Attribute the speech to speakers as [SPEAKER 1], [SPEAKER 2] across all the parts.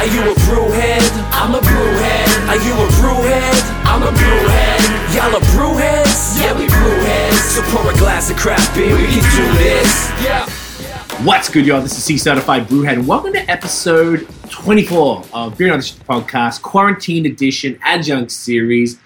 [SPEAKER 1] Are you a brewhead? I'm a brewhead. Are you a brewhead? I'm a brewhead. Y'all are brewheads? Yeah, we brewheads. So pour a glass of craft beer, we can do this. Yeah.
[SPEAKER 2] What's good, y'all? This is C Certified Brewhead, and welcome to episode 24 of Beer on the podcast, Quarantine Edition Adjunct Series.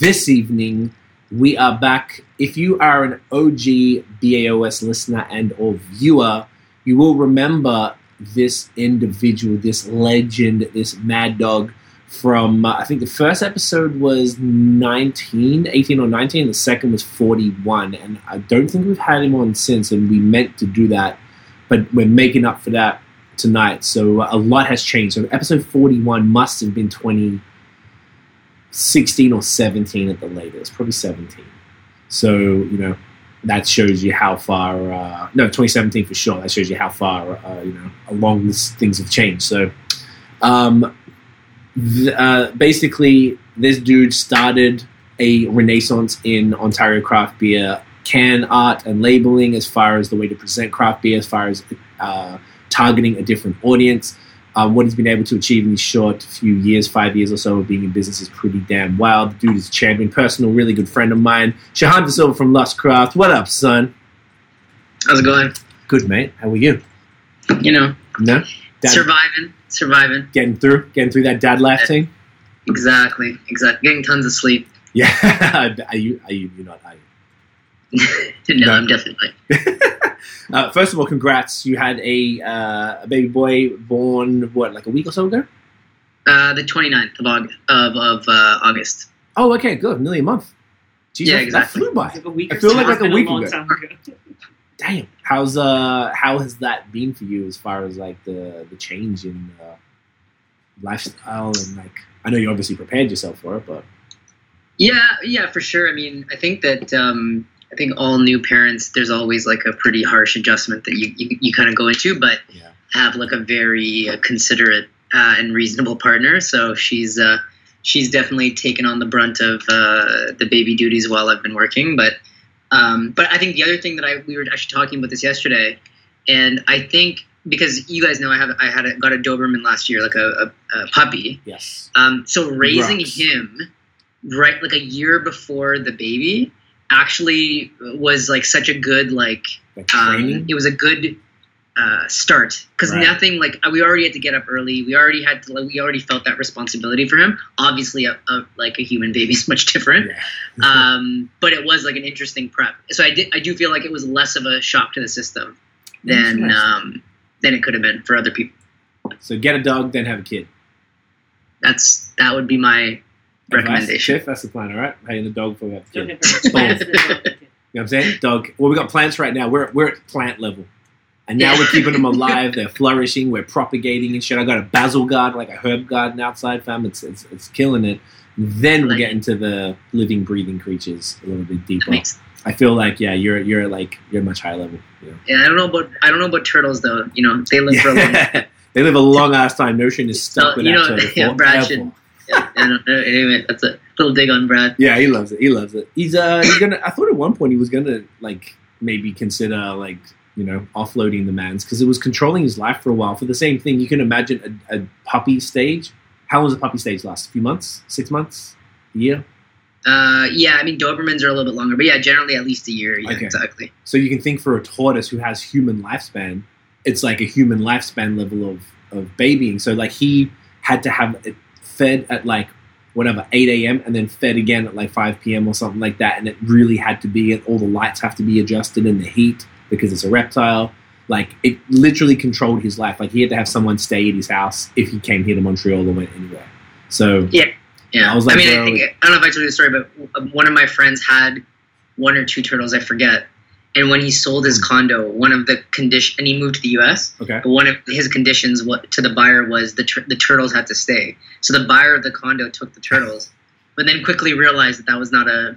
[SPEAKER 2] This evening, we are back. If you are an OG BAOS listener and or viewer, you will remember this individual, this legend, this mad dog from, uh, I think the first episode was 19, 18 or 19, the second was 41, and I don't think we've had him on since, and we meant to do that, but we're making up for that tonight. So uh, a lot has changed. So episode 41 must have been 2016 or 17 at the latest, probably 17. So, you know, that shows you how far, uh, no, 2017 for sure. That shows you how far, uh, you know, along this, things have changed. So, um, th- uh, basically, this dude started a renaissance in Ontario craft beer can art and labeling as far as the way to present craft beer, as far as uh, targeting a different audience. Um, what he's been able to achieve in these short few years, five years or so of being in business is pretty damn wild. The dude is a champion, personal, really good friend of mine. Shahan De Silva from Lost Craft. What up, son?
[SPEAKER 3] How's it going?
[SPEAKER 2] Good, mate. How are you?
[SPEAKER 3] You know,
[SPEAKER 2] No? Dad,
[SPEAKER 3] surviving, surviving.
[SPEAKER 2] getting through? Getting through that dad life thing?
[SPEAKER 3] Exactly, exactly. Getting tons of sleep.
[SPEAKER 2] Yeah. are you, are you, you're not, are you?
[SPEAKER 3] No,
[SPEAKER 2] No.
[SPEAKER 3] I'm definitely.
[SPEAKER 2] uh, first of all, congrats. You had a, uh, a baby boy born, what, like a week or so ago?
[SPEAKER 3] Uh, the 29th of August. Of, of uh, August.
[SPEAKER 2] Oh, okay, good. Nearly a month. Jeez,
[SPEAKER 3] Yeah,
[SPEAKER 2] that-
[SPEAKER 3] exactly.
[SPEAKER 2] That flew by.
[SPEAKER 4] Like a week
[SPEAKER 2] I feel like like a
[SPEAKER 4] been
[SPEAKER 2] week
[SPEAKER 4] long
[SPEAKER 2] ago.
[SPEAKER 4] time ago.
[SPEAKER 2] Damn. How's uh how has that been for you as far as like the the change in uh, lifestyle and like I know you obviously prepared yourself for it, but
[SPEAKER 3] Yeah, yeah, for sure. I mean, I think that um, I think all new parents, there's always like a pretty harsh adjustment that you you, you kind of go into, but
[SPEAKER 2] yeah.
[SPEAKER 3] have like a very uh, considerate uh, and reasonable partner. So she's uh, she's definitely taken on the brunt of uh, the baby duties while I've been working. But um, but I think the other thing that I we were actually talking about this yesterday, and I think because you guys know I have I had a, got a Doberman last year, like a, a, a puppy.
[SPEAKER 2] Yes.
[SPEAKER 3] Um, so raising
[SPEAKER 2] Rocks.
[SPEAKER 3] him right like a year before the baby actually was like such a good like
[SPEAKER 2] Like
[SPEAKER 3] um, it was a good uh, start because
[SPEAKER 2] Right.
[SPEAKER 3] nothing like we already had to get up early. We already had to. Like, we already felt that responsibility for him. Obviously, a, a, like a human baby is much different.
[SPEAKER 2] yeah.
[SPEAKER 3] Um, but it was like an interesting prep. So I did. I do feel like it was less of a shock to the system than um, than it could have been for other people.
[SPEAKER 2] So get a dog, then have a kid.
[SPEAKER 3] That's that would be my? Recommendation.
[SPEAKER 2] Chief, that's the plan, all right? Having the dog for that
[SPEAKER 4] Don't
[SPEAKER 2] kid.
[SPEAKER 4] have very much plans for the dog.
[SPEAKER 2] You know what I'm saying? Dog. Well, we got plants right now. We're we're at plant level, and now we're keeping them alive. They're flourishing. We're propagating and shit. I got a basil garden, like a herb garden outside, fam. It's it's, it's killing it. Then we
[SPEAKER 3] Like
[SPEAKER 2] get
[SPEAKER 3] it.
[SPEAKER 2] into the living, breathing creatures a little bit deeper.
[SPEAKER 3] Makes-
[SPEAKER 2] I feel like yeah, you're you're like you're much higher level. You know?
[SPEAKER 3] yeah, I don't know about I don't know about turtles though. You know, they live for a long
[SPEAKER 2] they live a long ass time. Notion is stuck
[SPEAKER 3] So,
[SPEAKER 2] with
[SPEAKER 3] you
[SPEAKER 2] that
[SPEAKER 3] know,
[SPEAKER 2] turtle
[SPEAKER 3] yeah, Brad should- Yeah, anyway, that's a little dig on Brad.
[SPEAKER 2] Yeah, he loves it. He loves it. He's uh he's gonna. I thought at one point he was gonna like maybe consider like you know offloading the man's because it was controlling his life for a while. For the same thing, you can imagine a, a puppy stage. How long does a puppy stage last? A few months? Six months? A year?
[SPEAKER 3] Uh, yeah, I mean Dobermans are a little bit longer, but yeah, generally at least a year. Yeah,
[SPEAKER 2] Okay.
[SPEAKER 3] exactly.
[SPEAKER 2] So you can think for a tortoise who has human lifespan, it's like a human lifespan level of of babying. So like he had to have fed at like whatever 8 a.m. and then fed again at like 5 p.m. or something like that, and it really had to be. And all the lights have to be adjusted and the heat because it's a reptile. Like it literally controlled his life. Like he had to have someone stay at his house if he came here to Montreal or went anywhere. So
[SPEAKER 3] Yeah, yeah.
[SPEAKER 2] I was like,
[SPEAKER 3] I
[SPEAKER 2] mean,
[SPEAKER 3] I, think, I don't know if I told you the story, but one of my friends had one or two turtles, I forget. And when he sold his condo, one of the condition, and he moved to the U.S.
[SPEAKER 2] okay,
[SPEAKER 3] But one of his conditions to the buyer was the tur- the turtles had to stay. So the buyer of the condo took the turtles, but then quickly realized that that was not a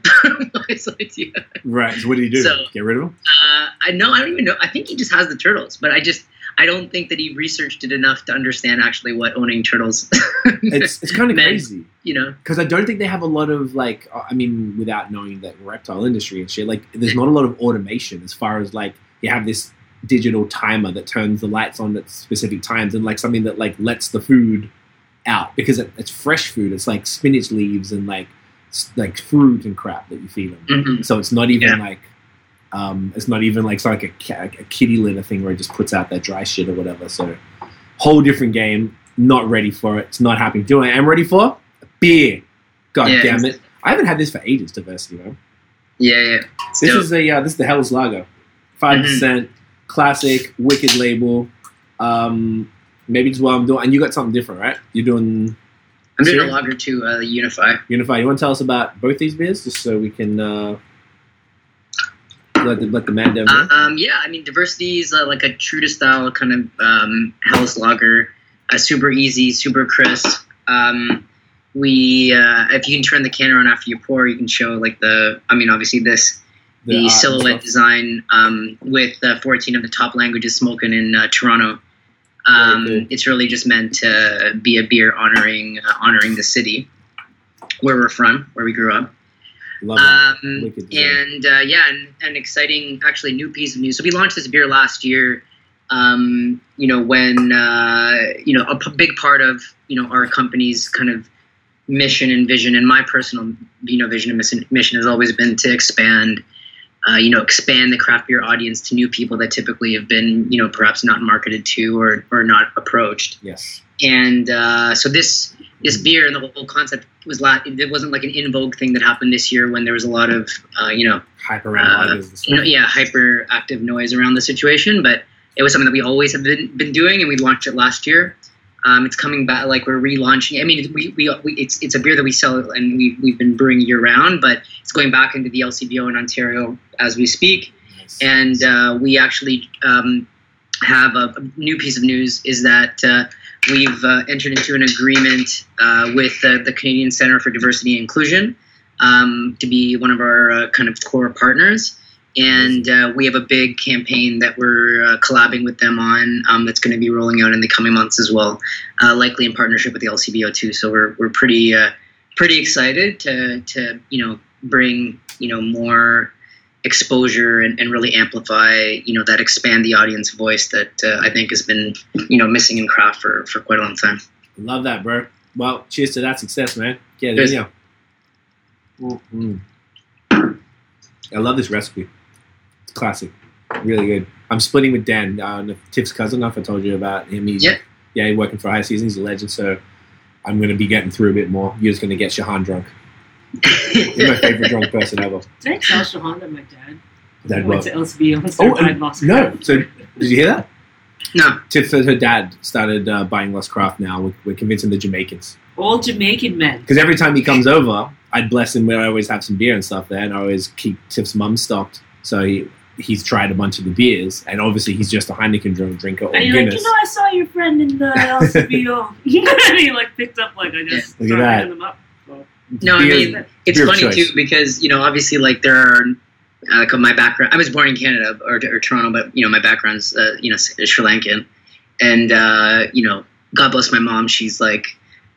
[SPEAKER 3] wise idea.
[SPEAKER 2] right. So what did he do?
[SPEAKER 3] So-
[SPEAKER 2] Get rid of them?
[SPEAKER 3] Uh, I know. I don't even know. I think he just has the turtles, but I just I don't think that he researched it enough to understand actually what owning turtles.
[SPEAKER 2] It's it's kind of crazy.
[SPEAKER 3] you know.
[SPEAKER 2] because I don't think they have a lot of like I mean without knowing that reptile industry and shit like there's not a lot of automation as far as like you have this digital timer that turns the lights on at specific times, and like something that like lets the food out because it, it's fresh food. It's like spinach leaves and like like fruit and crap that you feed them.
[SPEAKER 3] Mhm.
[SPEAKER 2] So it's not even
[SPEAKER 3] Yeah.
[SPEAKER 2] like um, it's not even like it's like a, a kitty litter thing where it just puts out that dry shit or whatever. So whole different game. Not ready for it. It's not happy doing it. I'm ready for beer. God
[SPEAKER 3] Yeah,
[SPEAKER 2] damn it! I haven't had this for ages. Diversity, man.
[SPEAKER 3] Yeah, yeah. It's
[SPEAKER 2] This is a uh, this is the Helles Lager, 5 percent classic, wicked label. Um, maybe just what I'm doing, and you got something different, right? You're doing
[SPEAKER 3] I'm doing a lager to uh, Unify.
[SPEAKER 2] Unify. You want to tell us about both these beers, just so we can uh, let the let the man down.
[SPEAKER 3] Uh, um, yeah, I mean, diversity is uh, like a true to style kind of um, Helles lager. Uh, super easy, super crisp. Um, we, uh, if you can turn the can around after you pour, you can show like the. I mean, obviously this the,
[SPEAKER 2] and
[SPEAKER 3] silhouette design um, with uh, 14 of the top languages spoken in uh, Toronto. Um. It's really just meant to be a beer honoring uh, honoring the city where we're from, where we grew up.
[SPEAKER 2] Love that.
[SPEAKER 3] Um, and uh, yeah, and an exciting, actually, new piece of news. So we launched this beer last year. Um, you know, when uh, you know a p- big part of you know our company's kind of mission and vision, and my personal you know vision and mission, mission has always been to expand. Uh, you know, expand the craft beer audience to new people that typically have been, you know, perhaps not marketed to or, or not approached
[SPEAKER 2] yes.
[SPEAKER 3] and uh, so this this beer and the whole concept was la- it wasn't like an in vogue thing that happened this year when there was a lot of uh, you know
[SPEAKER 2] Hype around
[SPEAKER 3] uh,
[SPEAKER 2] lagers and stuff.
[SPEAKER 3] you know yeah hyperactive noise around the situation but it was something that we always have been, been doing and we launched it last year um, it's coming back like we're relaunching I mean we, we, we it's it's a beer that we sell and we, we've been brewing year round but it's going back into the LCBO in Ontario as we speak
[SPEAKER 2] Nice.
[SPEAKER 3] and uh, we actually um, have a, a new piece of news is that uh, we've uh, entered into an agreement uh, with uh, the Canadian Center for Diversity and Inclusion um, to be one of our uh, kind of core partners. And uh, we have a big campaign that we're uh, collabing with them on um, that's going to be rolling out in the coming months as well, likely in partnership with the LCBO too. So we're, we're pretty pretty excited to, to you know bring you know more exposure and, and really amplify you know that expand the audience voice that uh, I think has been you know missing in craft for, for quite a long time.
[SPEAKER 2] Love that, bro. Well, cheers to that success, man.
[SPEAKER 3] Cheers.
[SPEAKER 2] in ya. Mm. I love this recipe. It's classic. Really good. I'm splitting with Dan, uh, Tiff's cousin. If I told you about him, he's
[SPEAKER 3] Yeah.
[SPEAKER 2] yeah, he's working for High Season. He's a legend. So I'm going to be getting through a bit more. You're just going to get Shahan drunk. He's my favorite drunk person ever.
[SPEAKER 4] Did I tell Shahan that my dad
[SPEAKER 2] Dad
[SPEAKER 4] went to LSB and
[SPEAKER 2] Oh,
[SPEAKER 4] certified
[SPEAKER 2] and,
[SPEAKER 4] lost
[SPEAKER 2] no.
[SPEAKER 4] craft?
[SPEAKER 2] So did you hear that?
[SPEAKER 3] no,
[SPEAKER 2] Tiff said her dad started uh, buying Lost Craft now. We're, we're convincing the Jamaicans.
[SPEAKER 4] All Jamaican men.
[SPEAKER 2] Because every time he comes over, I'd bless him. where I always have some beer and stuff there, and I always keep Tiff's mum stocked. So he he's tried a bunch of the beers, and obviously he's just a Heineken drink drinker or
[SPEAKER 4] And you're like,
[SPEAKER 2] Guinness.
[SPEAKER 4] you know, I saw your friend in the LCBO. and he like picked up like I just
[SPEAKER 2] Look at
[SPEAKER 4] started
[SPEAKER 2] that.
[SPEAKER 4] hitting them up.
[SPEAKER 3] No. I mean, it's funny
[SPEAKER 2] choice.
[SPEAKER 3] too because you know obviously like there are uh, like my background. I was born in Canada or, or Toronto, but you know my background's uh, you know Sri Lankan, and uh, you know God bless my mom. She's like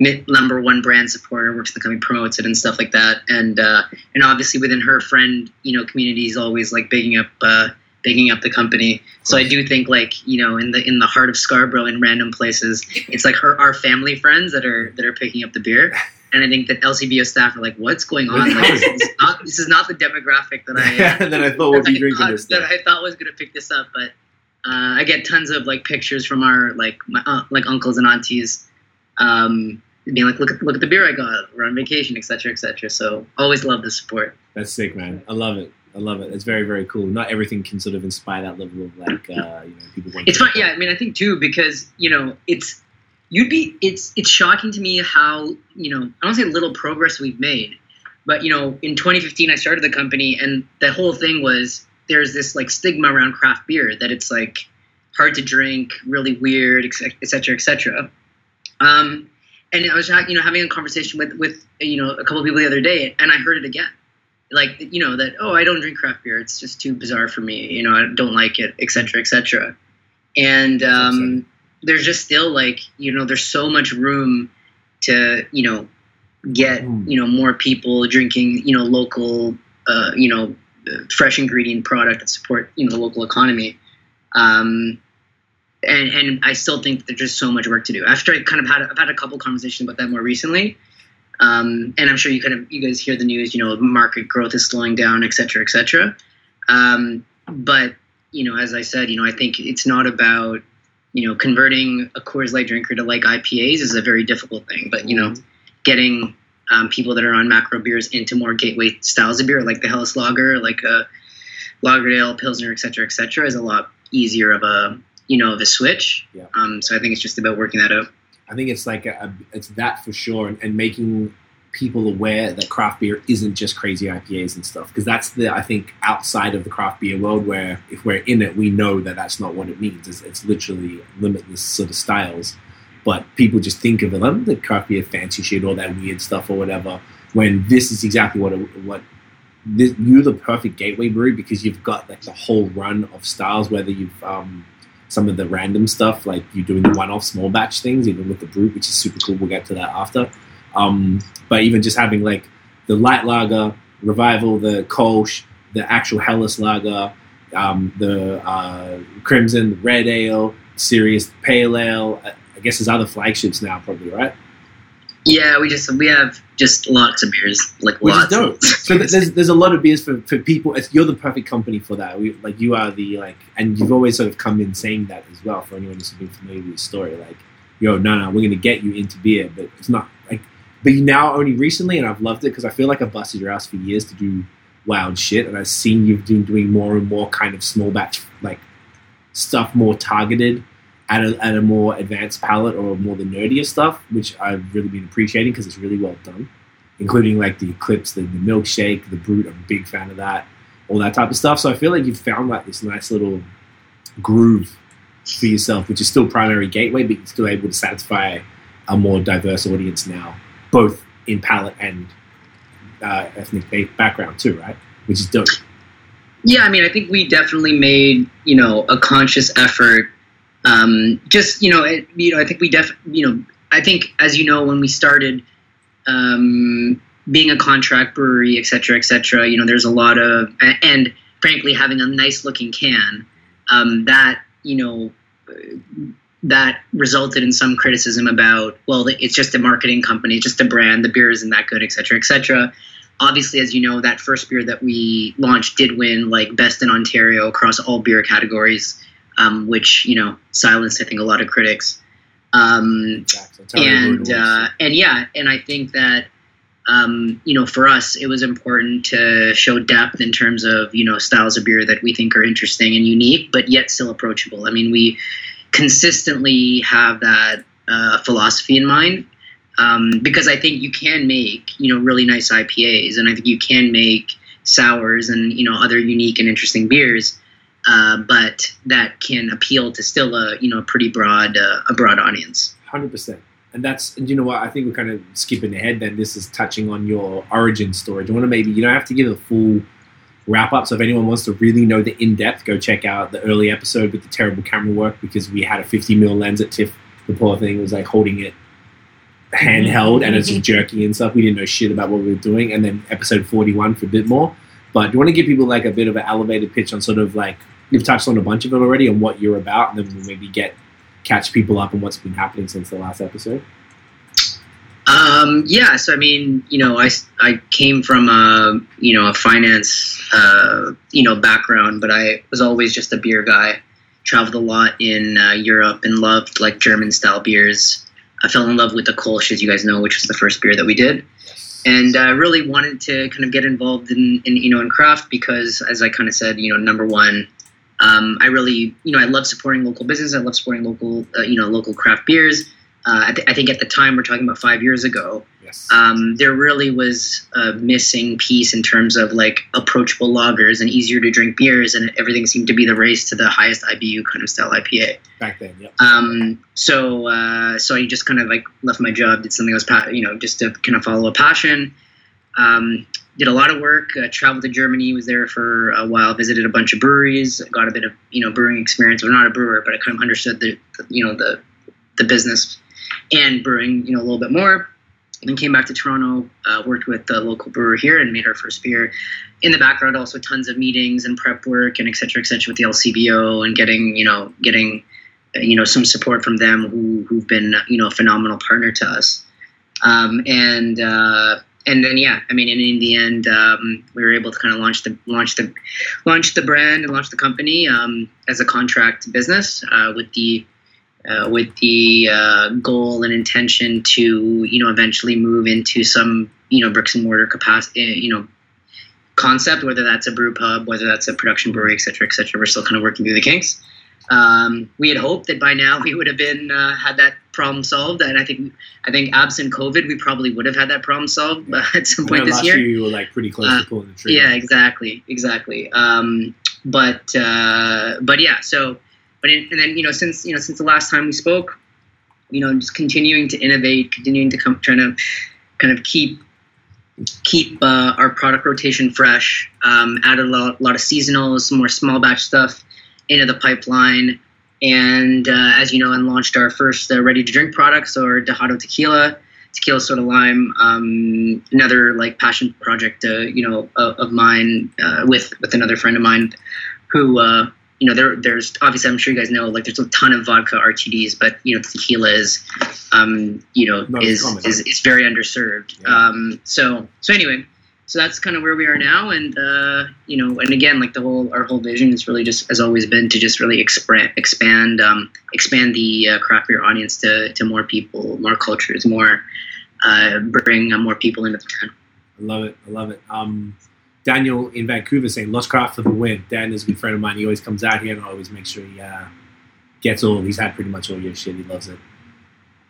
[SPEAKER 3] number one brand supporter, works in the company, promotes it and stuff like that. And uh, and obviously within her friend you know community is always like bigging up uh, bigging up the company. So I do think like you know in the in the heart of Scarborough in random places, it's like her our family friends that are that are picking up the beer. And I think that LCBO staff are like, "What's going on? Like, this, is not, this is not the demographic that I uh,
[SPEAKER 2] then I thought we'd be
[SPEAKER 3] I
[SPEAKER 2] drinking
[SPEAKER 3] thought-
[SPEAKER 2] this.
[SPEAKER 3] that I thought was going to pick this up, but uh, I get tons of like pictures from our like my uh, like uncles and aunties, um, being like, look at look at the beer I got. We're on vacation, etc., etc. So always love the support.
[SPEAKER 2] That's sick, man. I love it. I love it. It's very, very cool. Not everything can sort of inspire that level of like, uh, you know, people. want
[SPEAKER 3] It's fun, yeah. I mean, I think too because you know it's you'd be it's it's shocking to me how you know I don't say little progress we've made, but you know in 2015 I started the company and the whole thing was there's this like stigma around craft beer that it's like hard to drink, really weird, et cetera, et cetera. Um, and I was you know having a conversation with with you know a couple of people the other day, and I heard it again. Like you know that oh I don't drink craft beer it's just too bizarre for me you know I don't like it etc cetera, etc cetera. and um, there's just still like you know there's so much room to you know get
[SPEAKER 2] Mm.
[SPEAKER 3] you know more people drinking you know local uh, you know fresh ingredient product that support you know the local economy Um, and and I still think that there's just so much work to do. After I kind of had I've had a couple conversations about that more recently, um, and I'm sure you kind of you guys hear the news. You know, market growth is slowing down, et cetera, et cetera. Um, but you know, as I said, you know, I think it's not about you know converting a Coors Light drinker to like IPAs is a very difficult thing. But you know, getting um, people that are on macro beers into more gateway styles of beer, like the Helles Lager, like a Lagerdale, Pilsner, et cetera, et cetera, is a lot easier of a you know of a switch.
[SPEAKER 2] Yeah.
[SPEAKER 3] Um, so I think it's just about working that out.
[SPEAKER 2] I think it's like a, a, it's that for sure, and, and making people aware that craft beer isn't just crazy IPAs and stuff. Because that's the I think outside of the craft beer world, where if we're in it, we know that that's not what it means. It's, it's literally limitless sort of styles. But people just think of them, the craft beer fancy shit, all that weird stuff or whatever. When this is exactly what it, what this, you're the perfect gateway brewery because you've got like the whole run of styles. Whether you've um, some of the random stuff, like you're doing the one-off small batch things, even with the brute, which is super cool. We'll get to that after. Um, but even just having like the light lager, revival, the Kolsch, the actual Helles lager, um, the uh, Crimson, the Red Ale, Serious Pale Ale. I guess there's other flagships now, probably, right?
[SPEAKER 3] Yeah, we just we have just lots of beers, like
[SPEAKER 2] is
[SPEAKER 3] lots.
[SPEAKER 2] dope. So there's there's a lot of beers for, for people. It's, you're the perfect company for that. We, like you are the like, and you've always sort of come in saying that as well. For anyone who's been familiar with the story, like, yo, no, no, we're gonna get you into beer, but it's not. But now only recently, and I've loved it because I feel like I've busted your ass for years to do wild shit, and I've seen you've been doing more and more kind of small batch like stuff, more targeted at a, at a more advanced palette or more the nerdier stuff, which I've really been appreciating because it's really well done, including like the Eclipse, the, the milkshake, the Brute. I'm a big fan of that, all that type of stuff. So I feel like you've found like this nice little groove for yourself, which is still primary gateway, but you're still able to satisfy a more diverse audience now, both in palette and uh, ethnic background too, right? Which is dope.
[SPEAKER 3] Yeah, I mean, I think we definitely made you know a conscious effort. Um, just you know, it, you know, I think we def, you know, I think as you know, when we started um, being a contract brewery, et cetera, et cetera, you know, there's a lot of, and frankly, having a nice looking can um, that you know that resulted in some criticism about, well, it's just a marketing company, just a brand, the beer isn't that good, et cetera, et cetera. Obviously, as you know, that first beer that we launched did win like best in Ontario across all beer categories, um, which you know silenced I think a lot of critics. Um,
[SPEAKER 2] Facts. That's how they ruin
[SPEAKER 3] and uh, and yeah, and I think that um, you know for us it was important to show depth in terms of you know styles of beer that we think are interesting and unique, but yet still approachable. I mean, we consistently have that uh, philosophy in mind um, because I think you can make you know really nice IPAs, and I think you can make sours and you know other unique and interesting beers. Uh, but that can appeal to still a you know pretty broad uh, a broad audience.
[SPEAKER 2] Hundred percent. And that's and you know what I think we're kind of skipping ahead. Then this is touching on your origin story. Do you want to maybe you don't have to give a full wrap up. So if anyone wants to really know the in depth, go check out the early episode with the terrible camera work because we had a 50 mil lens at TIFF. The poor thing was like holding it handheld and it's just mm-hmm. jerky and stuff. We didn't know shit about what we were doing. And then episode 41 for a bit more. But do you want to give people like a bit of an elevated pitch on sort of like you've touched on a bunch of it already on what you're about, and then we'll maybe get catch people up on what's been happening since the last episode.
[SPEAKER 3] Um, yeah, so I mean, you know, I, I came from a you know a finance uh, you know background, but I was always just a beer guy. Traveled a lot in uh, Europe and loved like German style beers. I fell in love with the Kolsch, as you guys know, which was the first beer that we did, and I really wanted to kind of get involved in, in you know in craft because, as I kind of said, you know, number one, um, I really you know I love supporting local business. I love supporting local uh, you know local craft beers. Uh, I, th- I think at the time we're talking about five years ago,
[SPEAKER 2] Yes.
[SPEAKER 3] um, there really was a missing piece in terms of like approachable lagers and easier to drink beers, and everything seemed to be the race to the highest IBU kind of style IPA.
[SPEAKER 2] Back then, yep.
[SPEAKER 3] Um, so uh, so I just kind of like left my job, did something I was pa- you know just to kind of follow a passion. Um, did a lot of work. Uh, traveled to Germany, was there for a while. Visited a bunch of breweries. Got a bit of you know brewing experience. I'm not a brewer, but I kind of understood the, the you know the the business and brewing you know a little bit more. then came back to Toronto, uh, worked with the local brewer here, and made our first beer. In the background, also tons of meetings and prep work and et cetera, et cetera, with the LCBO and getting you know getting uh, you know some support from them who who've been you know a phenomenal partner to us. Um, and uh, and then yeah, I mean, and in the end, um, we were able to kind of launch the launch the launch the brand and launch the company um, as a contract business uh, with the uh, with the uh, goal and intention to you know eventually move into some you know bricks and mortar capacity you know concept whether that's a brew pub whether that's a production brewery et cetera et cetera we're still kind of working through the kinks um, we had hoped that by now we would have been uh, had that problem solved and i think i think absent covid we probably would have had that problem solved uh, at some point this year
[SPEAKER 2] you were like pretty close
[SPEAKER 3] Uh,
[SPEAKER 2] to pulling the trigger.
[SPEAKER 3] yeah, exactly, exactly. Um, but uh, but yeah, so but in, and then you know since you know since the last time we spoke, you know just continuing to innovate, continuing to come trying to kind of keep keep uh, our product rotation fresh. Um, added a lot, lot of seasonals, some more small batch stuff into the pipeline. And uh, as you know, and launched our first uh, ready to drink products, or Dejado Tequila, tequila soda lime um, another like passion project uh, you know of, of mine uh, with with another friend of mine who uh, you know there there's obviously I'm sure you guys know like there's a ton of vodka RTDs but you know tequila is um, you know
[SPEAKER 2] Not
[SPEAKER 3] is,
[SPEAKER 2] common.
[SPEAKER 3] is is very underserved
[SPEAKER 2] Yeah.
[SPEAKER 3] um, so so anyway so that's kind of where we are now and uh, you know and again like the whole our whole vision is really just has always been to just really expand expand um, expand the uh, craft beer audience to, to more people more cultures more uh, bring uh, more people into the town
[SPEAKER 2] I love it. I love it. Um, Daniel in Vancouver saying Lost Craft for the win. Dan is a good friend of mine. He always comes out here and I always make sure he uh, gets all. He's had pretty much all your shit. He loves it.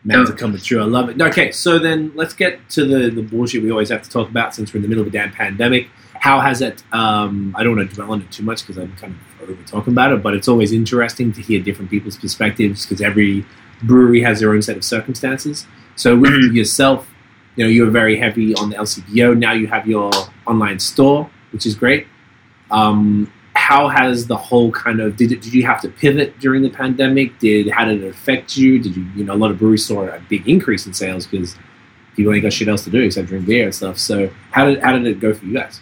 [SPEAKER 2] Man's are coming through. I love it. Okay, so then let's get to the, the bullshit we always have to talk about since we're in the middle of a damn pandemic. How has it? Um, I don't want to dwell on it too much because I'm kind of over talking about it, but it's always interesting to hear different people's perspectives because every brewery has their own set of circumstances. So with
[SPEAKER 3] Mhm.
[SPEAKER 2] yourself, you know, you were very heavy on the LCBO. Now you have your online store, which is great. Um, how has the whole kind of did did you have to pivot during the pandemic? Did how did it affect you? Did you you know a lot of breweries saw a big increase in sales because people ain't got shit else to do except drink beer and stuff. So how did how did it go for you guys?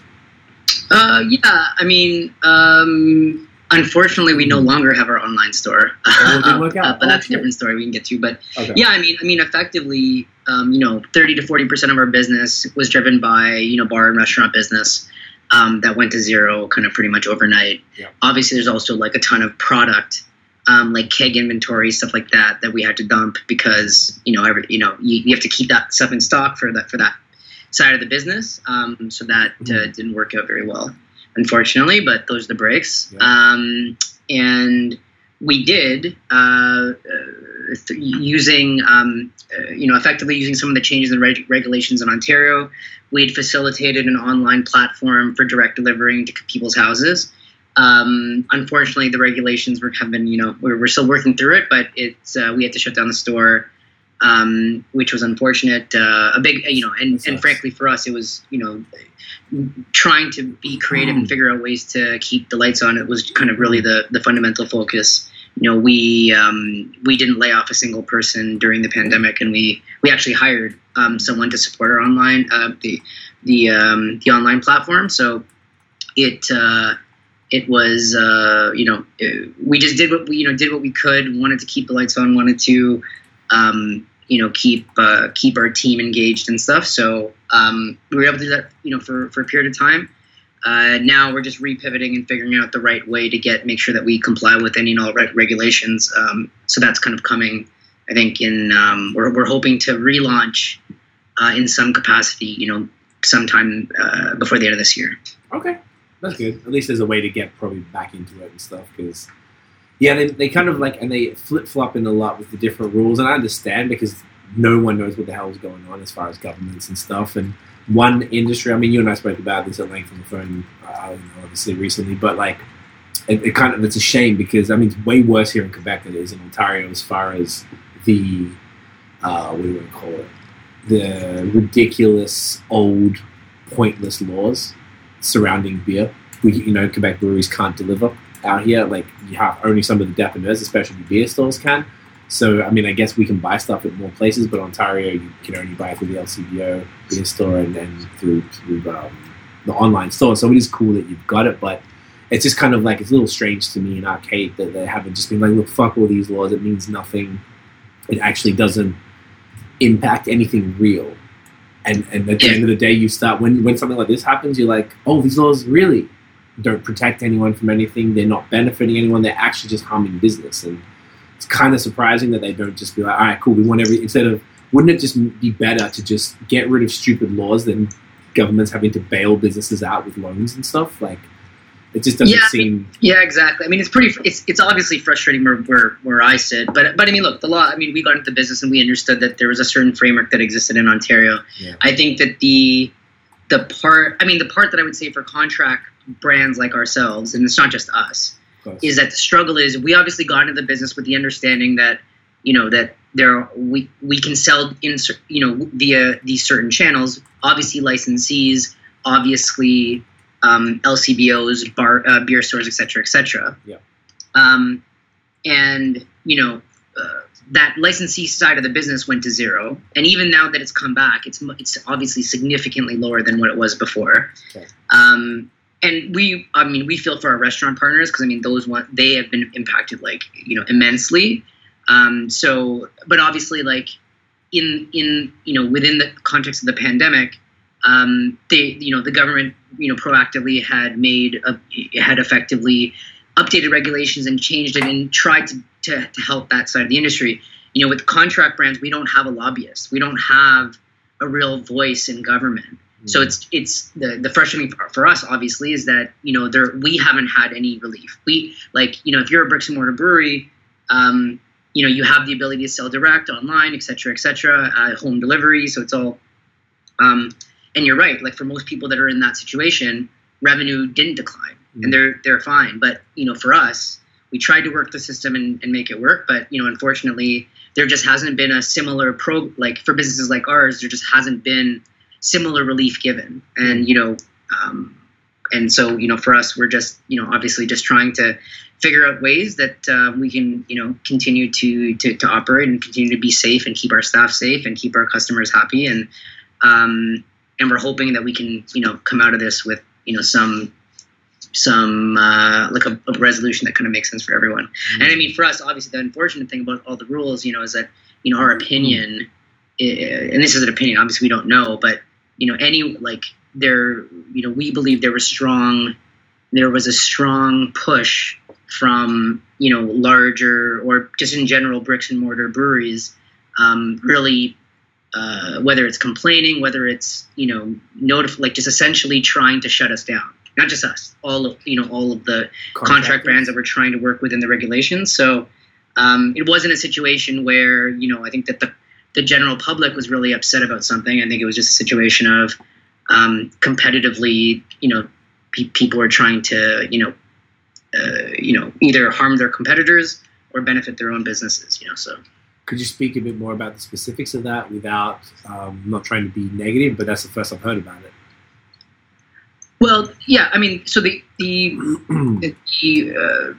[SPEAKER 3] Uh, yeah, I mean, um, unfortunately, we no longer have our online store,
[SPEAKER 2] Oh, out.
[SPEAKER 3] Uh, but
[SPEAKER 2] Oh,
[SPEAKER 3] that's a different story we can get to. But
[SPEAKER 2] Okay.
[SPEAKER 3] yeah, I mean, I mean, effectively, um, you know, thirty to forty percent of our business was driven by you know bar and restaurant business um, that went to zero, kind of pretty much overnight.
[SPEAKER 2] Yeah.
[SPEAKER 3] Obviously, there's also like a ton of product. Um, like keg inventory stuff like that that we had to dump because you know every you know you, you have to keep that stuff in stock for that for that side of the business um, so that uh,
[SPEAKER 2] Mhm.
[SPEAKER 3] didn't work out very well unfortunately, but those are the breaks.
[SPEAKER 2] Yeah.
[SPEAKER 3] Um, and we did uh, uh, th- using, um, uh, you know, effectively using some of the changes in reg- regulations in Ontario. We had facilitated an online platform for direct delivering to people's houses. Um, unfortunately, the regulations were been, you know, we're, we're still working through it, but it's uh, we had to shut down the store, um, which was unfortunate. Uh, a big, you know, and, and frankly for us, it was, you know, trying to be creative and figure out ways to keep the lights on. It was kind of really the the fundamental focus. You know, we um, we didn't lay off a single person during the pandemic, and we we actually hired um, someone to support our online uh, the the um, the online platform. So it uh, it was uh, you know we just did what we you know did what we could. Wanted to keep the lights on. Wanted to um, you know keep uh, keep our team engaged and stuff. So um, we were able to do that you know for for a period of time. Uh, now we're just repivoting and figuring out the right way to get make sure that we comply with any and all reg- regulations. Um, so that's kind of coming. I think in um, we're we're hoping to relaunch uh, in some capacity. You know, sometime uh, before the end of this year.
[SPEAKER 2] Okay, that's good. At least there's a way to get probably back into it and stuff because, yeah, they, they kind of like and they flip flop in a lot with the different rules, and I understand because no one knows what the hell is going on as far as governments and stuff. And one industry, I mean, you and I spoke about this at length on the phone, uh, obviously recently, but like. It, it kind of it's a shame because I mean it's way worse here in Quebec than it is in Ontario as far as the uh, what do you want to call it the ridiculous old pointless laws surrounding beer. We, you know, Quebec breweries can't deliver out here. Like you have only some of the depanneurs, especially the beer stores, can. So I mean, I guess we can buy stuff at more places, but Ontario you can only buy through the LCBO beer store and then through through um, the online store. So it is cool that you've got it, but it's just kind of like it's a little strange to me in arcade that they haven't just been like, look, fuck all these laws. It means nothing. It actually doesn't impact anything real. And and at the end of the day, you start when when something like this happens, you're like, oh, these laws really don't protect anyone from anything. They're not benefiting anyone. They're actually just harming business. And it's kind of surprising that they don't just be like, all right, cool. We want every instead of wouldn't it just be better to just get rid of stupid laws than governments having to bail businesses out with loans and stuff? Like it just doesn't
[SPEAKER 3] Yeah,
[SPEAKER 2] seem.
[SPEAKER 3] Yeah, exactly. I mean, it's pretty. It's it's obviously frustrating where where, where I sit, but but I mean, look, the law. I mean, we got into the business and we understood that there was a certain framework that existed in Ontario.
[SPEAKER 2] Yeah.
[SPEAKER 3] I think that the the part. I mean, the part that I would say for contract brands like ourselves, and it's not just us, is that the struggle is we obviously got into the business with the understanding that you know that there are, we we can sell in you know via these certain channels obviously licensees obviously um, LCBOs bar uh, beer stores etc etc
[SPEAKER 2] Yeah.
[SPEAKER 3] um, and you know uh, that licensee side of the business went to zero. And even now that it's come back it's it's obviously significantly lower than what it was before.
[SPEAKER 2] Okay.
[SPEAKER 3] um, and we i mean we feel for our restaurant partners because i mean those one they have been impacted like you know immensely. Um, so but obviously like in in you know within the context of the pandemic um, they you know the government you know proactively had made a, had effectively updated regulations and changed it and tried to, to, to help that side of the industry you know with contract brands we don't have a lobbyist we don't have a real voice in government so it's it's the the frustrating part for us obviously is that you know there we haven't had any relief. We like you know if you're a bricks and mortar brewery, um, you know you have the ability to sell direct online, et cetera, et cetera, uh, home delivery. So it's all. Um, and you're right. Like for most people that are in that situation, revenue didn't decline,
[SPEAKER 2] Mm.
[SPEAKER 3] and they're they're fine. But you know for us, we tried to work the system and, and make it work, but you know unfortunately there just hasn't been a similar pro like for businesses like ours. There just hasn't been similar relief given and you know um, and so you know for us we're just you know obviously just trying to figure out ways that uh, we can you know continue to, to to operate and continue to be safe and keep our staff safe and keep our customers happy and um, and we're hoping that we can you know come out of this with you know some some uh, like a, a resolution that kind of makes sense for everyone and I mean, for us, obviously, the unfortunate thing about all the rules, you know, is that you know our opinion, i- and this is an opinion. Obviously, we don't know, but you know, any like there, you know, we believe there was strong, there was a strong push from you know larger or just in general bricks and mortar breweries, um, really. Uh, whether it's complaining, whether it's you know notif- like just essentially trying to shut us down, not just us, all of you know all of the contract brands that we're trying to work within the regulations. So um, it wasn't a situation where you know I think that the the general public was really upset about something. I think it was just a situation of um, competitively, you know, pe- people are trying to you know uh, you know either harm their competitors or benefit their own businesses. You know, so.
[SPEAKER 2] Could you speak a bit more about the specifics of that without um, not trying to be negative? But that's the first I've heard about it.
[SPEAKER 3] Well, yeah, I mean, so the the, the uh,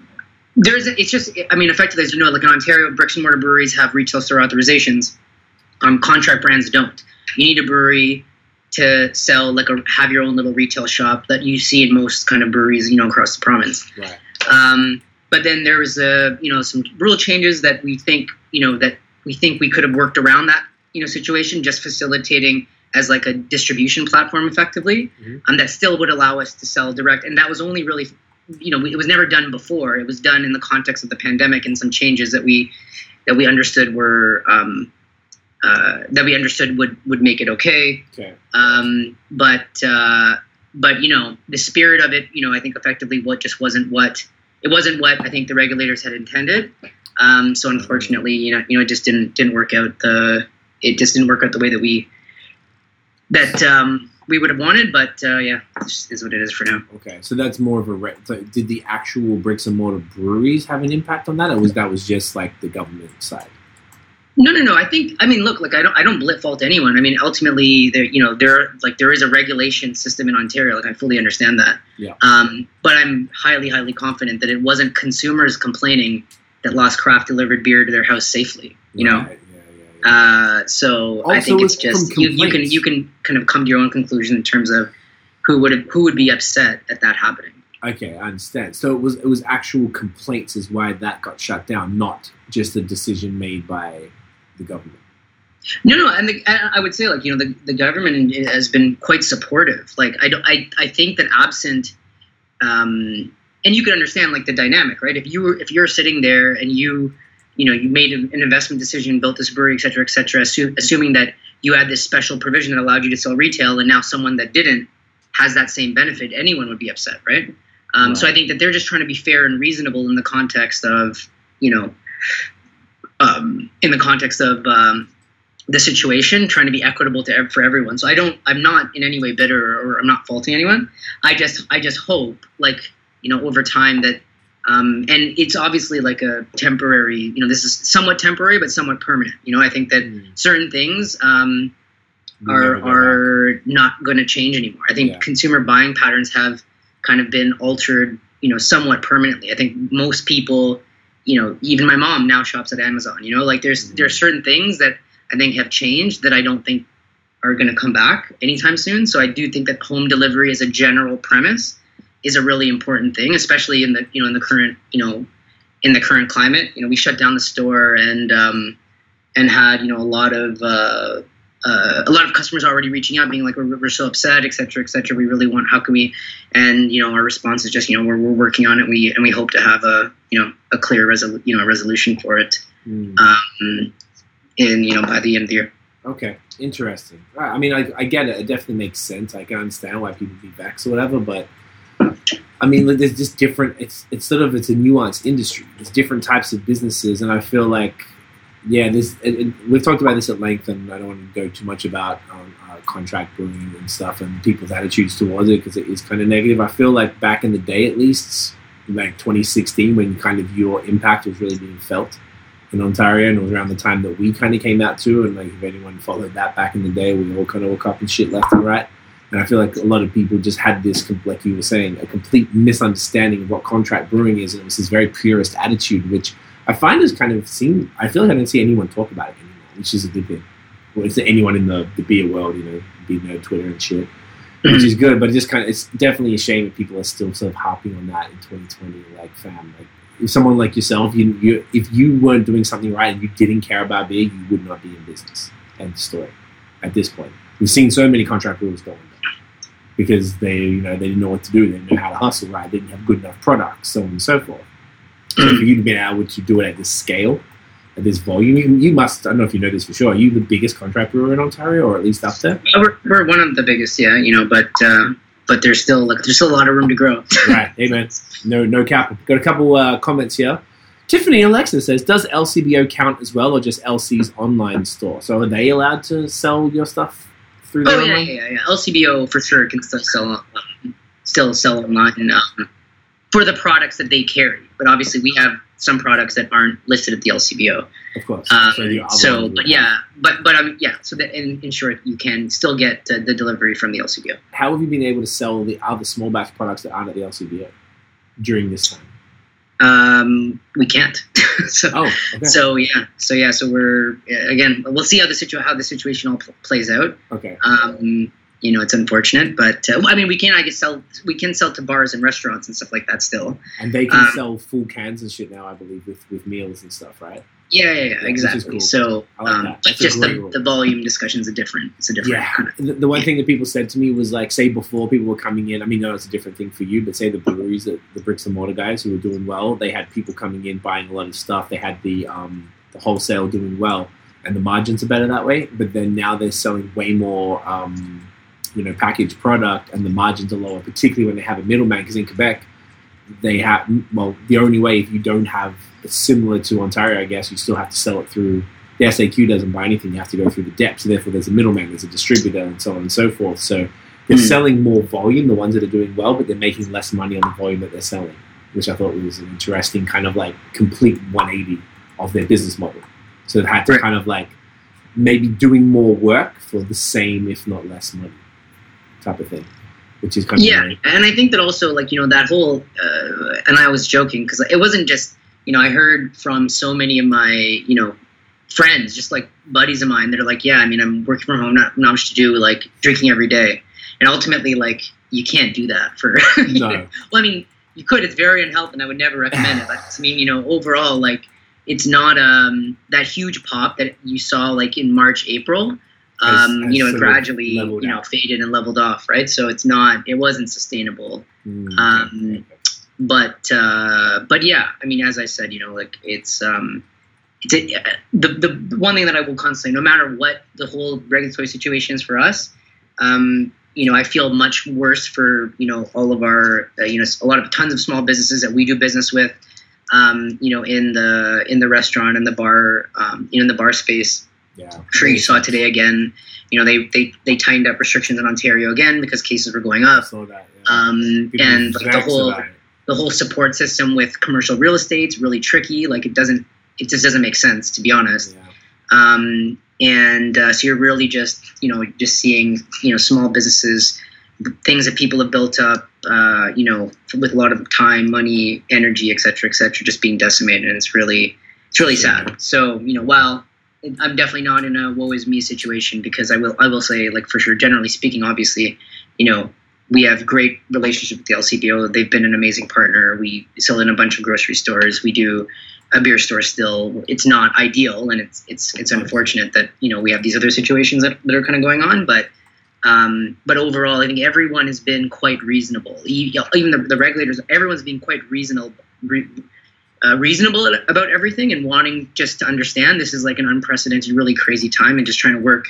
[SPEAKER 3] there's it's just I mean, effectively, as you know, like in Ontario, bricks and mortar breweries have retail store authorizations. Um, contract brands don't. You need a brewery to sell like a have your own little retail shop that you see in most kind of breweries, you know, across the province.
[SPEAKER 2] Right.
[SPEAKER 3] Um, but then there was a you know some rule changes that we think you know that we think we could have worked around that you know situation, just facilitating as like a distribution platform effectively,
[SPEAKER 2] Mhm.
[SPEAKER 3] um, that still would allow us to sell direct, and that was only really you know it was never done before. It was done in the context of the pandemic and some changes that we that we understood were um, uh, that we understood would would make it okay.
[SPEAKER 2] Okay.
[SPEAKER 3] Um, but uh, but you know the spirit of it, you know, I think effectively what just wasn't what it wasn't what I think the regulators had intended. Um, so unfortunately, you know, you know, it just didn't didn't work out the it just didn't work out the way that we that um, we would have wanted. But uh, yeah, this is what it is for now.
[SPEAKER 2] Okay. So that's more of a. Re- so did the actual bricks and mortar breweries have an impact on that, or was that was just like the government side?
[SPEAKER 3] No, no, no. I think I mean, look, like I don't, I don't blit fault anyone. I mean, ultimately, there, you know, there, like there is a regulation system in Ontario. Like I fully understand that.
[SPEAKER 2] Yeah.
[SPEAKER 3] Um, but I'm highly, highly confident that it wasn't consumers complaining that lost craft delivered beer to their house safely. You know,
[SPEAKER 2] Right, yeah.
[SPEAKER 3] Uh, so I think it's just you, you can you can kind of come to your own conclusion in terms of who would who would be upset at that happening.
[SPEAKER 2] Okay, I understand. So it was it was actual complaints is why that got shut down, not just a decision made by the government.
[SPEAKER 3] No, no, and the, I I would say like you know the, the government has been quite supportive. Like I don't, I, I think that absent, um, and you can understand like the dynamic, right? If you were if you're sitting there and you, you know, you made an investment decision, built this brewery, et cetera, et cetera, assu- assuming that you had this special provision that allowed you to sell retail, and now someone that didn't has that same benefit, anyone would be upset, right? Um, So I think that they're just trying to be fair and reasonable in the context of, you know, um, in the context of um, the situation, trying to be equitable to for everyone. So I don't, I'm not in any way bitter or I'm not faulting anyone. I just, I just hope, like, you know, over time that, um, and it's obviously like a temporary, you know, this is somewhat temporary, but somewhat permanent. You know, I think that
[SPEAKER 2] Mm.
[SPEAKER 3] certain things um, are
[SPEAKER 2] back.
[SPEAKER 3] are not going to change anymore. I think
[SPEAKER 2] Yeah.
[SPEAKER 3] consumer buying patterns have kind of been altered, you know, somewhat permanently. I think most people, you know, even my mom now shops at Amazon. You know, like there's
[SPEAKER 2] Mhm.
[SPEAKER 3] there are certain things that I think have changed that I don't think are going to come back anytime soon. So I do think that home delivery is a general premise is a really important thing, especially in the you know in the current you know in the current climate. You know, we shut down the store and um, and had you know a lot of uh, uh, a lot of customers already reaching out, being like, we're, we're so upset, et cetera, et cetera. We really want, how can we? And you know, our response is just, you know, we're, we're working on it. We and we hope to have a you know a clear resolu- you know a resolution for it,
[SPEAKER 2] Mm.
[SPEAKER 3] um, in you know by the end of the year.
[SPEAKER 2] Okay, interesting. I mean, I, I get it. It definitely makes sense. I can understand why people be vexed or whatever, but I mean, there's just different. It's it's sort of it's a nuanced industry. There's different types of businesses, and I feel like, yeah, this. We've talked about this at length, and I don't want to go too much about um, uh, contract brewing and stuff and people's attitudes towards it because it is kind of negative. I feel like back in the day, at least, like 2016, when kind of your impact was really being felt in Ontario, and it was around the time that we kind of came out too. And like, if anyone followed that back in the day, we all kind of woke up and shit left and right. And I feel like a lot of people just had this, like you were saying, a complete misunderstanding of what contract brewing is, and it was this very purist attitude, which I find is kind of seen. I feel like I don't see anyone talk about it anymore, which is a good thing. Well, it's anyone in the, the beer world, you know, beer nerd Twitter and shit, which is good. But it just kind of, it's definitely a shame that people are still sort of harping on that in 2020. Like, fam, like if someone like yourself, you, you if you weren't doing something right and you didn't care about beer, you would not be in business. End story. At this point, we've seen so many contract brewers going because they, you know, they didn't know what to do. They didn't know how to hustle right. They didn't have good enough products, so on and so forth. So for you to be able to do it at this scale, at this volume, you, you must. I don't know if you know this for sure. Are you the biggest contract brewer in Ontario, or at least up there?
[SPEAKER 3] We're, we're one of the biggest, yeah, you know, but uh, but there's still like there's still a lot of room to grow.
[SPEAKER 2] right. Hey man, no no cap. Got a couple uh, comments here. Tiffany Alexa says, "Does LCBO count as well, or just LC's online store? So are they allowed to sell your stuff through
[SPEAKER 3] Oh yeah,
[SPEAKER 2] online?
[SPEAKER 3] yeah, yeah. LCBO for sure can still sell um, still sell online um, for the products that they carry. But obviously, we have some products that aren't listed at the LCBO.
[SPEAKER 2] Of course.
[SPEAKER 3] Um,
[SPEAKER 2] other
[SPEAKER 3] so, but yeah, but but um, yeah. So that in, in short, you can still get uh, the delivery from the LCBO.
[SPEAKER 2] How have you been able to sell the other small batch products that aren't at the LCBO during this time?
[SPEAKER 3] Um, we can't. so
[SPEAKER 2] Oh, okay.
[SPEAKER 3] so yeah, so yeah, so we're again, we'll see how the situ how the situation all pl- plays out.
[SPEAKER 2] okay.
[SPEAKER 3] Um, you know, it's unfortunate, but uh, I mean, we can I guess sell we can sell to bars and restaurants and stuff like that still.
[SPEAKER 2] And they can
[SPEAKER 3] um,
[SPEAKER 2] sell full cans and shit now, I believe, with, with meals and stuff, right?
[SPEAKER 3] Yeah, yeah, yeah, exactly.
[SPEAKER 2] cool.
[SPEAKER 3] So,
[SPEAKER 2] like
[SPEAKER 3] um, but
[SPEAKER 2] That's
[SPEAKER 3] just the, the volume discussion's a different. It's a different
[SPEAKER 2] Yeah.
[SPEAKER 3] kind of.
[SPEAKER 2] The, the one thing that people said to me was like, say before people were coming in. I mean, no, it's a different thing for you, but say the breweries, the, the bricks and mortar guys who were doing well, they had people coming in buying a lot of stuff. They had the um, the wholesale doing well, and the margins are better that way. But then now they're selling way more, um, you know, packaged product, and the margins are lower, particularly when they have a middleman. Because in Quebec, they have well, the only way if you don't have it's similar to Ontario, I guess, you still have to sell it through the SAQ doesn't buy anything, you have to go through the depth. So therefore, there's a middleman, there's a distributor, and so on and so forth. So they're
[SPEAKER 3] Hmm.
[SPEAKER 2] selling more volume, the ones that are doing well, but they're making less money on the volume that they're selling, which I thought was an interesting kind of like complete 180 of their business model. So they've had to
[SPEAKER 3] Right.
[SPEAKER 2] kind of like maybe doing more work for the same, if not less money, type of thing, which is kind of
[SPEAKER 3] Yeah, and I think that also, like you know, that whole, uh, and I was joking because it wasn't just you know, I heard from so many of my, you know, friends, just like buddies of mine that are like, yeah, I mean, I'm working from home, not, not much to do, like drinking every day. And ultimately, like, you can't do that for,
[SPEAKER 2] No.
[SPEAKER 3] know, well, I mean, you could, it's very unhealthy and I would never recommend it. But I mean, you know, overall, like, it's not um, that huge pop that you saw like in March, April. Um, you know, it gradually, you know,
[SPEAKER 2] out.
[SPEAKER 3] faded and leveled off, right? So it's not, it wasn't sustainable
[SPEAKER 2] Mm,
[SPEAKER 3] Um, but uh, but yeah, I mean, as I said, you know, like it's um, it's a, the the one thing that I will constantly, no matter what the whole regulatory situation is for us, um, you know, I feel much worse for you know all of our uh, you know a lot of tons of small businesses that we do business with, um, you know, in the in the restaurant and the bar, um, you know, in the bar space.
[SPEAKER 2] Yeah.
[SPEAKER 3] I'm sure you saw today again. You know, they they they tightened up restrictions in Ontario again because cases were going up.
[SPEAKER 2] that. Yeah.
[SPEAKER 3] Um, and like the whole the whole support system with commercial real estate's really tricky. Like it doesn't, it just doesn't make sense to be honest.
[SPEAKER 2] Yeah.
[SPEAKER 3] Um, and uh, so you're really just, you know, just seeing, you know, small businesses, things that people have built up, uh, you know, with a lot of time, money, energy, et cetera, et cetera, just being decimated. And it's really, it's really sad. So, you know, while I'm definitely not in a woe is me situation because I will, I will say, like for sure, generally speaking, obviously, you know, we have great relationship with the LCBO. They've been an amazing partner. We sell in a bunch of grocery stores. We do a beer store still. It's not ideal, and it's it's it's unfortunate that you know we have these other situations that, that are kind of going on. But um, but overall, I think everyone has been quite reasonable. Even the, the regulators, everyone's been quite reasonable. Re, uh, reasonable about everything and wanting just to understand this is like an unprecedented, really crazy time, and just trying to work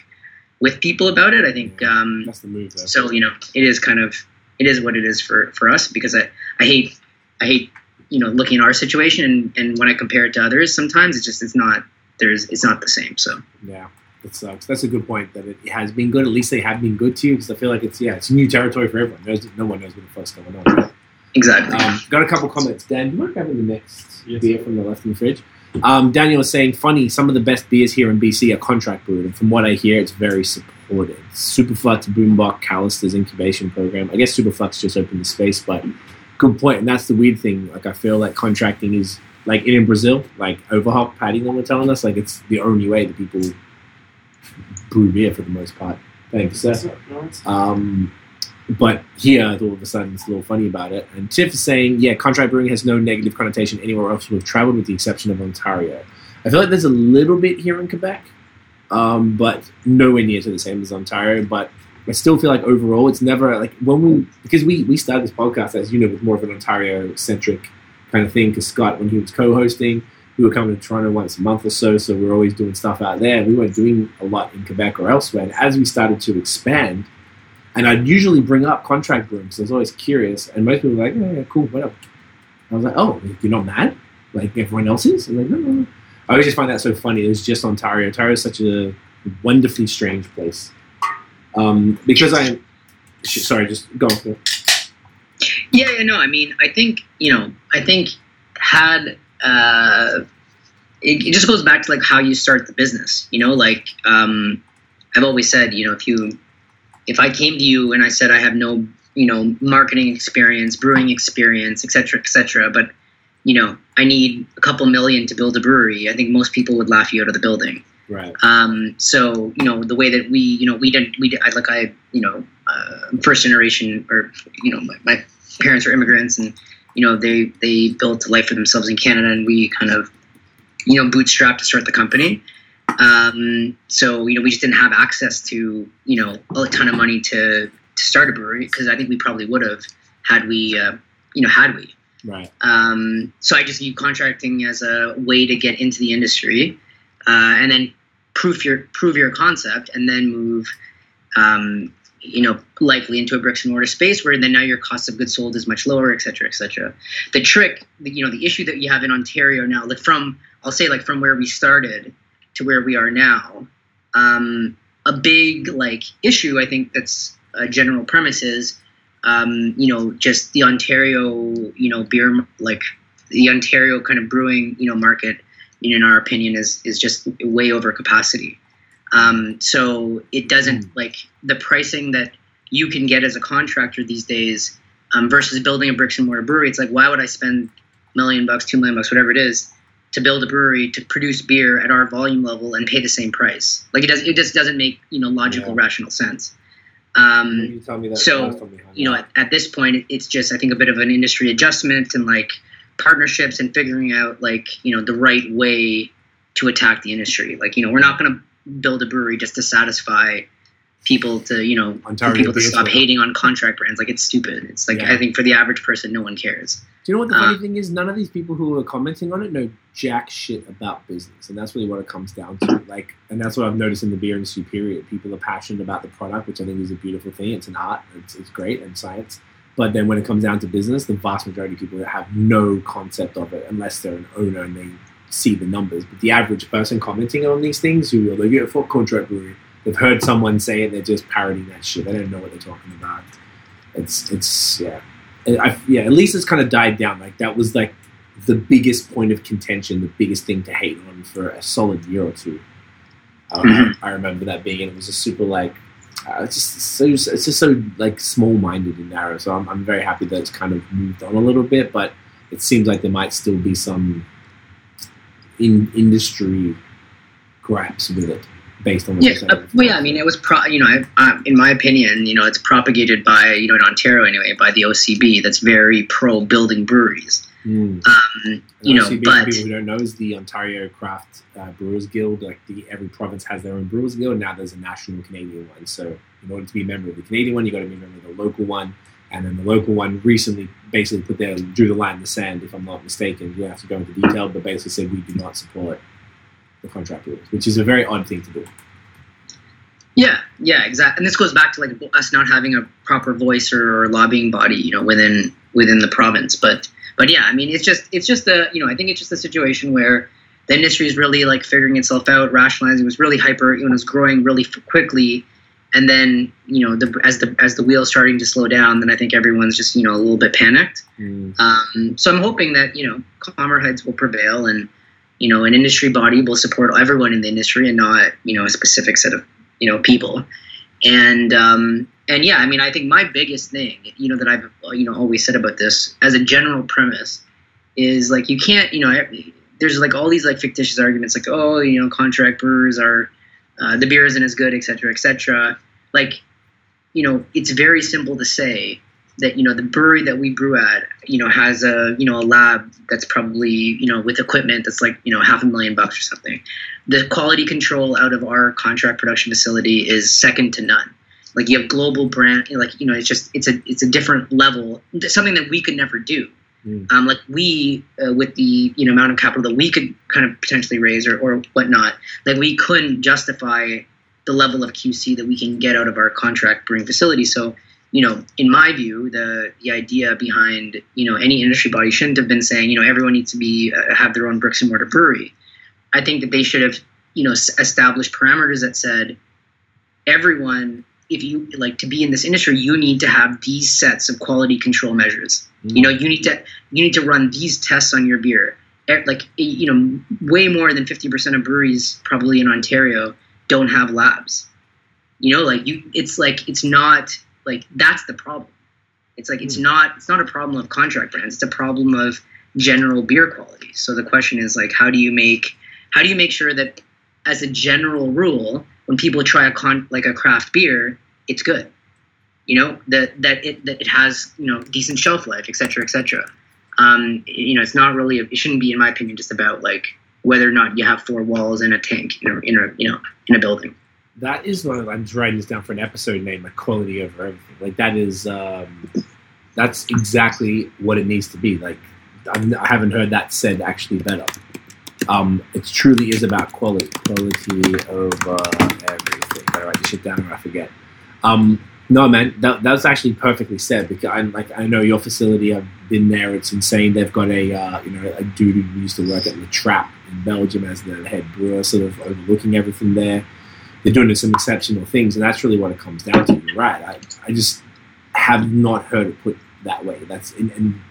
[SPEAKER 3] with people about it. I think um,
[SPEAKER 2] That's the move, though.
[SPEAKER 3] so you know it is kind of it is what it is for for us because i i hate i hate you know looking at our situation and and when i compare it to others sometimes it's just it's not there's it's not the same so
[SPEAKER 2] Yeah, it sucks. That's a good point. That it has been good. At least they have been good to you because I feel like it's yeah, it's new territory for everyone. There's, no one knows what the fuck's going on.
[SPEAKER 3] Exactly
[SPEAKER 2] Um, got a couple comments. Dan, do you mind grabbing the next
[SPEAKER 5] Yes.
[SPEAKER 2] beer from the left in the fridge? Um, Daniel was saying, funny, some of the best beers here in BC are contract brewed, and from what I hear, it's very supported. Superflux, Boombox, Callister's incubation program. I guess Superflux just opened the space, but good point. And that's the weird thing. Like, I feel like contracting is, like in Brazil, like Overhop, Paddington were telling us, like it's the only way that people brew beer for the most part. Thanks, sir. Um, but here, all of a sudden, it's a little funny about it. And Tiff is saying, yeah, contract brewing has no negative connotation anywhere else we've traveled, with the exception of Ontario. I feel like there's a little bit here in Quebec, um, but nowhere near to the same as Ontario. But I still feel like overall, it's never like when we because we we started this podcast as you know with more of an Ontario centric kind of thing. Because Scott, when he was co-hosting, we were coming to Toronto once a month or so, so we were always doing stuff out there. We weren't doing a lot in Quebec or elsewhere. And as we started to expand, and I'd usually bring up contract because I was always curious, and most people were like, "Yeah, yeah, cool, whatever." I was like, "Oh, you're not mad like everyone else is?" I'm like, "No, no, no." I always just find that so funny. It was just Ontario. Ontario is such a wonderfully strange place. Um, because I, sorry, just go. on.
[SPEAKER 3] yeah yeah no i mean i think you know i think had uh it, it just goes back to like how you start the business you know like um i've always said you know if you if i came to you and i said i have no you know marketing experience brewing experience et cetera et cetera but you know i need a couple million to build a brewery i think most people would laugh you out of the building
[SPEAKER 2] Right.
[SPEAKER 3] um, so you know the way that we, you know, we didn't, we did, I, like I, you know, uh, first generation, or you know, my, my parents were immigrants, and you know they they built a life for themselves in Canada, and we kind of, you know, bootstrapped to start the company. Um, so you know we just didn't have access to you know a ton of money to to start a brewery because I think we probably would have had we, uh, you know, had we.
[SPEAKER 2] Right.
[SPEAKER 3] Um, so I just view contracting as a way to get into the industry, uh, and then prove your prove your concept, and then move, um, you know, likely into a bricks and mortar space where then now your cost of goods sold is much lower, et cetera, et cetera. The trick, the- you know, the issue that you have in Ontario now, like from I'll say like from where we started to where we are now, um, a big like issue I think that's a general premise is um, you know, just the Ontario, you know, beer, like the Ontario kind of brewing, you know, market, you know, in our opinion, is is just way over capacity. Um, so it doesn't like the pricing that you can get as a contractor these days um, versus building a bricks and mortar brewery. It's like, why would I spend million bucks, two million bucks, whatever it is, to build a brewery to produce beer at our volume level and pay the same price. Like it does, it just doesn't make you know logical,
[SPEAKER 2] Yeah.
[SPEAKER 3] rational sense. Um,
[SPEAKER 2] you tell me that
[SPEAKER 3] so,
[SPEAKER 2] last time we hung
[SPEAKER 3] you know, at, at this point, it's just I think a bit of an industry adjustment and like partnerships and figuring out like you know the right way to attack the industry. Like you know, we're not going to build a brewery just to satisfy people to you know people to stop hating on contract brands. Like it's stupid. It's like
[SPEAKER 2] Yeah.
[SPEAKER 3] I think for the average person, no one cares.
[SPEAKER 2] Do you know what the funny
[SPEAKER 3] Uh,
[SPEAKER 2] thing is? None of these people who are commenting on it know jack shit about business, and that's really what it comes down to. Like, and that's what I've noticed in the beer industry. Period. People are passionate about the product, which I think is a beautiful thing. It's an art. It's, it's great and science. But then when it comes down to business, the vast majority of people have no concept of it unless they're an owner and they see the numbers. But the average person commenting on these things, who are like, "Yeah, fuck contract brewery," they've heard someone say it. They're just parodying that shit. They don't know what they're talking about. It's it's yeah. I, yeah, at least it's kind of died down. Like that was like the biggest point of contention, the biggest thing to hate on for a solid year or two. Uh,
[SPEAKER 3] Mhm.
[SPEAKER 2] I, remember that being, and it was a super like, uh, it's just so it's just so like small minded and narrow. So I'm, I'm very happy that it's kind of moved on a little bit, but it seems like there might still be some in industry gripes with it based on
[SPEAKER 3] Yeah, uh, well, yeah. I mean, it was pro. You know, I, I, in my opinion, you know, it's propagated by you know in Ontario anyway by the OCB. That's very pro building breweries.
[SPEAKER 2] Mm.
[SPEAKER 3] Um, you know,
[SPEAKER 2] OCB,
[SPEAKER 3] but
[SPEAKER 2] people who don't know, is the Ontario Craft uh, Brewers Guild. Like the every province has their own Brewers Guild. Now there's a national Canadian one. So in order to be a member of the Canadian one, you got to be a member of the local one. And then the local one recently basically put their drew the line in the sand. If I'm not mistaken, you have to go into detail, but basically said we do not support the contract rules, which is a very odd thing to do.
[SPEAKER 3] Yeah, yeah, exactly. And this goes back to like us not having a proper voice or, or lobbying body, you know, within within the province. But but yeah, I mean, it's just it's just a you know, I think it's just a situation where the industry is really like figuring itself out, rationalizing. It was really hyper, you know, it was growing really quickly, and then you know, the as the as the wheels starting to slow down, then I think everyone's just you know a little bit panicked.
[SPEAKER 2] Mm.
[SPEAKER 3] Um, so I'm hoping that you know calmer heads will prevail, and you know an industry body will support everyone in the industry and not you know a specific set of you know people. And um, and yeah, I mean, I think my biggest thing, you know, that I've you know always said about this as a general premise is like you can't, you know, there's like all these like fictitious arguments, like oh, you know, contract brewers are uh, the beer isn't as good, et cetera, et cetera. Like, you know, it's very simple to say that you know the brewery that we brew at you know has a you know a lab that's probably you know with equipment that's like you know half a million bucks or something. The quality control out of our contract production facility is second to none. Like you have global brand like you know it's just it's a it's a different level something that we could never do.
[SPEAKER 2] Mm.
[SPEAKER 3] um, like we uh, with the you know amount of capital that we could kind of potentially raise or, or whatnot like we couldn't justify the level of qc that we can get out of our contract brewing facility. So you know, in my view, the the idea behind you know any industry body shouldn't have been saying you know everyone needs to be uh, have their own bricks and mortar brewery. I think that they should have you know s- established parameters that said everyone, if you like to be in this industry, you need to have these sets of quality control measures. You know, you need to you need to run these tests on your beer. Like you know, way more than fifty percent of breweries probably in Ontario don't have labs. You know, like you, it's like it's not like that's the problem. It's like it's not it's not a problem of contract brands. It's a problem of general beer quality. So the question is like, how do you make how do you make sure that as a general rule, when people try a con like a craft beer, it's good. You know that that it that it has you know decent shelf life, et cetera, et cetera. Um, you know, it's not really. It shouldn't be, in my opinion, just about like whether or not you have four walls and a tank in a, in a you know in a building.
[SPEAKER 2] That is one. Of, I'm just writing this down for an episode name, like quality over everything. Like that is, um, that's exactly what it needs to be. Like I've, I haven't heard that said actually better. Um, it truly is about quality, quality over everything. I write this shit down or I forget. Um, no, man, that, that's actually perfectly said. Because I'm like, I know your facility. I've been there. It's insane. They've got a, uh, you know, a dude who used to work at the Trap in Belgium as the head brewer, sort of overlooking everything there they're doing some exceptional things, and that's really what it comes down to. You're right. I, I just have not heard it put that way. That's and, and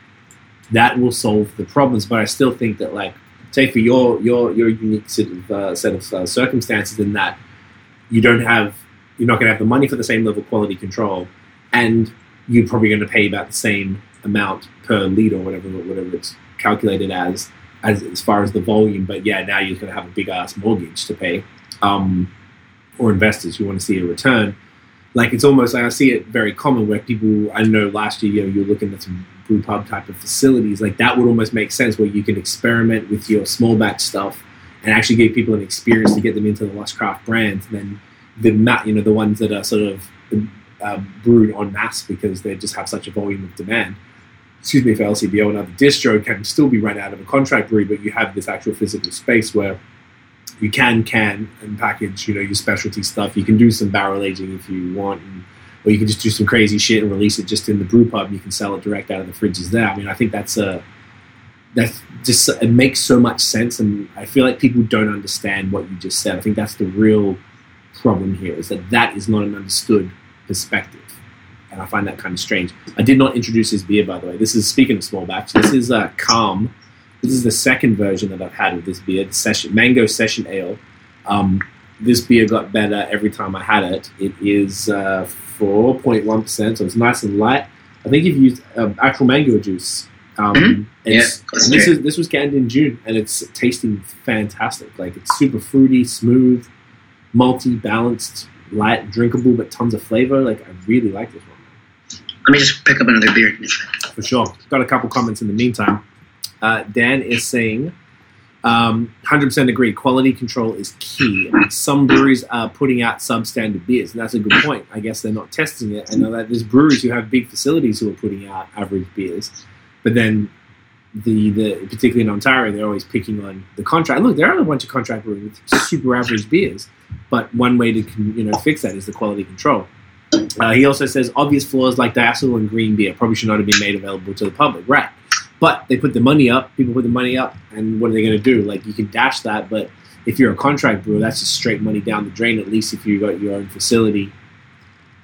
[SPEAKER 2] that will solve the problems. But I still think that, like, say for your your your unique set of uh, set of uh, circumstances, in that you don't have, you're not going to have the money for the same level of quality control, and you're probably going to pay about the same amount per lead or whatever whatever it's calculated as, as as far as the volume. But yeah, now you're going to have a big ass mortgage to pay, um, or investors who want to see a return. Like it's almost like I see it very common where people I know last year you know, you're looking at some brew pub type of facilities like that would almost make sense where you can experiment with your small batch stuff and actually give people an experience to get them into the Lost Craft brands. Then the you know the ones that are sort of uh, brewed en masse because they just have such a volume of demand. Excuse me, for LCBO, another distro can still be run out of a contract brewery, but you have this actual physical space where you can can and package, you know, your specialty stuff. You can do some barrel aging if you want, and, or you can just do some crazy shit and release it just in the brew pub. And you can sell it direct out of the fridges there. I mean, I think that's a that's just it makes so much sense, and I feel like people don't understand what you just said. I think that's the real problem here is that that is not an understood perspective. And I find that kind of strange. I did not introduce this beer, by the way. This is, speaking of small batch, this is uh, Calm. This is the second version that I've had of this beer, session, Mango Session Ale. Um, this beer got better every time I had it. It is uh, 4.1%, so it's nice and light. I think you've used um, actual mango juice. Um,
[SPEAKER 3] Mhm.
[SPEAKER 2] it's-
[SPEAKER 3] Yeah,
[SPEAKER 2] this is this was canned in June, and it's tasting fantastic. Like it's super fruity, smooth, malty, balanced, light, drinkable, but tons of flavor. Like I really like this one
[SPEAKER 3] Let me just pick up another beer.
[SPEAKER 2] for sure. Got a couple comments in the meantime. Uh, Dan is saying, um, 100% agree. Quality control is key. Some breweries are putting out substandard beers, and that's a good point. I guess they're not testing it. That there's breweries who have big facilities who are putting out average beers, but then the, the particularly in Ontario, they're always picking on the contract. Look, there are a bunch of contract breweries with super average beers, but one way to you know fix that is the quality control. Uh, he also says obvious flaws like diacetyl and green beer probably should not have been made available to the public. Right. But they put the money up, people put the money up, and what are they going to do? Like, you can dash that, but if you're a contract brewer, that's just straight money down the drain. At least if you got your own facility,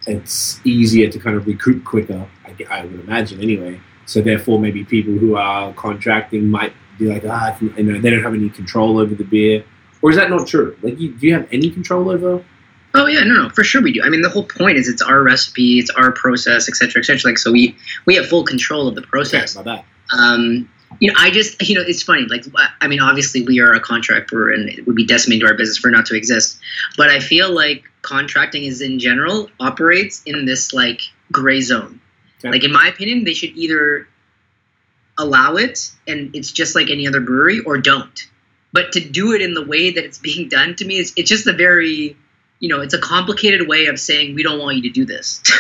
[SPEAKER 2] it's easier to kind of recoup quicker, I, I would imagine anyway. So, therefore, maybe people who are contracting might be like, ah, you know, they don't have any control over the beer. Or is that not true? Like, you, do you have any control over?
[SPEAKER 3] Oh yeah, no, no, for sure we do. I mean, the whole point is it's our recipe, it's our process, et cetera, et cetera. Like, so we we have full control of the process.
[SPEAKER 2] my bad.
[SPEAKER 3] Um, you know, I just, you know, it's funny. Like, I mean, obviously, we are a contract brewer, and it would be decimating to our business for not to exist. But I feel like contracting is, in general, operates in this like gray zone.
[SPEAKER 2] Okay.
[SPEAKER 3] Like, in my opinion, they should either allow it, and it's just like any other brewery, or don't. But to do it in the way that it's being done to me is it's just a very you know, it's a complicated way of saying we don't want you to do this.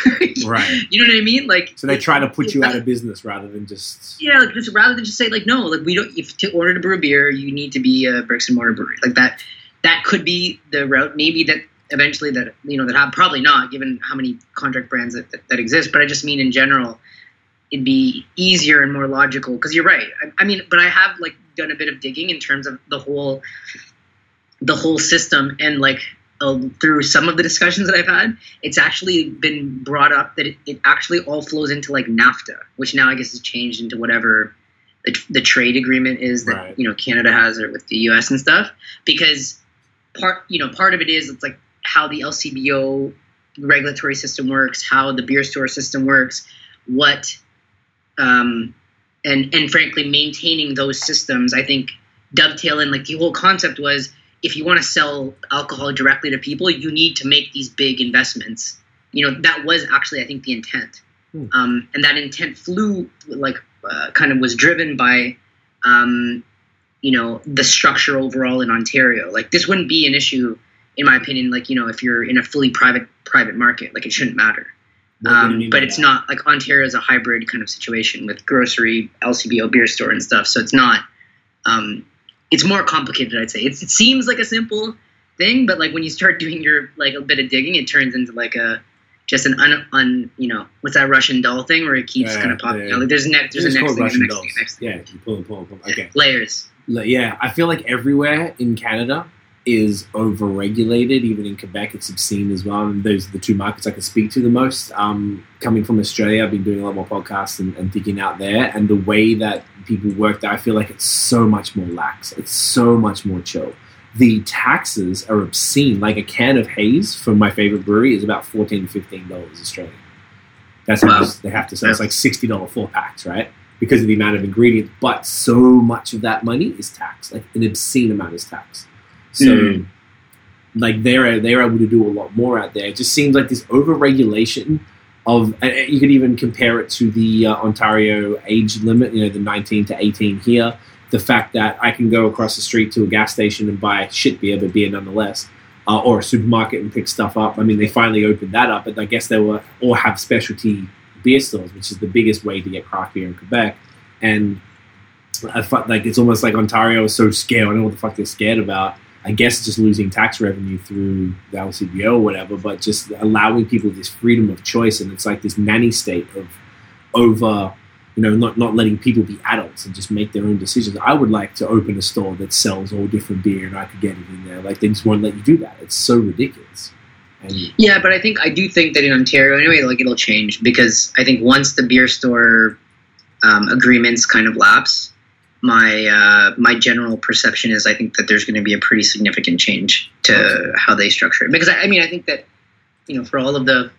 [SPEAKER 2] Right.
[SPEAKER 3] You know what I mean? Like
[SPEAKER 2] So they try to put you out of business rather than just.
[SPEAKER 3] yeah, like just rather than just say like no, like we don't. If to order to brew a beer, you need to be a bricks and mortar brewery. Like that, that could be the route. Maybe that eventually that you know that have probably not given how many contract brands that, that, that exist. But I just mean in general, it'd be easier and more logical. Because you're right. I, I mean, but I have like done a bit of digging in terms of the whole, the whole system and like. Uh, through some of the discussions that I've had, it's actually been brought up that it, it actually all flows into like NAFTA, which now I guess has changed into whatever the, the trade agreement is that
[SPEAKER 2] Right.
[SPEAKER 3] you know Canada has or with the U.S. and stuff. Because part you know part of it is it's like how the LCBO regulatory system works, how the beer store system works, what um, and and frankly maintaining those systems. I think dovetail in like the whole concept was if you want to sell alcohol directly to people, you need to make these big investments. You know that was actually I think the intent,
[SPEAKER 2] Hmm.
[SPEAKER 3] um, and that intent flew like uh, kind of was driven by. Um, you know the structure overall in Ontario. Like this wouldn't be an issue, in my opinion. Like you know if you're in a fully private private market, like it shouldn't matter.
[SPEAKER 2] What do you
[SPEAKER 3] Um, but it's
[SPEAKER 2] that?
[SPEAKER 3] not like Ontario is a hybrid kind of situation with grocery, LCBO, beer store, and stuff. So it's not. Um, it's more complicated, I'd say. It's, it seems like a simple thing, but like when you start doing your like a bit of digging, it turns into like a just an un, un you know what's that Russian doll thing where it keeps
[SPEAKER 2] Yeah,
[SPEAKER 3] kind of popping
[SPEAKER 2] yeah.
[SPEAKER 3] out. Like there's next there's
[SPEAKER 2] It's
[SPEAKER 3] a next thing,
[SPEAKER 2] Russian
[SPEAKER 3] next
[SPEAKER 2] dolls.
[SPEAKER 3] thing, next thing.
[SPEAKER 2] Yeah, you pull and pull and pull. Okay.
[SPEAKER 3] Layers.
[SPEAKER 2] Yeah, I feel like everywhere in Canada is over-regulated. Even in Quebec, it's obscene as well. And those are the two markets I can speak to the most. Um, coming from Australia, I've been doing a lot more podcasts and, and thinking out there. And the way that people work there, I feel like it's so much more lax. It's so much more chill. The taxes are obscene. Like a can of haze from my favorite brewery is about fourteen to fifteen dollars Australian. That's how much they have to sell. It's like sixty dollar four packs, right? because of the amount of ingredients. But so much of that money is taxed, like an obscene amount is taxed. So,
[SPEAKER 3] Mm.
[SPEAKER 2] like they're they're able to do a lot more out there. It just seems like this over regulation of. You could even compare it to the uh, Ontario age limit. You know, the 19 to 18 here. The fact that I can go across the street to a gas station and buy shit beer, but beer nonetheless uh, or a supermarket and pick stuff up. I mean, they finally opened that up, but I guess they were all have specialty beer stores, which is the biggest way to get craft beer in Quebec. And I thought like it's almost like Ontario is so scared. I don't know what the fuck they're scared about. I guess just losing tax revenue through the LCBO or whatever, but just allowing people this freedom of choice, and it's like this nanny state of over, you know, not not letting people be adults and just make their own decisions. I would like to open a store that sells all different beer, and I could get it in there. Like they just won't let you do that. It's so ridiculous. And
[SPEAKER 3] Yeah, but I think I do think that in Ontario anyway, like it'll change because I think once the beer store um, agreements kind of lapse, my uh, my general perception is I think that there's going to be a pretty significant change to how they structure it. Because I, I mean, I think that you know, for all of the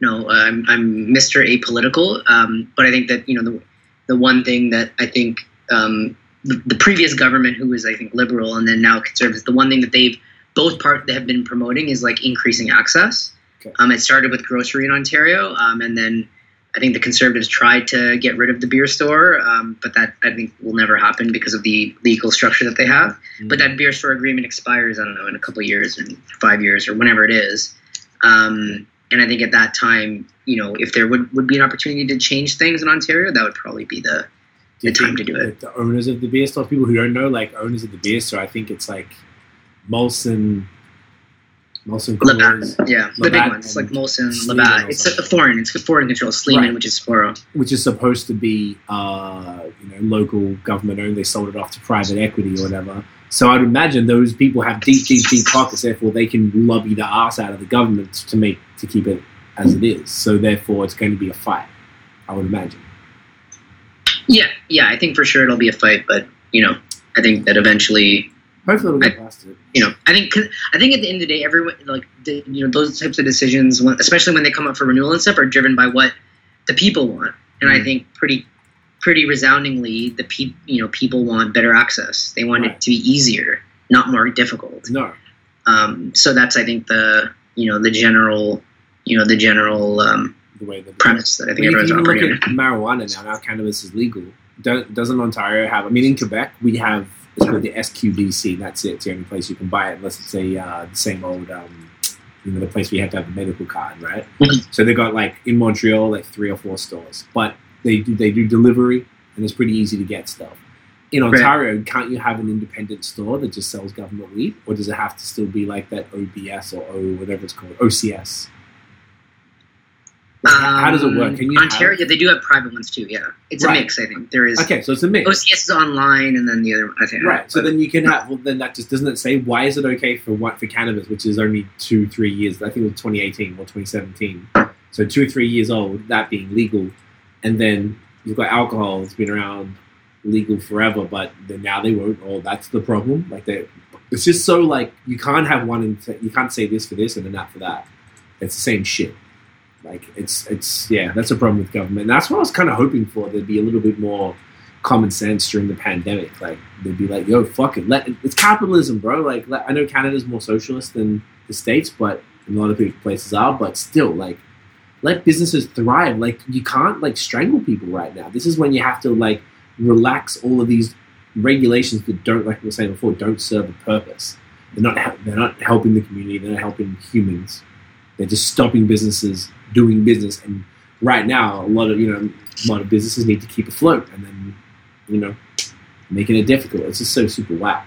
[SPEAKER 3] you know, uh, I'm I'm Mr. Apolitical, um, but I think that you know the the one thing that I think um, the, the previous government, who was I think liberal and then now conservative, the one thing that they've both part they have been promoting is like increasing access.
[SPEAKER 2] Okay.
[SPEAKER 3] Um, it started with grocery in Ontario, um, and then I think the Conservatives tried to get rid of the beer store, um, but that I think will never happen because of the legal structure that they have. But that beer store agreement expires, I don't know, in a couple of years, in five years, or whenever it is. Um, and I think at that time, you know, if there would, would be an opportunity to change things in Ontario, that would probably be the the time to do it.
[SPEAKER 2] The owners of the beer store, people who don't know, like owners of the beer store, I think it's like Molson, Molson Coors,
[SPEAKER 3] Labatt, yeah, the big
[SPEAKER 2] Labatt
[SPEAKER 3] ones like Molson,
[SPEAKER 2] Sleeman
[SPEAKER 3] Labatt. It's a foreign. It's foreign control. Sleeman,
[SPEAKER 2] Right.
[SPEAKER 3] which is Sapporo.
[SPEAKER 2] which is supposed to be, uh, you know, local government owned. They sold it off to private equity or whatever. So I'd imagine those people have deep, deep, deep pockets. Therefore, they can lobby the ass out of the government to make to keep it as it is. So therefore, it's going to be a fight. I would imagine.
[SPEAKER 3] Yeah, yeah. I think for sure it'll be a fight, but you know, I think that eventually
[SPEAKER 2] Hopefully, we'll get past it.
[SPEAKER 3] you know, I think 'cause I think at the end of the day, everyone like the, you know those types of decisions, when, especially when they come up for renewal and stuff, are driven by what the people want, and I
[SPEAKER 2] Mm.
[SPEAKER 3] think pretty pretty resoundingly, the pe- you know people want better access. They want
[SPEAKER 2] Right.
[SPEAKER 3] it to be easier, not more difficult.
[SPEAKER 2] No,
[SPEAKER 3] Um, so that's I think the you know the general you know the general um,
[SPEAKER 2] the way
[SPEAKER 3] premise that I think everyone's operating.
[SPEAKER 2] look at marijuana now. Now cannabis is legal. Do- Doesn't Ontario have? I mean, in Quebec, we have it's called the SQDC. That's it. It's the only place you can buy it, unless it's a uh, the same old, um, you know, the place where you have to have a medical card, right?
[SPEAKER 3] Mhm.
[SPEAKER 2] So they got like in Montreal, like three or four stores, but they do they do delivery, and it's pretty easy to get stuff. In
[SPEAKER 3] Right.
[SPEAKER 2] Ontario, can't you have an independent store that just sells government weed, or does it have to still be like that OBS or O whatever it's called, OCS? Like, how- how does it work?
[SPEAKER 3] Um,
[SPEAKER 2] Can you
[SPEAKER 3] Ontario? Yeah, they do have private ones too. Yeah, it's
[SPEAKER 2] Right.
[SPEAKER 3] a mix. I think there is.
[SPEAKER 2] Okay, so it's a mix.
[SPEAKER 3] OCS is online, and then the other. One, I think.
[SPEAKER 2] Right. So then you can have. Well, then that just doesn't it say why is it okay for what for cannabis, which is only two three years? I think it was 2018 or 2017. So two or three years old, that being legal, and then you've got alcohol. It's been around legal forever, but then now they won't. Oh, that's the problem. Like they, it's just so like you can't have one and you can't say this for this and then that for that. It's the same shit. Like it's it's yeah, that's a problem with government. And that's what I was kind of hoping for. There'd be a little bit more common sense during the pandemic. Like they'd be like, "Yo, fuck it, let it's capitalism, bro." Like let, I know Canada's more socialist than the states, but a lot of places are. But still, like let businesses thrive. Like you can't like strangle people right now. This is when you have to like relax all of these regulations that don't, like we were saying before, don't serve a purpose. They're not they're not helping the community. They're not helping humans. They're just stopping businesses doing business. And right now, a lot of you know a lot of businesses need to keep afloat, and then you know making it difficult. It's just so super whack.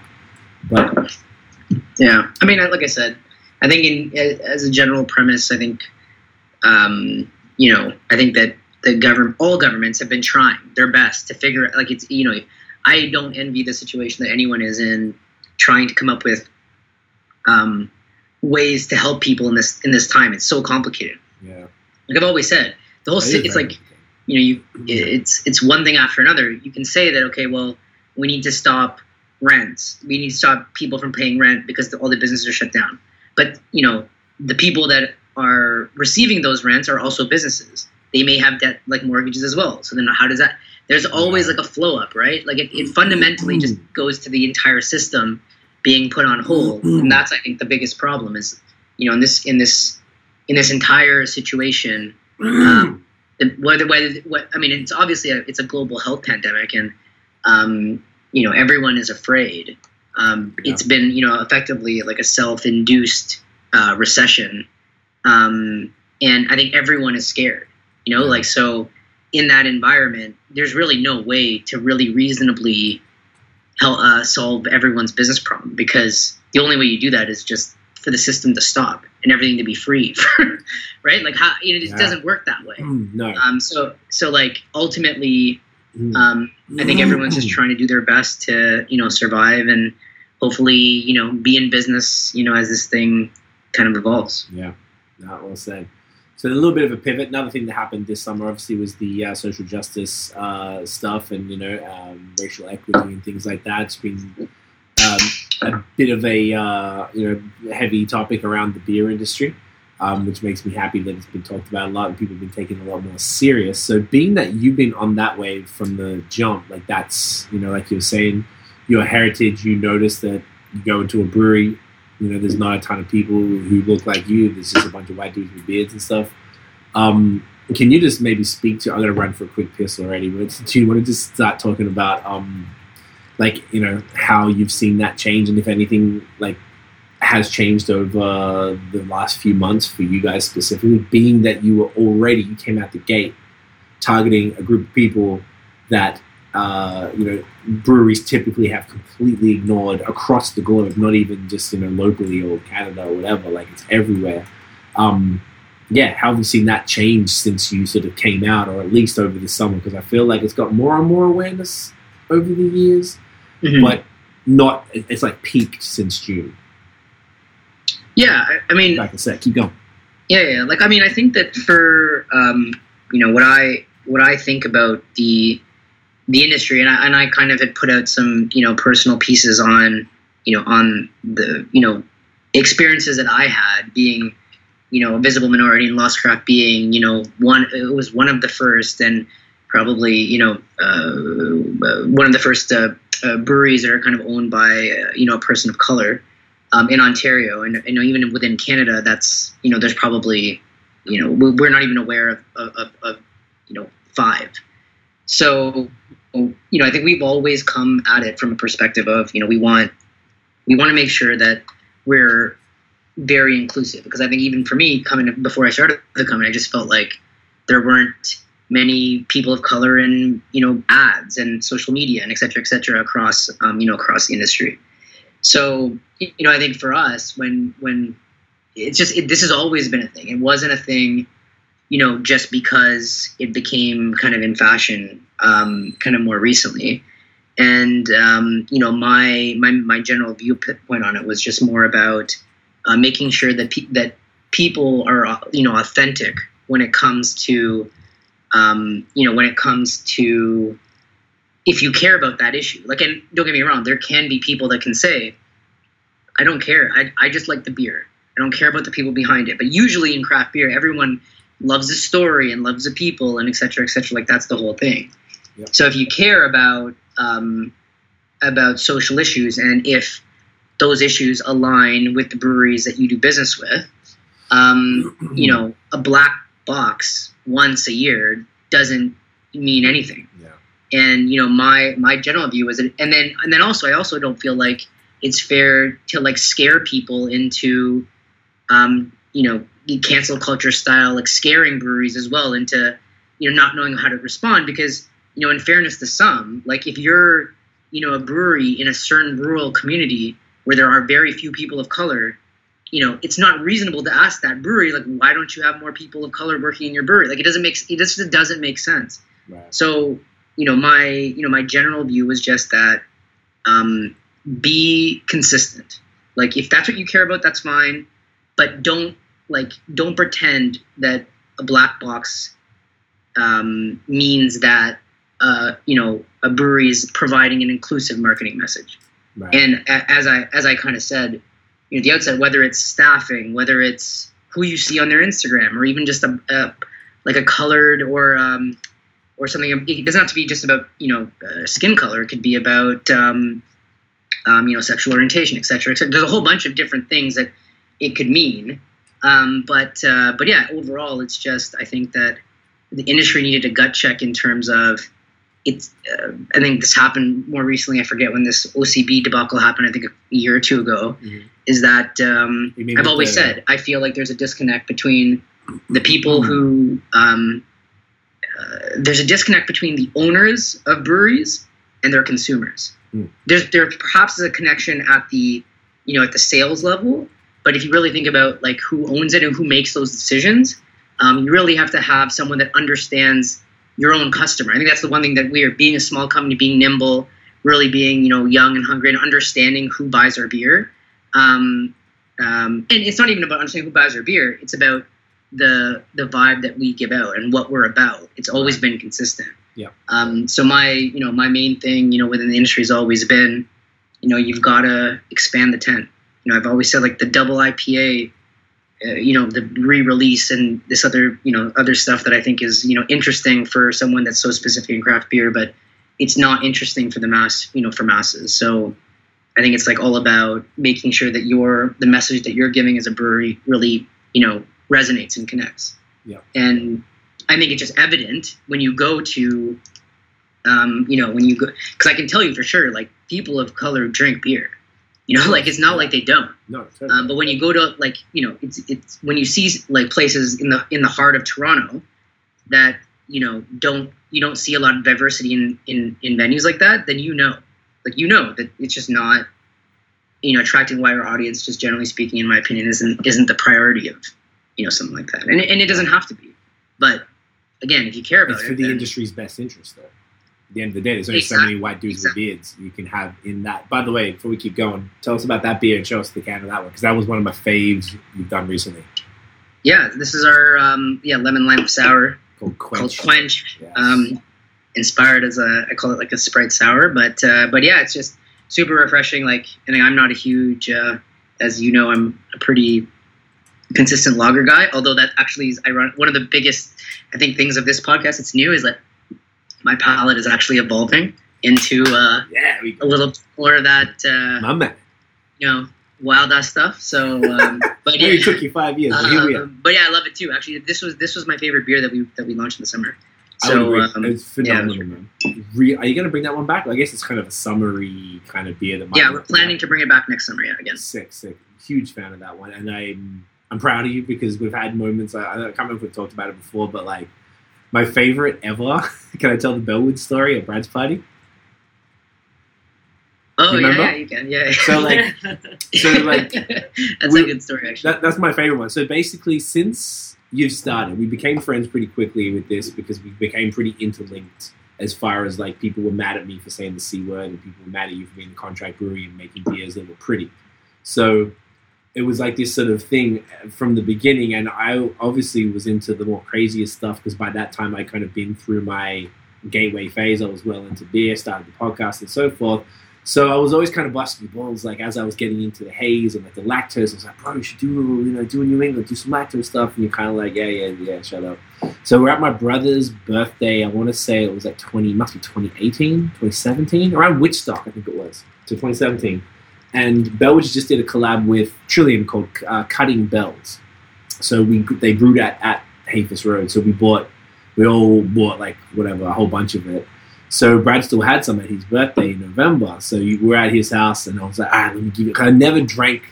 [SPEAKER 2] But
[SPEAKER 3] Yeah, I mean, like I said, I think in as a general premise, I think, um, you know, I think that the government, all governments, have been trying their best to figure. out. Like it's, you know, I don't envy the situation that anyone is in, trying to come up with um, ways to help people in this in this time. It's so complicated.
[SPEAKER 2] yeah,
[SPEAKER 3] Like I've always said, the whole
[SPEAKER 2] it is
[SPEAKER 3] it's like you know you it's it's one thing after another you can say that okay well we need to stop rents we need to stop people from paying rent because the, all the businesses are shut down but you know the people that are receiving those rents are also businesses they may have debt like mortgages as well. So then how does that? There's always like a flow up, right? Like it, it mm-hmm. fundamentally just mm-hmm. goes to the entire system being put on hold, and that's I think the biggest problem is, you know, in this in this in this entire situation, um, whether whether what I mean, it's obviously a, it's a global health pandemic, and um, you know everyone is afraid. Um,
[SPEAKER 2] Yeah.
[SPEAKER 3] It's been you know effectively like a self-induced uh, recession, um, and I think everyone is scared. You know, like so in that environment, there's really no way to really reasonably help uh, solve everyone's business problem because the only way you do that is just for the system to stop and everything to be free, right? Like how you know, it just
[SPEAKER 2] Yeah.
[SPEAKER 3] doesn't work that way.
[SPEAKER 2] no.
[SPEAKER 3] Um, so so like ultimately,
[SPEAKER 2] Mm.
[SPEAKER 3] um, I think everyone's just trying to do their best to you know survive and hopefully you know be in business you know as this thing kind of evolves.
[SPEAKER 2] Yeah, no, well said. So a little bit of a pivot. Another thing that happened this summer, obviously, was the uh, social justice uh, stuff and you know um, racial equity and things like that. It's been um, a bit of a uh, you know heavy topic around the beer industry, um, which makes me happy that it's been talked about a lot and people have been taking it a lot more serious. So being that you've been on that wave from the jump, like that's you know like you were saying, your heritage. You notice that you go into a brewery you know, there's not a ton of people who look like you. There's just a bunch of white dudes with beards and stuff. Um, can you just maybe speak to? I'm gonna run for a quick piss already, but do you want to just start talking about, um, like you know, how you've seen that change, and if anything, like has changed over the last few months for you guys specifically, being that you were already you came out the gate targeting a group of people that uh, you know breweries typically have completely ignored across the globe, not even just you know locally or Canada or whatever. Like it's everywhere. Um, yeah, how have you seen that change since you sort of came out, or at least over the summer? Because I feel like it's got more and more awareness over the years, but not. It's like peaked since June.
[SPEAKER 3] yeah, I, I mean,
[SPEAKER 2] Like I said, keep going.
[SPEAKER 3] Yeah, yeah. Like I mean, I think that for um, you know what I what I think about the the industry, and I and I kind of had put out some you know personal pieces on you know on the you know experiences that I had being you know a visible minority in Lost Craft being you know one it was one of the first and probably you know uh, uh, one of the first uh, uh, breweries that are kind of owned by uh, you know a person of color um, in Ontario, and you know even within Canada, that's you know there's probably you know we- we're not even aware of, of, of, of you know five. So you know I think we've always come at it from a perspective of you know we want we want to make sure that we're very inclusive because I think even for me coming before I started the company, I just felt like there weren't many people of color in you know ads and social media and et cetera, et cetera across um, you know across the industry. So you know, I think for us, when when it's just it, this has always been a thing. It wasn't a thing, you know, just because it became kind of in fashion, um, kind of more recently. And um, you know, my my my general viewpoint on it was just more about uh, making sure that pe- that people are uh, you know authentic when it comes to um, you know when it comes to if you care about that issue. Like, and don't get me wrong, there can be people that can say, I don't care. I, I just like the beer. I don't care about the people behind it. But usually in craft beer, everyone loves the story and loves the people and et cetera, et cetera. Like that's the whole thing.
[SPEAKER 2] Yep.
[SPEAKER 3] So if you care about um, about social issues and if those issues align with the breweries that you do business with, um, you know, a black box once a year doesn't mean anything
[SPEAKER 2] Yeah.
[SPEAKER 3] and you know my my general view is that, and then and then also i also don't feel like it's fair to like scare people into um you know cancel culture style like scaring breweries as well into you know not knowing how to respond because you know in fairness to some like if you're you know a brewery in a certain rural community where there are very few people of color you know it's not reasonable to ask that brewery like why don't you have more people of color working in your brewery? Like it doesn't make it just doesn't make sense.
[SPEAKER 2] Right.
[SPEAKER 3] so you know my you know my general view was just that um, be consistent. Like if that's what you care about that's fine but don't like don't pretend that a black box um, means that uh, you know a brewery is providing an inclusive marketing message
[SPEAKER 2] Right.
[SPEAKER 3] and a- as i as i kind of said you know at the outset whether it's staffing whether it's who you see on their instagram or even just a, a like a colored or um, or something. It doesn't have to be just about you know uh, skin color. It could be about um, um, you know sexual orientation, etc. Et cetera, There's a whole bunch of different things that it could mean. Um, but uh, but yeah, overall, it's just I think that the industry needed a gut check in terms of it's. Uh, I think this happened more recently. I forget when this OCB debacle happened. I think a year or two ago.
[SPEAKER 2] Mhm.
[SPEAKER 3] Is that um, I've always said I feel like there's a disconnect between the people who um, uh, there's a disconnect between the owners of breweries and their consumers.
[SPEAKER 2] Mm.
[SPEAKER 3] There's there perhaps is a connection at the you know at the sales level, but if you really think about like who owns it and who makes those decisions, um, you really have to have someone that understands your own customer. I think that's the one thing that we are being a small company, being nimble, really being you know young and hungry, and understanding who buys our beer. Um, um, and it's not even about understanding who buys our beer; it's about the the vibe that we give out and what we're about. It's always been consistent.
[SPEAKER 2] Yeah.
[SPEAKER 3] Um, so my you know my main thing you know within the industry has always been, you know, you've got to expand the tent. You know, I've always said like the double IPA, uh, you know, the re-release and this other you know other stuff that I think is you know interesting for someone that's so specific in craft beer, but it's not interesting for the mass you know for masses. So. I think it's like all about making sure that your the message that you're giving as a brewery really, you know, resonates and connects.
[SPEAKER 2] Yeah.
[SPEAKER 3] And I think it's just evident when you go to, um, you know, when you go, because I can tell you for sure, like people of color drink beer. You know, like it's not like they don't.
[SPEAKER 2] No.
[SPEAKER 3] Um, but when you go to like, you know, it's it's when you see like places in the in the heart of Toronto that you know don't you don't see a lot of diversity in in in venues like that, then you know, like you know that it's just not, you know, attracting a wider audience. Just generally speaking, in my opinion, isn't isn't the priority of you know something like that, and and it doesn't have to be. But again, if you care about
[SPEAKER 2] it's
[SPEAKER 3] it,
[SPEAKER 2] for the
[SPEAKER 3] then-
[SPEAKER 2] industry's best interest, though. At the end of the day, there's only so many white dudes
[SPEAKER 3] Exactly.
[SPEAKER 2] with beards you can have in that. By the way, before we keep going, tell us about that beer and show us the can of that one because that was one of my faves you've done recently
[SPEAKER 3] yeah, this is our um, yeah lemon lime sour
[SPEAKER 2] called
[SPEAKER 3] called
[SPEAKER 2] Quench.
[SPEAKER 3] Quench.
[SPEAKER 2] Yes.
[SPEAKER 3] um, inspired as a I call it like a Sprite sour, but uh, but yeah, it's just super refreshing. Like, and I'm not a huge, uh, as you know, I'm a pretty consistent lager guy. Although that actually is ironic. One of the biggest, I think, things of this podcast it's new is that my palate is actually evolving into uh,
[SPEAKER 2] yeah, we,
[SPEAKER 3] a little more of that uh,
[SPEAKER 2] my man.
[SPEAKER 3] you know wild ass stuff. So, um, but yeah.
[SPEAKER 2] it took you five years, but here we are.
[SPEAKER 3] Um, but yeah, I love it too. Actually, this was this was my favorite beer that we that we launched in the summer. So um,
[SPEAKER 2] it's phenomenal, man. Re- are you going to bring that one back? I guess it's kind of a summery kind of beer. That might
[SPEAKER 3] yeah, we're planning to bring it back next summer. Yeah, again.
[SPEAKER 2] Sick, sick. Huge fan of that one, and I'm I'm proud of you because we've had moments. I, I can't remember if we've talked about it before, but like my favorite ever. Can I tell the Bellwood story at Brad's party?
[SPEAKER 3] Oh
[SPEAKER 2] You
[SPEAKER 3] yeah, yeah, you can. Yeah.
[SPEAKER 2] So, like- So like
[SPEAKER 3] that's a good story actually.
[SPEAKER 2] that, that's my favorite one. So basically, since you've started, we became friends pretty quickly with this because we became pretty interlinked. As far as like people were mad at me for saying the c word, and people were mad at you for being a contract brewery and making beers that were pretty. So it was like this sort of thing from the beginning, and I obviously was into the more craziest stuff because by that time I kind of been through my gateway phase. I was well into beer, started the podcast, and so forth. So I was always kind of busting balls, like as I was getting into the haze and like the lactose. I was like, bro, you should do, you know, do a New England, do some lactose stuff. And you're kind of like, yeah, yeah, yeah, shut up. So we're at my brother's birthday. I want to say it was like 20, must be 2018, 2017, around Witchstock, I think it was. So 2017. And Bellwoods just did a collab with Trillium called uh, Cutting Bells. So we they brewed at, at Hafis Road. So we bought, we all bought like whatever, a whole bunch of it. So Brad still had some at his birthday in November. So you were at his house, and I was like, "Ah, let me give you." 'cause I never drank.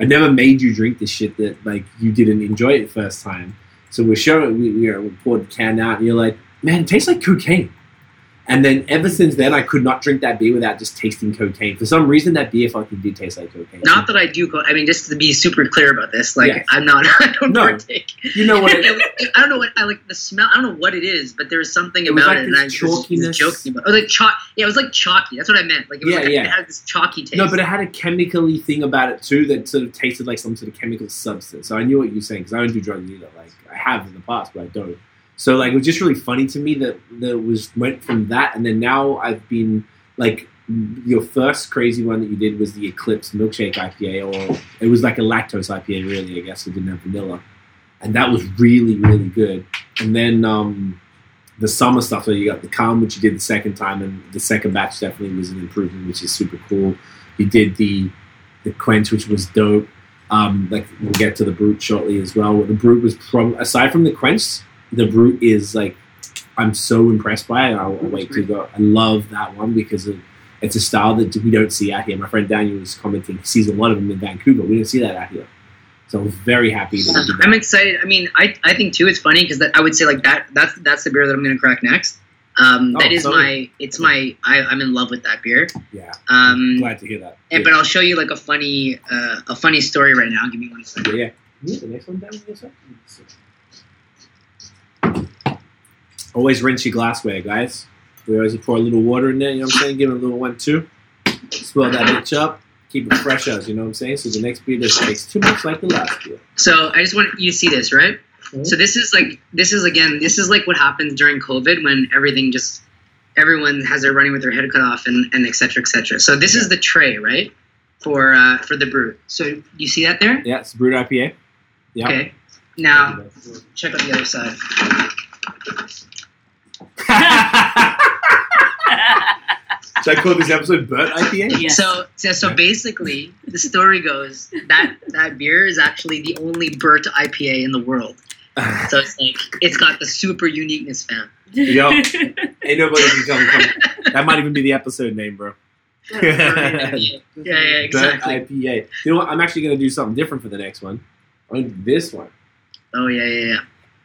[SPEAKER 2] I never made you drink the shit that like you didn't enjoy it first time. So we're showing, we, we, we poured the can out, and you're like, "Man, it tastes like cocaine." And then ever since then, I could not drink that beer without just tasting cocaine. For some reason, that beer fucking did taste like cocaine.
[SPEAKER 3] Not that I do. Go, I mean, just to be super clear about this, like
[SPEAKER 2] Yes.
[SPEAKER 3] I'm not. I don't
[SPEAKER 2] No.
[SPEAKER 3] partake.
[SPEAKER 2] you know what? It,
[SPEAKER 3] I don't know what I like the smell. I don't know what it is, but there's something
[SPEAKER 2] It was
[SPEAKER 3] about
[SPEAKER 2] like
[SPEAKER 3] it, and I was, was joking about. Oh, like chalk. Yeah, it was like chalky. That's what I meant. Like it was
[SPEAKER 2] Yeah,
[SPEAKER 3] like,
[SPEAKER 2] yeah.
[SPEAKER 3] It had this chalky taste.
[SPEAKER 2] No, but it had a chemically thing about it too that sort of tasted like some sort of chemical substance. So I knew what you were saying because I don't do drugs either. Like I have in the past, but I don't. So like it was just really funny to me that that was went from that, and then now I've been like your first crazy one that you did was the Eclipse Milkshake IPA, or it was like a lactose IPA, really. I guess it didn't have vanilla, and that was really really good. and then um, the summer stuff. So you got the calm, which you did the second time, and the second batch definitely was an improvement, which is super cool. You did the the quench, which was dope. Um, like we'll get to the brut shortly as well. The brut was from aside from the quench, the brut is like I'm so impressed by it. I'll, I'll wait to go. I love that one because of, it's a style that we don't see out here. My friend Daniel was commenting he sees a lot of them in Vancouver. We don't see that out here. So I was very happy that
[SPEAKER 3] I'm excited. I mean, I, I think too. It's funny because I would say like that. That's that's the beer that I'm going to crack next. Um,
[SPEAKER 2] Oh,
[SPEAKER 3] that is
[SPEAKER 2] totally.
[SPEAKER 3] my. It's my. I, I'm in love with that beer.
[SPEAKER 2] Yeah,
[SPEAKER 3] Um,
[SPEAKER 2] glad to hear that.
[SPEAKER 3] and, but I'll show you like a funny uh, a funny story right now. Give me one second.
[SPEAKER 2] yeah, yeah. Yeah, the next one down. Always rinse your glassware, guys. We always pour a little water in there. You know what I'm saying? Give it a little one two. Swell that bitch up. Keep it fresh as you know what I'm saying. So the next beer doesn't taste too much like the last beer.
[SPEAKER 3] So I just want you to see this, right?
[SPEAKER 2] Mhm.
[SPEAKER 3] So this is like this is again this is like what happens during COVID when everything just everyone has their running with their head cut off and and et cetera, et cetera. So this is the tray, right? For uh, for the brew. So you see that there?
[SPEAKER 2] Yeah, it's Brut IPA. Yeah.
[SPEAKER 3] Okay. Now check out the other side.
[SPEAKER 2] Should I call this episode Brut IPA?
[SPEAKER 4] Yes.
[SPEAKER 3] So, so so basically, the story goes that that beer is actually the only Brut IPA in the world. So it's like it's got the super uniqueness, fam.
[SPEAKER 2] Yo, ain't nobody can come, come. That might even be the episode name, bro.
[SPEAKER 3] yeah, yeah, yeah,
[SPEAKER 2] Brut
[SPEAKER 3] exactly.
[SPEAKER 2] IPA. You know what? I'm actually going to do something different for the next one. I'm going to do this one.
[SPEAKER 3] Oh yeah, yeah, yeah.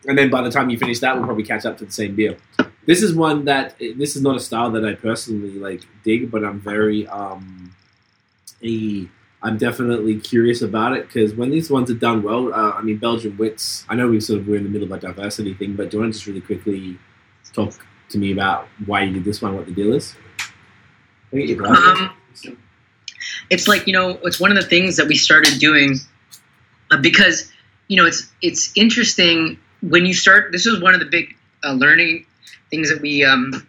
[SPEAKER 2] And then by the time you finish that, we'll probably catch up to the same beer. This is one that this is not a style that I personally like dig, but I'm very um, a, I'm definitely curious about it because when these ones are done well, uh, I mean Belgian wits. I know we sort of we're in the middle of a diversity thing, but do you want to just really quickly talk to me about why you did this one, what the deal is?
[SPEAKER 3] Um, it's like you know, it's one of the things that we started doing uh, because you know it's it's interesting when you start. This was one of the big uh, learning things that we um,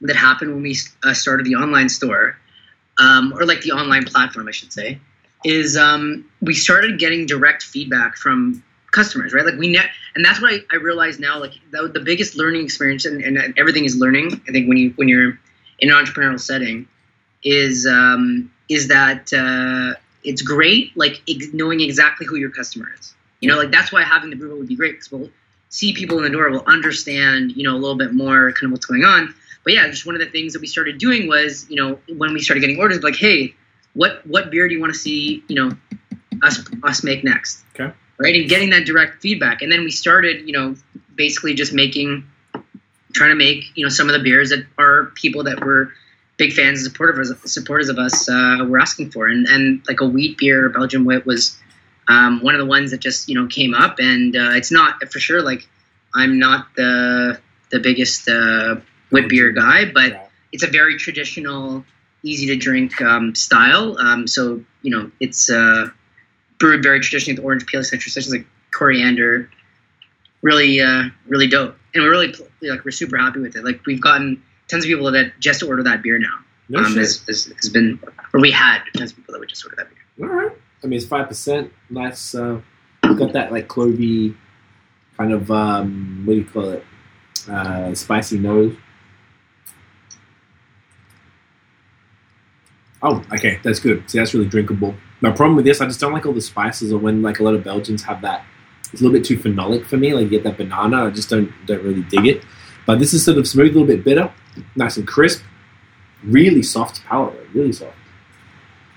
[SPEAKER 3] that happened when we uh, started the online store, um, or like the online platform, I should say. Is um, we started getting direct feedback from customers, right? Like we net, and that's what I, I realize now. Like the, the biggest learning experience, and, and everything is learning. I think when you when you're in an entrepreneurial setting, is um, is that uh, it's great, like ex- knowing exactly who your customer is. You know, like that's why having the brewer would be great because we'll see people in the door, we'll understand, you know, a little bit more kind of what's going on. But yeah, just one of the things that we started doing was, you know, when we started getting orders, like, hey, what what beer do you want to see, you know, us us make next?
[SPEAKER 2] Okay.
[SPEAKER 3] Right, and getting that direct feedback, and then we started, you know, basically just making, trying to make, you know, some of the beers that are people that were big fans and supporters supporters of us uh, were asking for, and and like a wheat beer, Belgian wit was um, one of the ones that just you know came up, and uh, it's not for sure like I'm not the the biggest uh, wit beer guy, but it's a very traditional, easy to drink um, style. Um, so you know it's uh, brewed very traditionally with orange peel, citrus, such as like coriander. Really, uh, really dope, and we're really like we're super happy with it. Like we've gotten tons of people that just order that beer now.
[SPEAKER 2] No
[SPEAKER 3] um, has, has, has been, or we had tons of people that would just order that beer.
[SPEAKER 2] All right. I mean, it's five percent. Nice. Uh, got that like clovey kind of um, what do you call it? Uh, spicy nose. Oh, okay, that's good. See, that's really drinkable. My problem with this, I just don't like all the spices, or when like a lot of Belgians have that. It's a little bit too phenolic for me. Like you get that banana, I just don't don't really dig it. But this is sort of smooth, a little bit bitter, nice and crisp, really soft palate, really soft.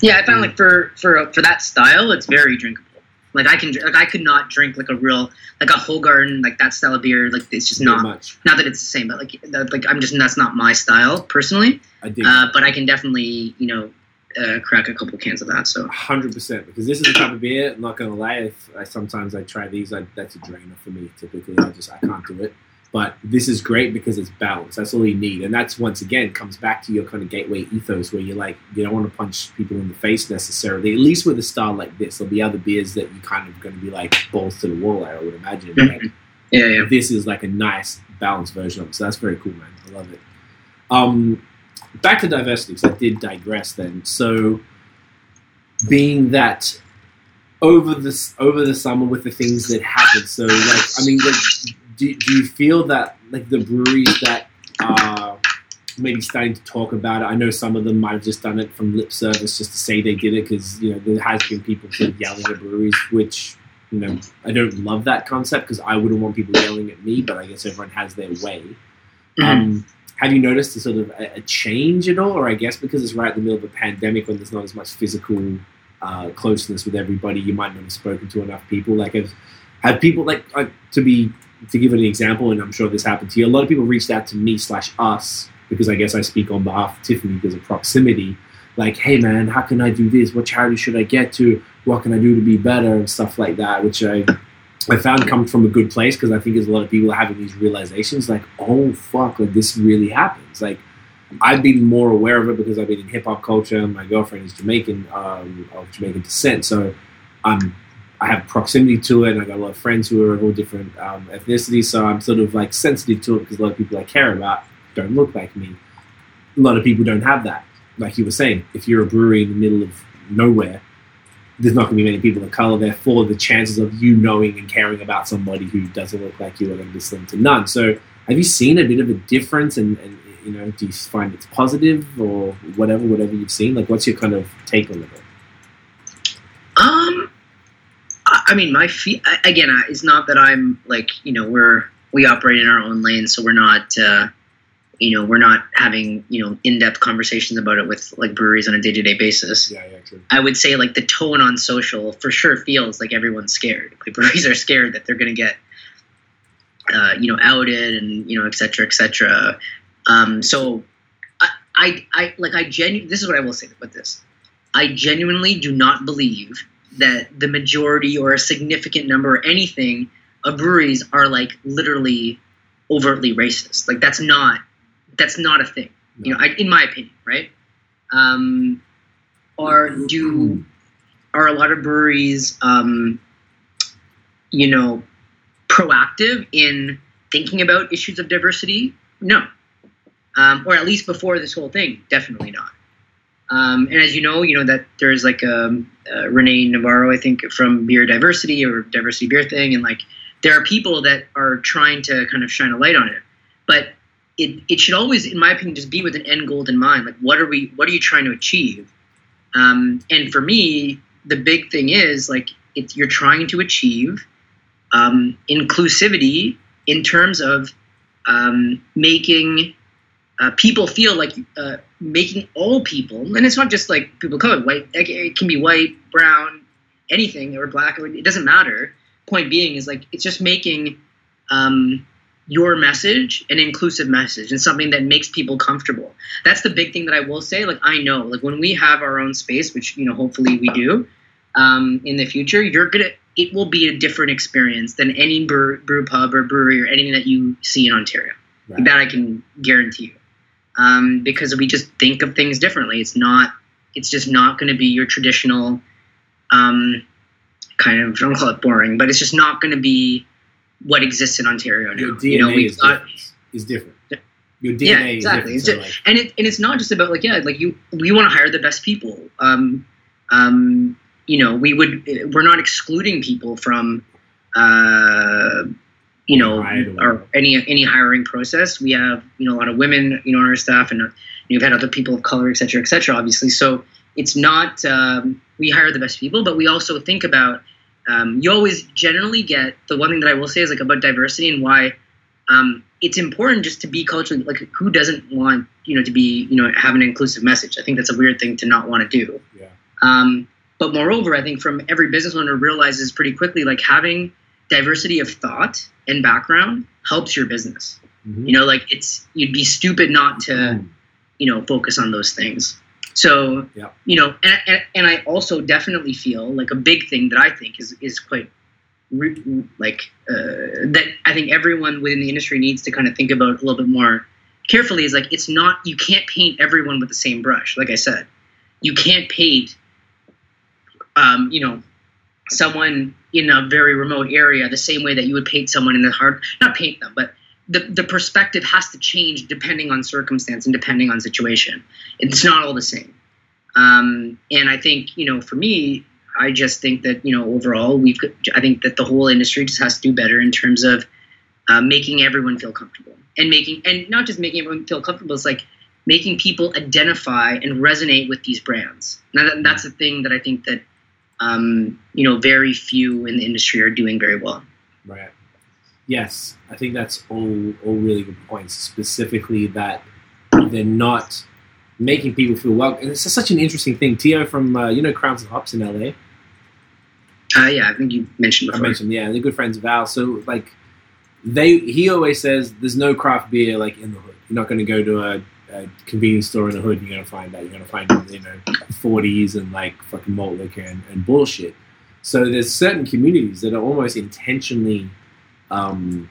[SPEAKER 3] Yeah, I found
[SPEAKER 2] Mm.
[SPEAKER 3] like for for for that style, it's very drinkable. Like I can like I could not drink like a real like a whole garden like that style of beer. Like it's just
[SPEAKER 2] Not
[SPEAKER 3] not
[SPEAKER 2] much.
[SPEAKER 3] not that it's the same, but like that, like I'm just that's not my style personally.
[SPEAKER 2] I dig.
[SPEAKER 3] Uh, but I can definitely you know uh, crack a couple cans of that. So
[SPEAKER 2] hundred percent because this is the type of beer. I'm not gonna lie. If I sometimes I try these, I, that's a drainer for me. Typically, I just I can't do it. But this is great because it's balanced. That's all you need, and that's once again comes back to your kind of gateway ethos, where you're like you don't want to punch people in the face necessarily. At least with a style like this, there'll be other beers that you kind of going to be like balls to the wall. I would imagine. But
[SPEAKER 3] yeah, yeah.
[SPEAKER 2] this is like a nice balanced version of it. So that's very cool, man. I love it. Um, back to diversity, because I did digress then. So, being that over this over the summer with the things that happened, so like I mean, like, do, do you feel that like the breweries that are maybe starting to talk about it? I know some of them might have just done it from lip service just to say they did it because you know there has been people sort of yelling at breweries, which you know I don't love that concept because I wouldn't want people yelling at me, but I guess everyone has their way. Um, have you noticed a sort of a, a change at all, or I guess because it's right in the middle of a pandemic when there's not as much physical uh, closeness with everybody, you might not have spoken to enough people. Like, have, have people like, like to be to give an example, and I'm sure this happened to you. A lot of people reached out to me slash us because I guess I speak on behalf of Tiffany because of proximity. Like, hey man, how can I do this? What charity should I get to? What can I do to be better and stuff like that, which I I found comes from a good place because I think there's a lot of people having these realizations like, oh fuck, like this really happens. Like I've been more aware of it because I've been in hip hop culture. My girlfriend is Jamaican, um, of Jamaican descent, so I'm I have proximity to it, and I got a lot of friends who are of all different um, ethnicities. So I'm sort of like sensitive to it because a lot of people I care about don't look like me. A lot of people don't have that. Like you were saying, if you're a brewery in the middle of nowhere, there's not going to be many people of color. Therefore, the chances of you knowing and caring about somebody who doesn't look like you are going to be slim to none. So, have you seen a bit of a difference? And, and you know, do you find it's positive or whatever, whatever you've seen? Like, what's your kind of take on it?
[SPEAKER 3] Um, I mean, my fee- again, it's not that I'm like you know we're we operate in our own lane, so we're not uh, you know we're not having you know in depth conversations about it with like breweries on a day to day basis.
[SPEAKER 2] Yeah, yeah, true.
[SPEAKER 3] I would say like the tone on social for sure feels like everyone's scared. Like breweries are scared that they're going to get, uh, you know, outed and you know, et cetera, et cetera. Um, so I, I, I like I genu- This is what I will say about this. I genuinely do not believe that the majority or a significant number or anything of breweries are like literally overtly racist. Like that's not that's not a thing. You know, I, in my opinion, right? Um, or do are a lot of breweries, um, you know, proactive in thinking about issues of diversity? No, um, or at least before this whole thing, definitely not. Um, and as you know, you know that there's like um, uh, Renee Navarro, I think, from Beer Diversity or Diversity Beer Thing, and like there are people that are trying to kind of shine a light on it, but it, it should always, in my opinion, just be with an end goal in mind. Like, what are we? What are you trying to achieve? Um, and for me, the big thing is like it's you're trying to achieve um, inclusivity in terms of um, making uh, people feel like uh, making all people, and it's not just like people of color, white. It can be white, brown, anything, or black. Or, it doesn't matter. Point being is like it's just making um, your message an inclusive message and something that makes people comfortable. That's the big thing that I will say. Like I know, like when we have our own space, which you know, hopefully we do um, in the future, you're gonna. It will be a different experience than any brew, brew pub or brewery or anything that you see in Ontario.
[SPEAKER 2] Right.
[SPEAKER 3] That I can guarantee you, um, because we just think of things differently. It's not. It's just not going to be your traditional, um, kind of. I don't call it boring, but it's just not going to be what exists in Ontario now.
[SPEAKER 2] Your DNA
[SPEAKER 3] you know, we've
[SPEAKER 2] is,
[SPEAKER 3] got
[SPEAKER 2] different. is different. Your DNA
[SPEAKER 3] yeah,
[SPEAKER 2] is different. So, like,
[SPEAKER 3] and it and it's not just about like yeah, like you we want to hire the best people. Um, um, you know, we would we're not excluding people from, uh, you know,
[SPEAKER 2] or-
[SPEAKER 3] any any hiring process. We have you know a lot of women you know on our staff, and you've had other people of color, et cetera, et cetera. Obviously, so it's not um, we hire the best people, but we also think about. Um, you always generally get the one thing that I will say is like about diversity and why um, it's important just to be culturally like who doesn't want you know to be you know have an inclusive message. I think that's a weird thing to not want to do.
[SPEAKER 2] Yeah.
[SPEAKER 3] Um, but moreover, I think from every business owner realizes pretty quickly like having diversity of thought and background helps your business.
[SPEAKER 2] mhm.
[SPEAKER 3] You know, like it's you'd be stupid not to
[SPEAKER 2] Mm.
[SPEAKER 3] you know focus on those things. So
[SPEAKER 2] Yeah.
[SPEAKER 3] you know, and, and, and I also definitely feel like a big thing that I think is is quite like uh, that I think everyone within the industry needs to kind of think about a little bit more carefully is like it's not you can't paint everyone with the same brush. Like I said, you can't paint um, you know someone in a very remote area the same way that you would paint someone in the hard not paint them but the, the perspective has to change depending on circumstance and depending on situation it's not all the same um, and i think you know for me i just think that you know overall we've i think that the whole industry just has to do better in terms of uh, making everyone feel comfortable and making and not just making everyone feel comfortable. It's like making people identify and resonate with these brands. Now that, that's the thing that I think that um, you know very few in the industry are doing very well.
[SPEAKER 2] Right. Yes, I think that's all all really good points. Specifically, that they're not making people feel welcome. And it's such an interesting thing. Teo from uh, you know Crowns and Hops in LA.
[SPEAKER 3] Uh, yeah, I think you mentioned
[SPEAKER 2] I mentioned, yeah, they're good friends of ours. So like, they he always says there's no craft beer like in the hood. You're not going to go to a, a convenience store in the hood. You're to find that. You're to find you know 40s and like fucking malt liquor and, and bullshit. So there's certain communities that are almost intentionally. Um,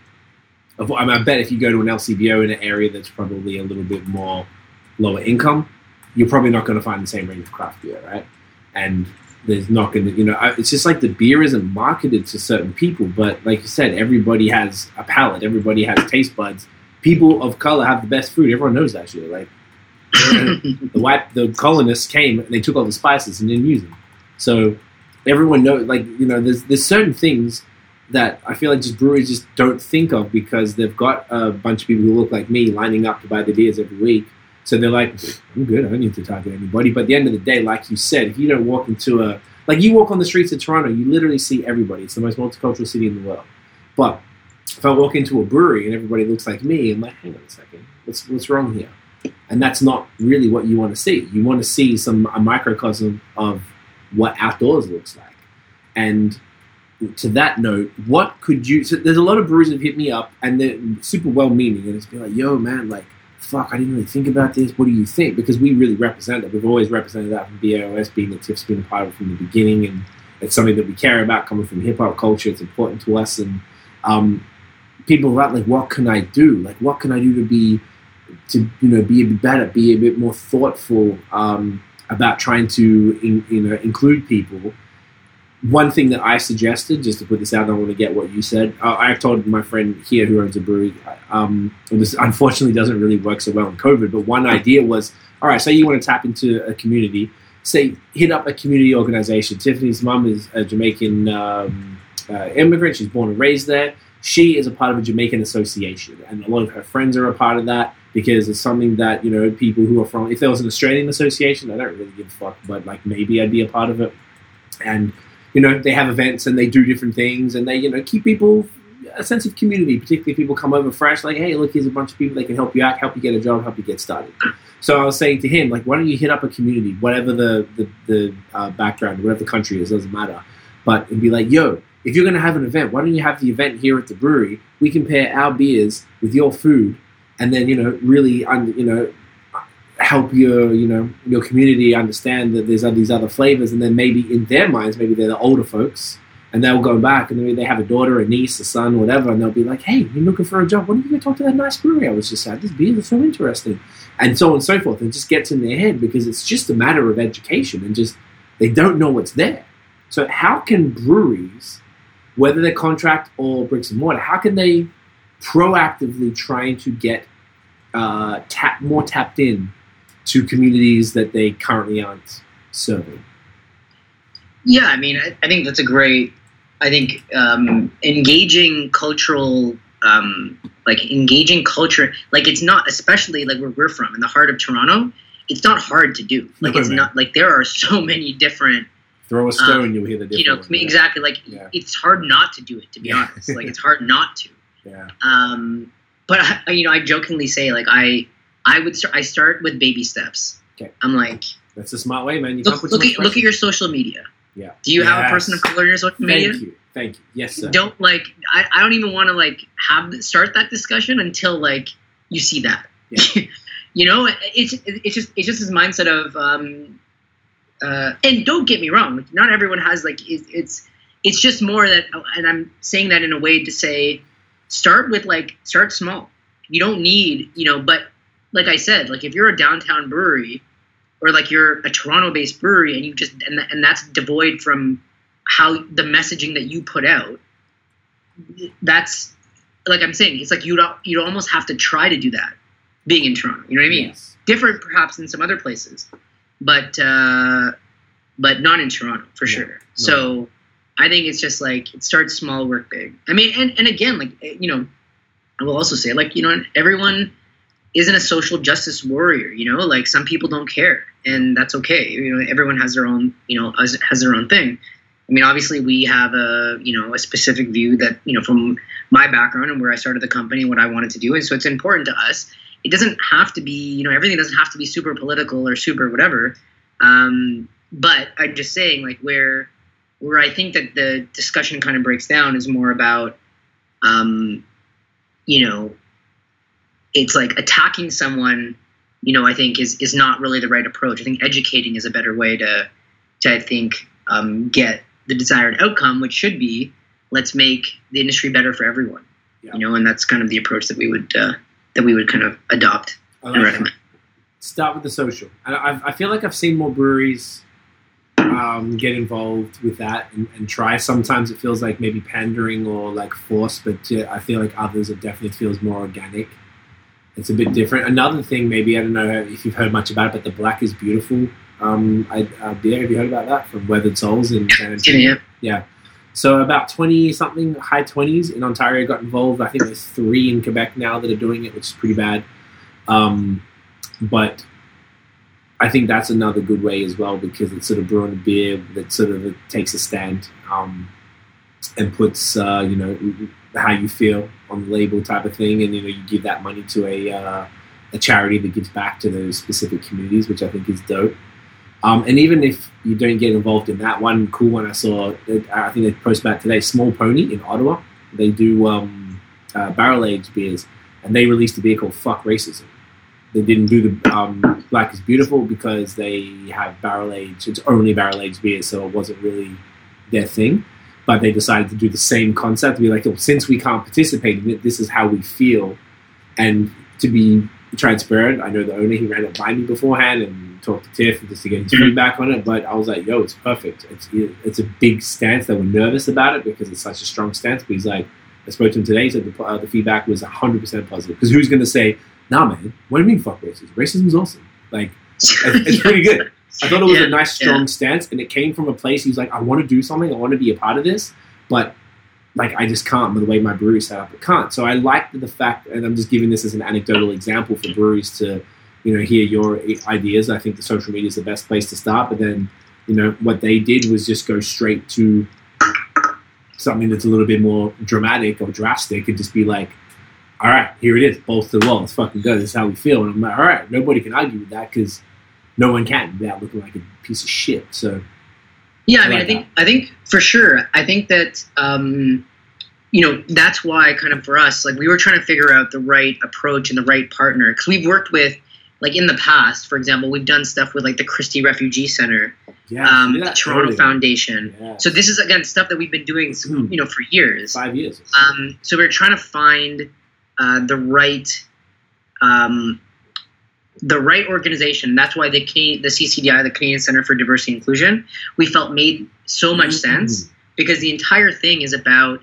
[SPEAKER 2] I, mean, I bet if you go to an LCBO in an area that's probably a little bit more lower income, you're probably not going to find the same range of craft beer, right? And there's not going to, you know, I- it's just like the beer isn't marketed to certain people, but like you said, everybody has a palate, everybody has taste buds. People of color have the best food. Everyone knows that shit. Like the white, the colonists came and they took all the spices and didn't use them. So everyone knows, like you know, there's there's certain things that I feel like just breweries just don't think of because they've got a bunch of people who look like me lining up to buy the beers every week. So they're like, I'm good. I don't need to target anybody. But at the end of the day, like you said, if you don't walk into a like you walk on the streets of Toronto, you literally see everybody. It's the most multicultural city in the world. But if I walk into a brewery and everybody looks like me, I'm like, hang on a second, what's what's wrong here? And that's not really what you want to see. You want to see some a microcosm of what outdoors looks like. And to that note, what could you? So there's a lot of breweries that have hit me up, and they're super well-meaning, and it's been like, "Yo, man, like, fuck, I didn't really think about this. What do you think?" Because we really represent it. We've always represented that from BAOS, being that Tiff's been a part of from the beginning, and it's something that we care about coming from hip hop culture. It's important to us, and um, people are like, "What can I do? Like, what can I do to be, to you know, be a bit better, be a bit more thoughtful um, about trying to, in, you know, include people." one thing that I suggested, just to put this out, I want to get what you said. Uh, I told my friend here who owns a brewery, um, this unfortunately doesn't really work so well in COVID, but one idea was all right, say you want to tap into a community, say, hit up a community organization. Tiffany's mom is a Jamaican um, uh, immigrant, she's born and raised there. She is a part of a Jamaican association, and a lot of her friends are a part of that because it's something that, you know, people who are from, if there was an Australian association, I don't really give a fuck, but like maybe I'd be a part of it. And you know they have events and they do different things and they you know keep people a sense of community particularly people come over fresh like hey look here's a bunch of people that can help you out help you get a job help you get started so i was saying to him like why don't you hit up a community whatever the the, the uh, background whatever the country is doesn't matter but and be like yo if you're going to have an event why don't you have the event here at the brewery? We can pair our beers with your food and then you know really you know help your you know your community understand that there's these other flavors and then maybe in their minds maybe they're the older folks and they'll go back and they have a daughter a niece a son whatever and they'll be like hey you're looking for a job. Why don't you go talk to that nice brewery i was just at? This beer is so interesting. And so on and so forth. And it just gets in their head because it's just a matter of education and just they don't know what's there. So how can breweries whether they're contract or bricks and mortar how can they proactively trying to get uh, tap more tapped in to communities that they currently aren't serving.
[SPEAKER 3] Yeah, I mean, I, I think that's a great. I think um, engaging cultural, um, like engaging culture, like it's not, especially like where we're from in the heart of Toronto. It's not hard to do. Like
[SPEAKER 2] No,
[SPEAKER 3] it's
[SPEAKER 2] man.
[SPEAKER 3] not like there are so many different,
[SPEAKER 2] Throw a stone, you'll hear the difference.
[SPEAKER 3] you know, exactly. Like
[SPEAKER 2] Yeah.
[SPEAKER 3] it's hard not to do it. To be
[SPEAKER 2] Yeah.
[SPEAKER 3] honest, like it's hard not to.
[SPEAKER 2] Yeah.
[SPEAKER 3] Um, but I, you know, I jokingly say like I, I would start. I start with baby steps.
[SPEAKER 2] Okay.
[SPEAKER 3] I'm like,
[SPEAKER 2] That's a smart way, man. You
[SPEAKER 3] look, look at look at your social media.
[SPEAKER 2] Yeah.
[SPEAKER 3] Do you have a person of color in your social media?
[SPEAKER 2] Thank you. Thank you. Yes, sir.
[SPEAKER 3] don't like I, I don't even want to like have start that discussion until like you see that
[SPEAKER 2] Yeah.
[SPEAKER 3] you know it's it's just it's just this mindset of um uh and don't get me wrong like, not everyone has like it, it's it's just more that and i'm saying that in a way to say start with like start small. You don't need you know but like i said like if you're a downtown brewery or like you're a toronto based brewery and you just and, and that's devoid from how the messaging that you put out that's like i'm saying it's like you don't you almost have to try to do that being in toronto you know what i mean?
[SPEAKER 2] Yes.
[SPEAKER 3] different perhaps in some other places but uh but not in toronto for sure so i think it's just like it starts small work big i mean and, and again like eh, you know I will also say, like, you know, everyone isn't a social justice warrior. You know, like some people don't care, and that's okay. You know, everyone has their own, you know, has, has their own thing. I mean, obviously, we have a you know a specific view that you know from my background and where I started the company and what I wanted to do, and so it's important to us. It doesn't have to be you know everything doesn't have to be super political or super whatever. Um, but I'm just saying, like where where I think that the discussion kind of breaks down is more about, um, you know, it's like attacking someone. You know, I think is is not really the right approach. I think educating is a better way to to I think um, get the desired outcome, which should be let's make the industry better for everyone.
[SPEAKER 2] Yeah.
[SPEAKER 3] You know, and that's kind of the approach that we would uh, that we would kind of adopt
[SPEAKER 2] I
[SPEAKER 3] and recommend.
[SPEAKER 2] that. Start with the social. I, I feel like I've seen more breweries um, get involved with that and, and try. Sometimes it feels like maybe pandering or like force, but uh, I feel like others it definitely feels more organic. It's a bit different. Another thing, maybe I don't know if you've heard much about it, but the Black is Beautiful um, I, uh, beer. Have you heard about that from Weathered Souls in San Antonio?
[SPEAKER 3] Yeah,
[SPEAKER 2] So about twenty something, high twenties in Ontario got involved. I think there's three in Quebec now that are doing it, which is pretty bad. Um, but I think that's another good way as well because it's sort of brewing a beer that sort of takes a stand um, and puts uh, you know how you feel on the label type of thing, and you know you give that money to a uh, a charity that gives back to those specific communities, which I think is dope. Um, and even if you don't get involved in that, one cool one I saw, I think they posted about today, Small Pony in Ottawa. They do um, uh, barrel aged beers, and they released a beer called Fuck Racism. They didn't do the um, Black is Beautiful because they have barrel aged, it's only barrel aged beer, so it wasn't really their thing. But they decided to do the same concept, to be like, oh, since we can't participate in it, this is how we feel. And to be transparent, I know the owner, he ran it by me beforehand and talked to Tiff just to get his feedback on it. But I was like, yo, it's perfect. It's it's a big stance. They were nervous about it because it's such a strong stance. But he's like, I spoke to him today. He said the, uh, the feedback was 100% positive. Because who's going to say, nah, man, what do you mean fuck racism? Racism is awesome. Like, it's, it's pretty good. I thought it was
[SPEAKER 3] Yeah,
[SPEAKER 2] a nice, strong
[SPEAKER 3] yeah.
[SPEAKER 2] stance, and it came from a place. He's was like, I want to do something. I want to be a part of this, but like I just can't with the way my brewery set up. I can't. So I like the fact, and I'm just giving this as an anecdotal example for breweries to, you know, hear your ideas. I think the social media is the best place to start. But then, you know, what they did was just go straight to something that's a little bit more dramatic or drastic, and just be like, all right, here it is, balls to the wall. Let's fucking go. This is how we feel. And I'm like, all right, nobody can argue with that because no one can without looking like a piece of shit. So
[SPEAKER 3] Yeah, I
[SPEAKER 2] I
[SPEAKER 3] mean,
[SPEAKER 2] like
[SPEAKER 3] I think I think for sure. I think that um, you know that's why kind of for us, like we were trying to figure out the right approach and the right partner because we've worked with, like in the past, for example, we've done stuff with like the Christie Refugee Center,
[SPEAKER 2] yeah,
[SPEAKER 3] um, the Toronto
[SPEAKER 2] earlier.
[SPEAKER 3] Foundation.
[SPEAKER 2] Yeah.
[SPEAKER 3] So this is again stuff that we've been doing,
[SPEAKER 2] Hmm.
[SPEAKER 3] you know, for years.
[SPEAKER 2] five years.
[SPEAKER 3] Um, so we're trying to find uh, the right um, the right organization. That's why the Can- the CCDI, the Canadian Center for Diversity and Inclusion, we felt made so much
[SPEAKER 2] Mhm.
[SPEAKER 3] sense because the entire thing is about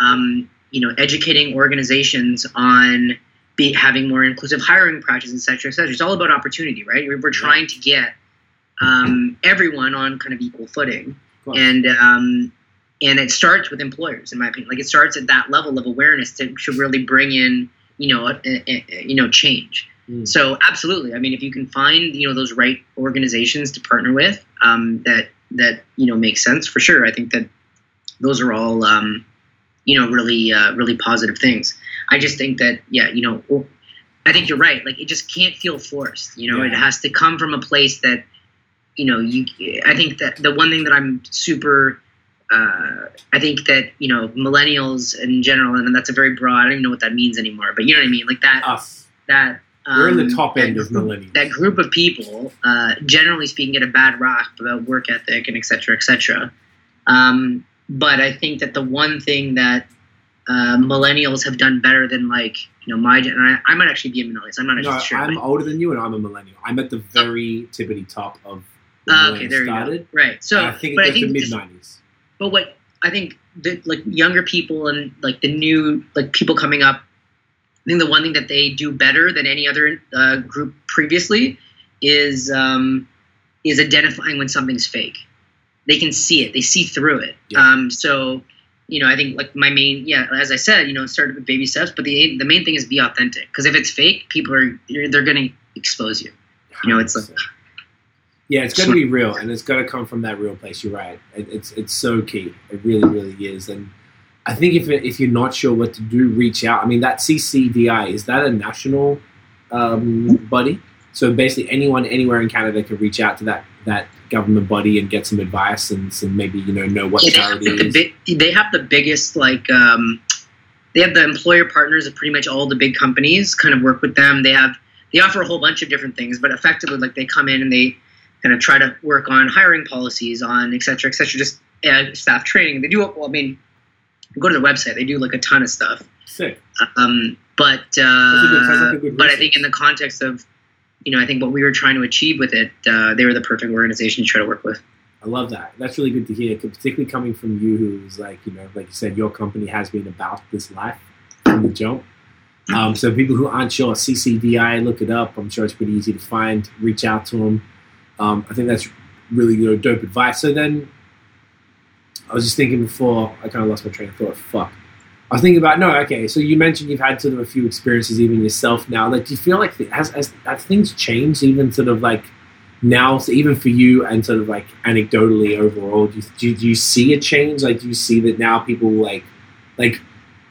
[SPEAKER 3] um, you know educating organizations on be, having more inclusive hiring practices, et cetera, et cetera. It's all about opportunity, right? We're, we're trying to get um, everyone on kind of equal footing
[SPEAKER 2] course.
[SPEAKER 3] and um, and it starts with employers, in my opinion. Like it starts at that level of awareness to, to really bring in, you know, a, a, a- you know, change.
[SPEAKER 2] Mm.
[SPEAKER 3] So absolutely, I mean, if you can find, you know, those right organizations to partner with, um, that that you know make sense for sure. I think that those are all, um, you know, really uh, really positive things. I just think that, yeah, you know, I think you're right. Like it just can't feel forced. You know, it has to come from a place that, you know, you. I think that the one thing that I'm super uh, I think that you know millennials in general, and that's a very broad. I don't even know what that means anymore, but you know what I mean. Like that.
[SPEAKER 2] Us.
[SPEAKER 3] That um,
[SPEAKER 2] We're in the top
[SPEAKER 3] that
[SPEAKER 2] end of millennials.
[SPEAKER 3] That group of people, uh, generally speaking, get a bad rap about work ethic and et cetera, et cetera. Um, but I think that the one thing that uh, millennials have done better than like you know my and I, I might actually be a millennial. I'm not
[SPEAKER 2] No,
[SPEAKER 3] actually sure.
[SPEAKER 2] I'm
[SPEAKER 3] but-
[SPEAKER 2] older than you, and I'm a millennial. I'm at the very tippity top of the
[SPEAKER 3] Ah, okay, there you
[SPEAKER 2] started.
[SPEAKER 3] go. Right. So,
[SPEAKER 2] I think it's the mid '90s.
[SPEAKER 3] but what I think the like younger people and like the new like people coming up, I think the one thing that they do better than any other uh, group previously is um, is identifying when something's fake. They can see it. They see through it.
[SPEAKER 2] Yeah.
[SPEAKER 3] Um, so you know, I think like my main, yeah, as I said, you know, start with baby steps, but the the main thing is be authentic. Because if it's fake, people are they're going to expose you. You know, it's like
[SPEAKER 2] yeah, it's got to be real, and it's got to come from that real place. You're right. It, it's it's so key. It really, really is. And I think if if you're not sure what to do, reach out. I mean, that CCDI is that a national um, body? So basically, anyone anywhere in Canada can reach out to that that government body and get some advice and some maybe you know know what
[SPEAKER 3] Yeah, they,
[SPEAKER 2] charity
[SPEAKER 3] the,
[SPEAKER 2] is.
[SPEAKER 3] the they have the biggest like um, they have the employer partners of pretty much all the big companies kind of work with them they have they offer a whole bunch of different things but effectively like they come in and they kind of try to work on hiring policies on et cetera et cetera just uh, staff training they do well i mean go to the website they do like a ton of stuff
[SPEAKER 2] Sick.
[SPEAKER 3] um, but
[SPEAKER 2] a good-
[SPEAKER 3] uh,
[SPEAKER 2] like
[SPEAKER 3] but I think in the context of you know I think what we were trying to achieve with it uh, they were the perfect organization to try to work with
[SPEAKER 2] I love that. That's really good to hear, particularly coming from you, who's like, you know, like you said, your company has been about this life from the jump. Um, so people who aren't sure, CCDI, look it up. I'm sure it's pretty easy to find. Reach out to them. Um, I think that's really you know, dope advice. So then, I was just thinking before I kind of lost my train of thought. Fuck. I was thinking about no. Okay, so you mentioned you've had sort of a few experiences even yourself now. Like, do you feel like has, things changed even sort of like now, so even for you and sort of like anecdotally overall, do you, do, do you see a change? Like, do you see that now people like, like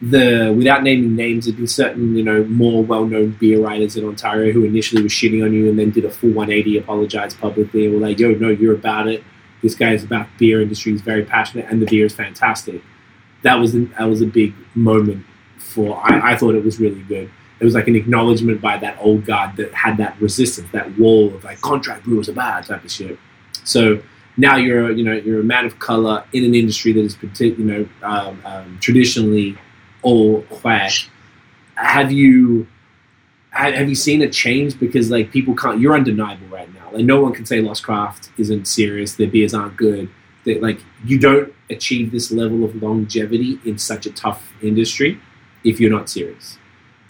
[SPEAKER 2] the without naming names, there's been certain you know more well-known beer writers in Ontario who initially were shitting on you and then did a full 180, apologized publicly, and were like, "Yo, no, you're about it. This guy is about beer industry. He's very passionate, and the beer is fantastic." That was that was a big moment for. I, I thought it was really good it was like an acknowledgement by that old guard that had that resistance, that wall of like contract brewers are bad type of shit. So now you're you know you're a man of color in an industry that is you know um, um, traditionally all white. Have you have you seen a change because like people can't you're undeniable right now. Like no one can say Lost Craft isn't serious. Their beers aren't good. That like you don't achieve this level of longevity in such a tough industry if you're not serious.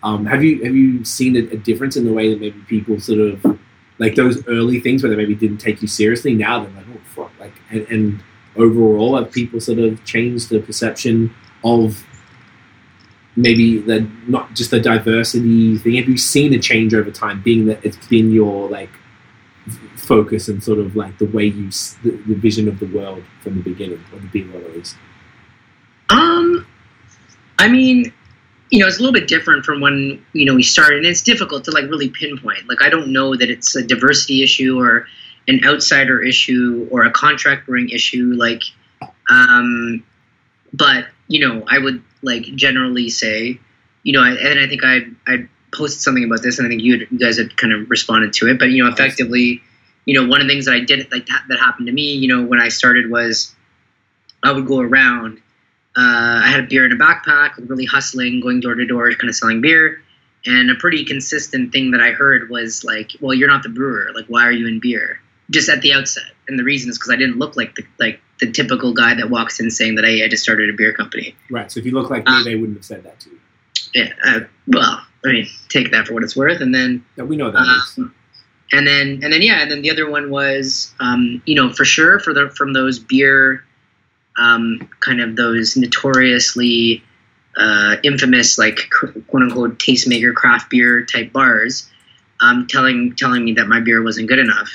[SPEAKER 2] Um, have you have you seen a, a difference in the way that maybe people sort of like those early things where they maybe didn't take you seriously? Now they're like, oh fuck! Like, and, and overall, have people sort of changed the perception of maybe the not just the diversity thing? Have you seen a change over time, being that it's been your like focus and sort of like the way you the, the vision of the world from the beginning, or the being at least?
[SPEAKER 3] Um, I mean, you know, it's a little bit different from when you know we started, and it's difficult to like really pinpoint. Like, I don't know that it's a diversity issue or an outsider issue or a contract brewing issue. Like, um, but you know, I would like generally say, you know, I, and I think I I posted something about this, and I think you, had, you guys had kind of responded to it. But you know, effectively, you know, one of the things that I did like that, that happened to me, you know, when I started was I would go around. Uh, I had a beer in a backpack, really hustling, going door to door, kind of selling beer. And a pretty consistent thing that I heard was like, "Well, you're not the brewer. Like, why are you in beer?" Just at the outset, and the reason is because I didn't look like the like the typical guy that walks in saying that hey, I just started a beer company.
[SPEAKER 2] Right. So if you look like me,
[SPEAKER 3] Uh,
[SPEAKER 2] they wouldn't have said that to you.
[SPEAKER 3] Yeah, uh, well, I mean, take that for what it's worth, and then
[SPEAKER 2] Yeah, we know that.
[SPEAKER 3] um, and then and then yeah, and then the other one was um, you know for sure for the from those beer um, kind of those notoriously uh, infamous like quote unquote tastemaker craft beer type bars um, telling telling me that my beer wasn't good enough.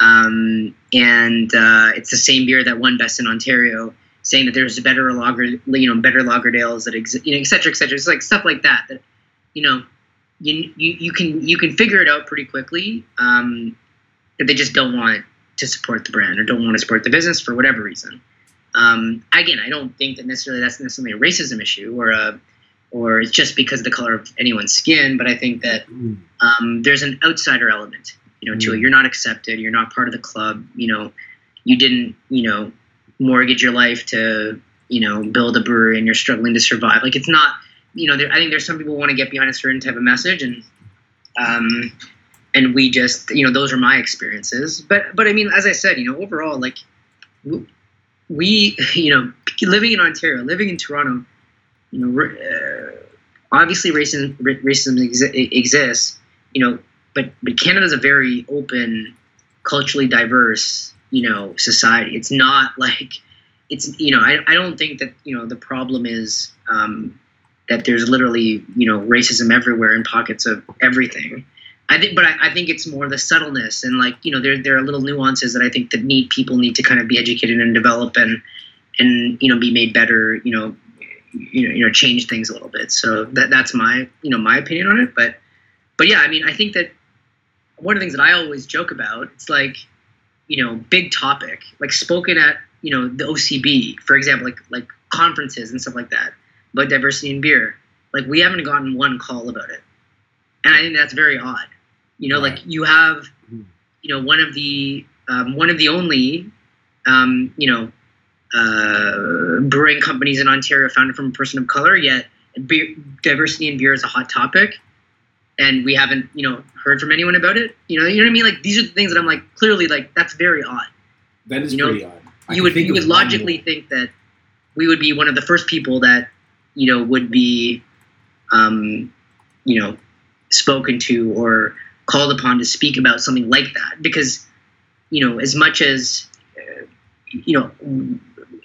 [SPEAKER 3] Um, and uh, it's the same beer that won best in Ontario, saying that there's better lager, you know, better lagerdales that exist, you know, et cetera, et cetera. It's like stuff like that that, you know, you you, you can you can figure it out pretty quickly. Um, that they just don't want to support the brand or don't want to support the business for whatever reason. Um, again, I don't think that necessarily that's necessarily a racism issue or a or it's just because of the color of anyone's skin, but I think that
[SPEAKER 2] Mm.
[SPEAKER 3] um, there's an outsider element, you know, to it.
[SPEAKER 2] Mm.
[SPEAKER 3] You're not accepted. You're not part of the club. You know, you didn't, you know, mortgage your life to, you know, build a brewery, and you're struggling to survive. Like it's not, you know. There, I think there's some people want to get behind a certain type of message, and um, and we just, you know, those are my experiences. But but I mean, as I said, you know, overall, like we, you know, living in Ontario, living in Toronto, you know, uh, obviously racism racism exi- exists, you know, but but Canada's a very open, culturally diverse, you know, society. It's not like it's you know I, I don't think that you know the problem is um, that there's literally you know racism everywhere in pockets of everything. I think, but I, I think it's more the subtleness and like you know there there are little nuances that I think that need people need to kind of be educated and develop and and you know be made better you know you know you know change things a little bit. So that that's my you know my opinion on it. But but yeah, I mean I think that one of the things that I always joke about it's like you know big topic like spoken at you know the OCB for example like like conferences and stuff like that about diversity in beer. Like we haven't gotten one call about it, and I think that's very odd. You know, like you have,
[SPEAKER 2] Mhm.
[SPEAKER 3] you know, one of the um, one of the only, um, you know, uh, brewing companies in Ontario founded from a person of color. Yet, beer, diversity in beer is a hot topic, and we haven't, you know, heard from anyone about it. You know, you know what I mean? Like these are the things that I'm like clearly like that's very odd
[SPEAKER 2] That is
[SPEAKER 3] You know,
[SPEAKER 2] pretty odd. I
[SPEAKER 3] you would you would logically
[SPEAKER 2] more.
[SPEAKER 3] think that we would be one of the first people that you know would be um, you know spoken to or called upon to speak about something like that. Because you know as much as uh, you know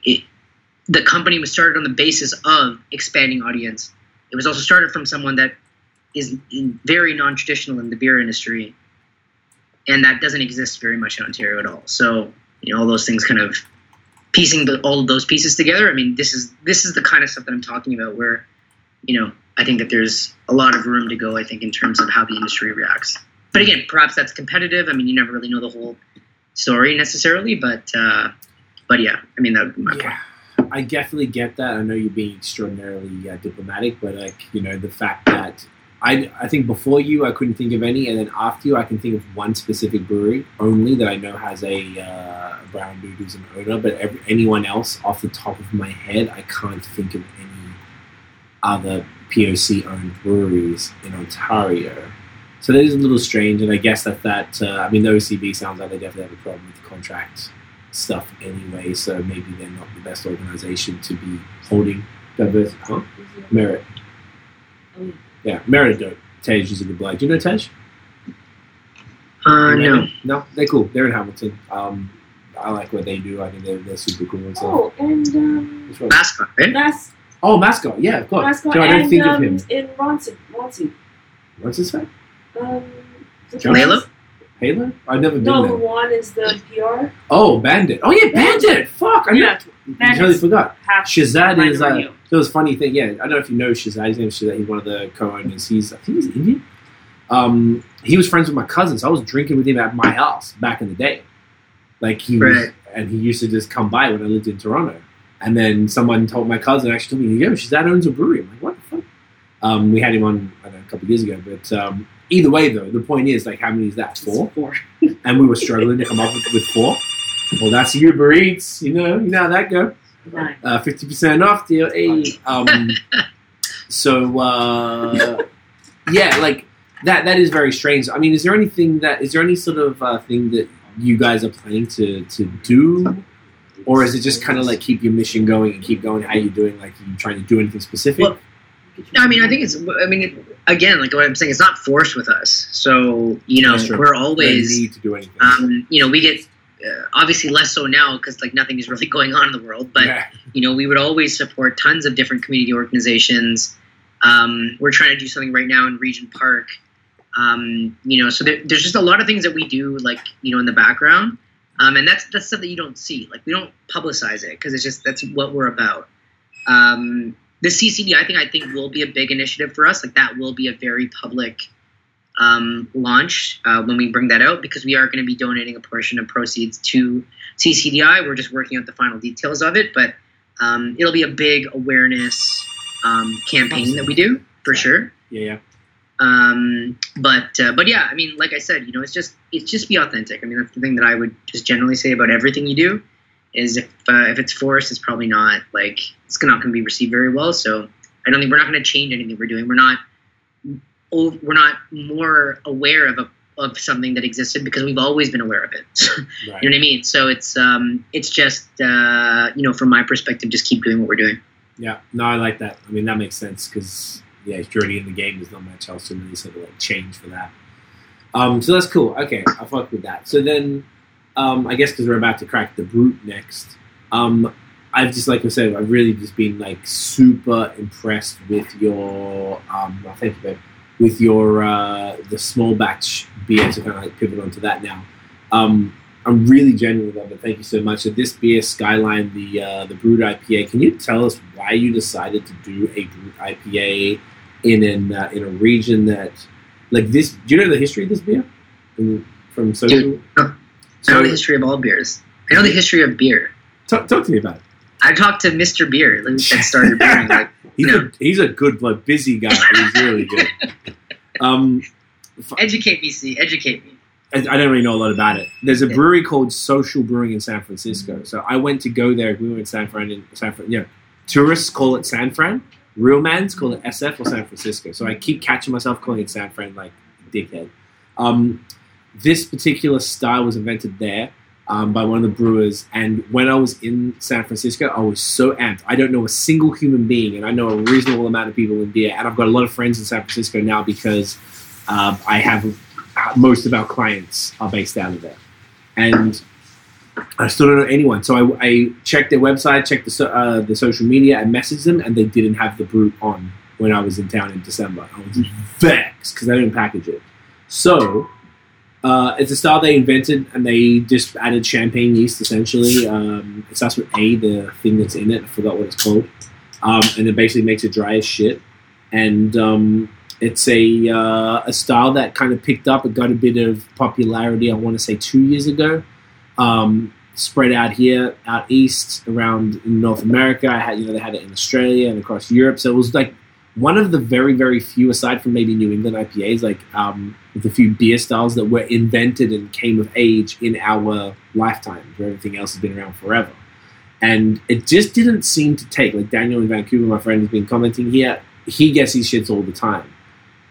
[SPEAKER 3] it, the company was started on the basis of expanding audience it was also started from someone that is very non-traditional in the beer industry and that doesn't exist very much in ontario at all. So you know all those things kind of piecing the, all of those pieces together i mean this is this is the kind of stuff that i'm talking about where you know i think that there's a lot of room to go i think in terms of how the industry reacts. But again perhaps that's competitive. I mean you never really know the whole story necessarily but uh but yeah i mean that would be my point.
[SPEAKER 2] Yeah, I definitely get that. I know you're being extraordinarily uh, diplomatic, but like you know the fact that I I think before you I couldn't think of any, and then after you I can think of one specific brewery only that I know has a uh, brown dude who's an owner, but every, anyone else off the top of my head I can't think of any other POC owned breweries in Ontario. So that is a little strange, and I guess that that uh, I mean the OCB sounds like they definitely have a problem with the contract stuff anyway, so maybe they're not the best organization to be holding diverse. Huh? Merit.
[SPEAKER 4] Oh,
[SPEAKER 2] Yeah, Merit don't. Tej is a good bloke. Do you know Tej?
[SPEAKER 3] uh
[SPEAKER 2] You
[SPEAKER 3] no
[SPEAKER 2] him? No, they're cool. They're in Hamilton. Um, I like what they do. I think they're, they're super cool and stuff.
[SPEAKER 4] Oh, and um,
[SPEAKER 2] Which
[SPEAKER 3] mascot right
[SPEAKER 4] Mas-
[SPEAKER 2] Oh, Mascot. Yeah, of course.
[SPEAKER 4] Mascot
[SPEAKER 2] Joe, I don't
[SPEAKER 4] and
[SPEAKER 2] think
[SPEAKER 4] um,
[SPEAKER 2] of him.
[SPEAKER 4] in Ronson, Ronson.
[SPEAKER 2] What's his name?
[SPEAKER 4] Um, the
[SPEAKER 2] John?
[SPEAKER 3] Halo?
[SPEAKER 4] Mas-
[SPEAKER 2] Halo? I've never been
[SPEAKER 4] No,
[SPEAKER 2] there.
[SPEAKER 4] who won is the PR.
[SPEAKER 2] Oh, Bandit. Oh yeah, Bandit. Fuck, I
[SPEAKER 4] Yeah,
[SPEAKER 2] yeah,
[SPEAKER 4] Bandit's
[SPEAKER 2] totally forgot.
[SPEAKER 4] half
[SPEAKER 2] Shazad is.
[SPEAKER 4] over
[SPEAKER 2] Uh, there was a funny thing. Yeah, I don't know if you know Shazad. His name is Shazad. He's one of the co-owners. He's I think he's Indian. Um, he was friends with my cousins. I was drinking with him at my house back in the day. Like he was, and he used to just come by when I lived in Toronto. And then someone told my cousin actually told me, "Yo, Shazad owns a brewery." I'm like, "What the fuck?" Um, we had him on I don't know, a couple of years ago, but um, either way, though, the point is like, how many is that? Four
[SPEAKER 4] Four.
[SPEAKER 2] and we were struggling to come up with, with four. Well, that's Uber Eats, you know, you know how that go.
[SPEAKER 4] Nine.
[SPEAKER 2] Uh, Fifty percent off deal. Hey, um, so uh, yeah, like that. That is very strange. I mean, is there anything that is there any sort of uh, thing that you guys are planning to to do, or is it just kind of like keep your mission going and keep going? How you doing? Like, are you trying to do anything specific?
[SPEAKER 3] Well, I mean, I think it's. I mean, it, again, like what I'm saying, it's not forced with us. So you know, we're always.
[SPEAKER 2] need to do anything.
[SPEAKER 3] Um, you know, we get uh, obviously less so now because like nothing is really going on in the world. But
[SPEAKER 2] yeah.
[SPEAKER 3] you know, we would always support tons of different community organizations. Um, we're trying to do something right now in Regent Park. Um, you know, so there, there's just a lot of things that we do, like you know, in the background, um, and that's that's stuff that you don't see. Like we don't publicize it because it's just that's what we're about. Um, the CCD, I think, I think will be a big initiative for us. Like that will be a very public um, launch uh, when we bring that out because we are going to be donating a portion of proceeds to CCDI. We're just working out the final details of it, but um, it'll be a big awareness um, campaign that we do for sure.
[SPEAKER 2] yeah, yeah.
[SPEAKER 3] Um, but uh, but yeah, I mean, like I said, you know, it's just it's just be authentic. I mean, that's the thing that I would just generally say about everything you do is if uh, if it's forced, it's probably not like it's not going to be received very well. So I don't think we're not going to change anything we're doing. We're not we're not more aware of a of something that existed because we've always been aware of it.
[SPEAKER 2] Right.
[SPEAKER 3] you know what I mean? So it's um it's just uh, you know from my perspective, just keep doing what we're doing.
[SPEAKER 2] Yeah, no, I like that. I mean, that makes sense because yeah, you're already in the game, there's not much else to really sort of like change for that. Um, so that's cool. Okay, I fuck with that. So then, um, I guess because we're about to crack the brut next. Um, I've just like I said, I've really just been like super impressed with your um oh, thank you, babe, with your uh the small batch beer to kind of like pivot onto that now. Um I'm really genuinely love it. Thank you so much. So this beer, Skyline, the uh, the Brut IPA. Can you tell us why you decided to do a Brut IPA in an uh, in a region that like this? Do you know the history of this beer in, from social?
[SPEAKER 3] Dude, I know the history of all beers. I know the history of beer.
[SPEAKER 2] talk, talk to me about it.
[SPEAKER 3] I talked to Mr. Beer that started brewing. Like,
[SPEAKER 2] He's a he's a good like busy guy. He's really good. Um,
[SPEAKER 3] educate me, see, educate me.
[SPEAKER 2] I, I don't really know a lot about it. There's a
[SPEAKER 3] Yeah.
[SPEAKER 2] brewery called Social Brewing in San Francisco. So I went to go there. We were in San Fran. In San Fran, yeah. Tourists call it San Fran. Real mans call it SF or San Francisco. So I keep catching myself calling it San Fran like dickhead. Um, this particular style was invented there um, by one of the brewers. And when I was in San Francisco, I was so amped. I don't know a single human being, and I know a reasonable amount of people in beer. And I've got a lot of friends in San Francisco now because uh, I have uh, most of our clients are based out of there. And I still don't know anyone. So I, I checked their website, checked the, so- uh, the social media, and messaged them, and they didn't have the brew on when I was in town in December. I was vexed because they didn't package it. So uh, it's a style they invented, and they just added champagne yeast essentially. Um, it starts with A, the thing that's in it. I forgot what it's called. Um, and it basically makes it dry as shit. And um, it's a uh, a style that kind of picked up. It got a bit of popularity. I want to say two years ago. Um, spread out here, out east, around North America. I had you know they had it in Australia and across Europe. So it was like one of the very very few, aside from maybe New England IPAs, like um, the few beer styles that were invented and came of age in our lifetime, where everything else has been around forever. And it just didn't seem to take. Like Daniel in Vancouver, my friend, has been commenting here. He gets these shits all the time.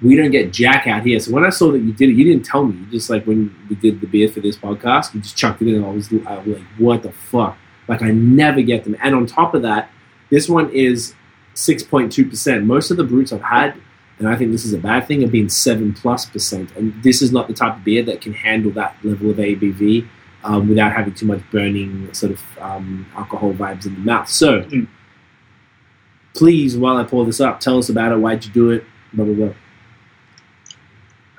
[SPEAKER 2] We don't get Jack out here. So when I saw that you did it, you didn't tell me. You just like when we did the beer for this podcast, you just chucked it in. And I was, I was like, what the fuck? Like I never get them. And on top of that, this one is six point two percent. Most of the bruts I've had, and I think this is a bad thing, have been seven plus percent. And this is not the type of beer that can handle that level of ABV um, without having too much burning sort of um, alcohol vibes in the mouth. So,
[SPEAKER 3] Mm.
[SPEAKER 2] please, while I pull this up, tell us about it. Why'd you do it? Blah blah blah.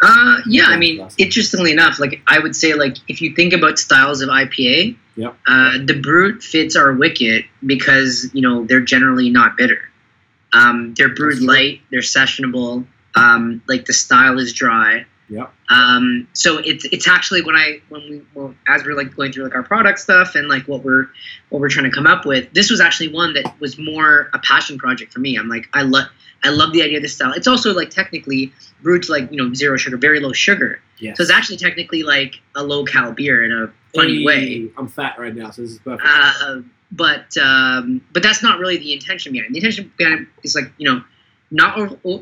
[SPEAKER 3] Uh, yeah, I mean, interestingly enough, like I would say, like if you think about styles of IPA,
[SPEAKER 2] Yep.
[SPEAKER 3] uh, the brut fits our wicket because you know they're generally not bitter. Um, they're brewed light, they're sessionable. Um, like the style is dry.
[SPEAKER 2] Yep.
[SPEAKER 3] Um, so it's it's actually when I when we well, as we're like going through like our product stuff and like what we're what we're trying to come up with, this was actually one that was more a passion project for me. I'm like I love I love the idea of this style. It's also like technically brewed to like you know zero sugar, very low sugar.
[SPEAKER 2] Yes.
[SPEAKER 3] So it's actually technically like a low cal beer in a funny
[SPEAKER 2] Hey,
[SPEAKER 3] way.
[SPEAKER 2] I'm fat right now, so this is perfect.
[SPEAKER 3] Uh, but um, but that's not really the intention behind it. The intention behind it is like you know not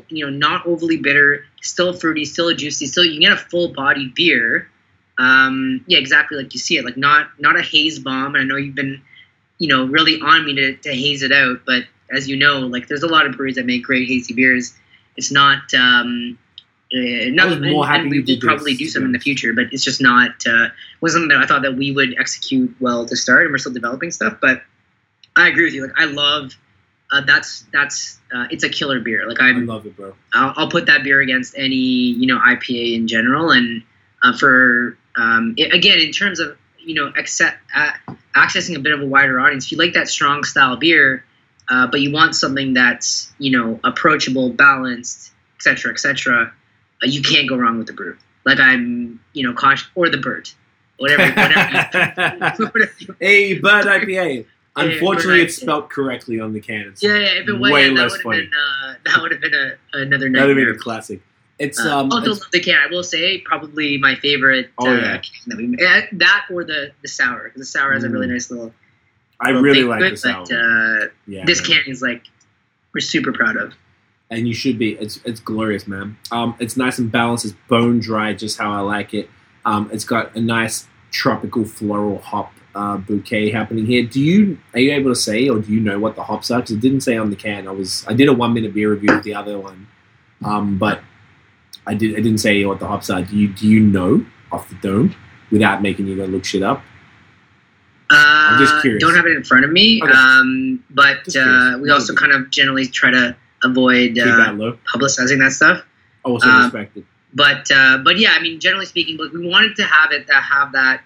[SPEAKER 3] you know not overly bitter, still fruity, still juicy, still you can get a full bodied beer. Um, yeah, exactly like you see it. Like not not a haze bomb. And I know you've been you know really on me to, to haze it out, but as you know, like there's a lot of breweries that make great hazy beers. It's not. Um, uh, not,
[SPEAKER 2] was more
[SPEAKER 3] and-
[SPEAKER 2] happy
[SPEAKER 3] and we will probably do some in the future, but it's just not uh, was something that I thought that we would execute well to start, and we're still developing stuff. But I agree with you. Like I love uh, that's that's uh, it's a killer beer. Like
[SPEAKER 2] I
[SPEAKER 3] I'm
[SPEAKER 2] love it, bro.
[SPEAKER 3] I'll, I'll put that beer against any you know IPA in general, and uh, for um, it, again in terms of you know accept, uh, accessing a bit of a wider audience. If you like that strong style beer, uh, but you want something that's you know approachable, balanced, etc., etc., you can't go wrong with the brut. Like I'm you know cautious or the bird, whatever, whatever. whatever
[SPEAKER 2] hey, Bird IPA. Unfortunately,
[SPEAKER 3] Bird
[SPEAKER 2] it's
[SPEAKER 3] IPA.
[SPEAKER 2] spelled correctly on the can. It's
[SPEAKER 3] yeah, yeah. If it was,
[SPEAKER 2] way
[SPEAKER 3] yeah, that
[SPEAKER 2] less
[SPEAKER 3] would have
[SPEAKER 2] funny.
[SPEAKER 3] been uh, that would have been a, another
[SPEAKER 2] That'd have been a classic. It's
[SPEAKER 3] Uh,
[SPEAKER 2] um,
[SPEAKER 3] also
[SPEAKER 2] it's-
[SPEAKER 3] the can. I will say probably my favorite.
[SPEAKER 2] Oh,
[SPEAKER 3] uh,
[SPEAKER 2] yeah.
[SPEAKER 3] can that we eh, that or the the sour because the sour has a really
[SPEAKER 2] Mm.
[SPEAKER 3] nice little.
[SPEAKER 2] I really like
[SPEAKER 3] it,
[SPEAKER 2] this album.
[SPEAKER 3] But, uh,
[SPEAKER 2] yeah,
[SPEAKER 3] this
[SPEAKER 2] man.
[SPEAKER 3] can is like we're super proud of.
[SPEAKER 2] And you should be. It's it's glorious, man. Um, it's nice and balanced. It's bone dry, just how I like it. Um, it's got a nice tropical floral hop uh, bouquet happening here. Do you are you able to say, or do you know what the hops are? Because it didn't say on the can. I was I did a one minute beer review of the other one, um, but I did I didn't say what the hops are. Do you do you know off the dome without making you go look shit up?
[SPEAKER 3] Uh,
[SPEAKER 2] I'm just
[SPEAKER 3] Uh,
[SPEAKER 2] curious.
[SPEAKER 3] Don't have it in front of me,
[SPEAKER 2] Okay.
[SPEAKER 3] um, but uh, we also kind of generally try to avoid uh,
[SPEAKER 2] that
[SPEAKER 3] publicizing that stuff.
[SPEAKER 2] Also
[SPEAKER 3] um,
[SPEAKER 2] respected.
[SPEAKER 3] But uh, but yeah, I mean, generally speaking, like we wanted to have it that have that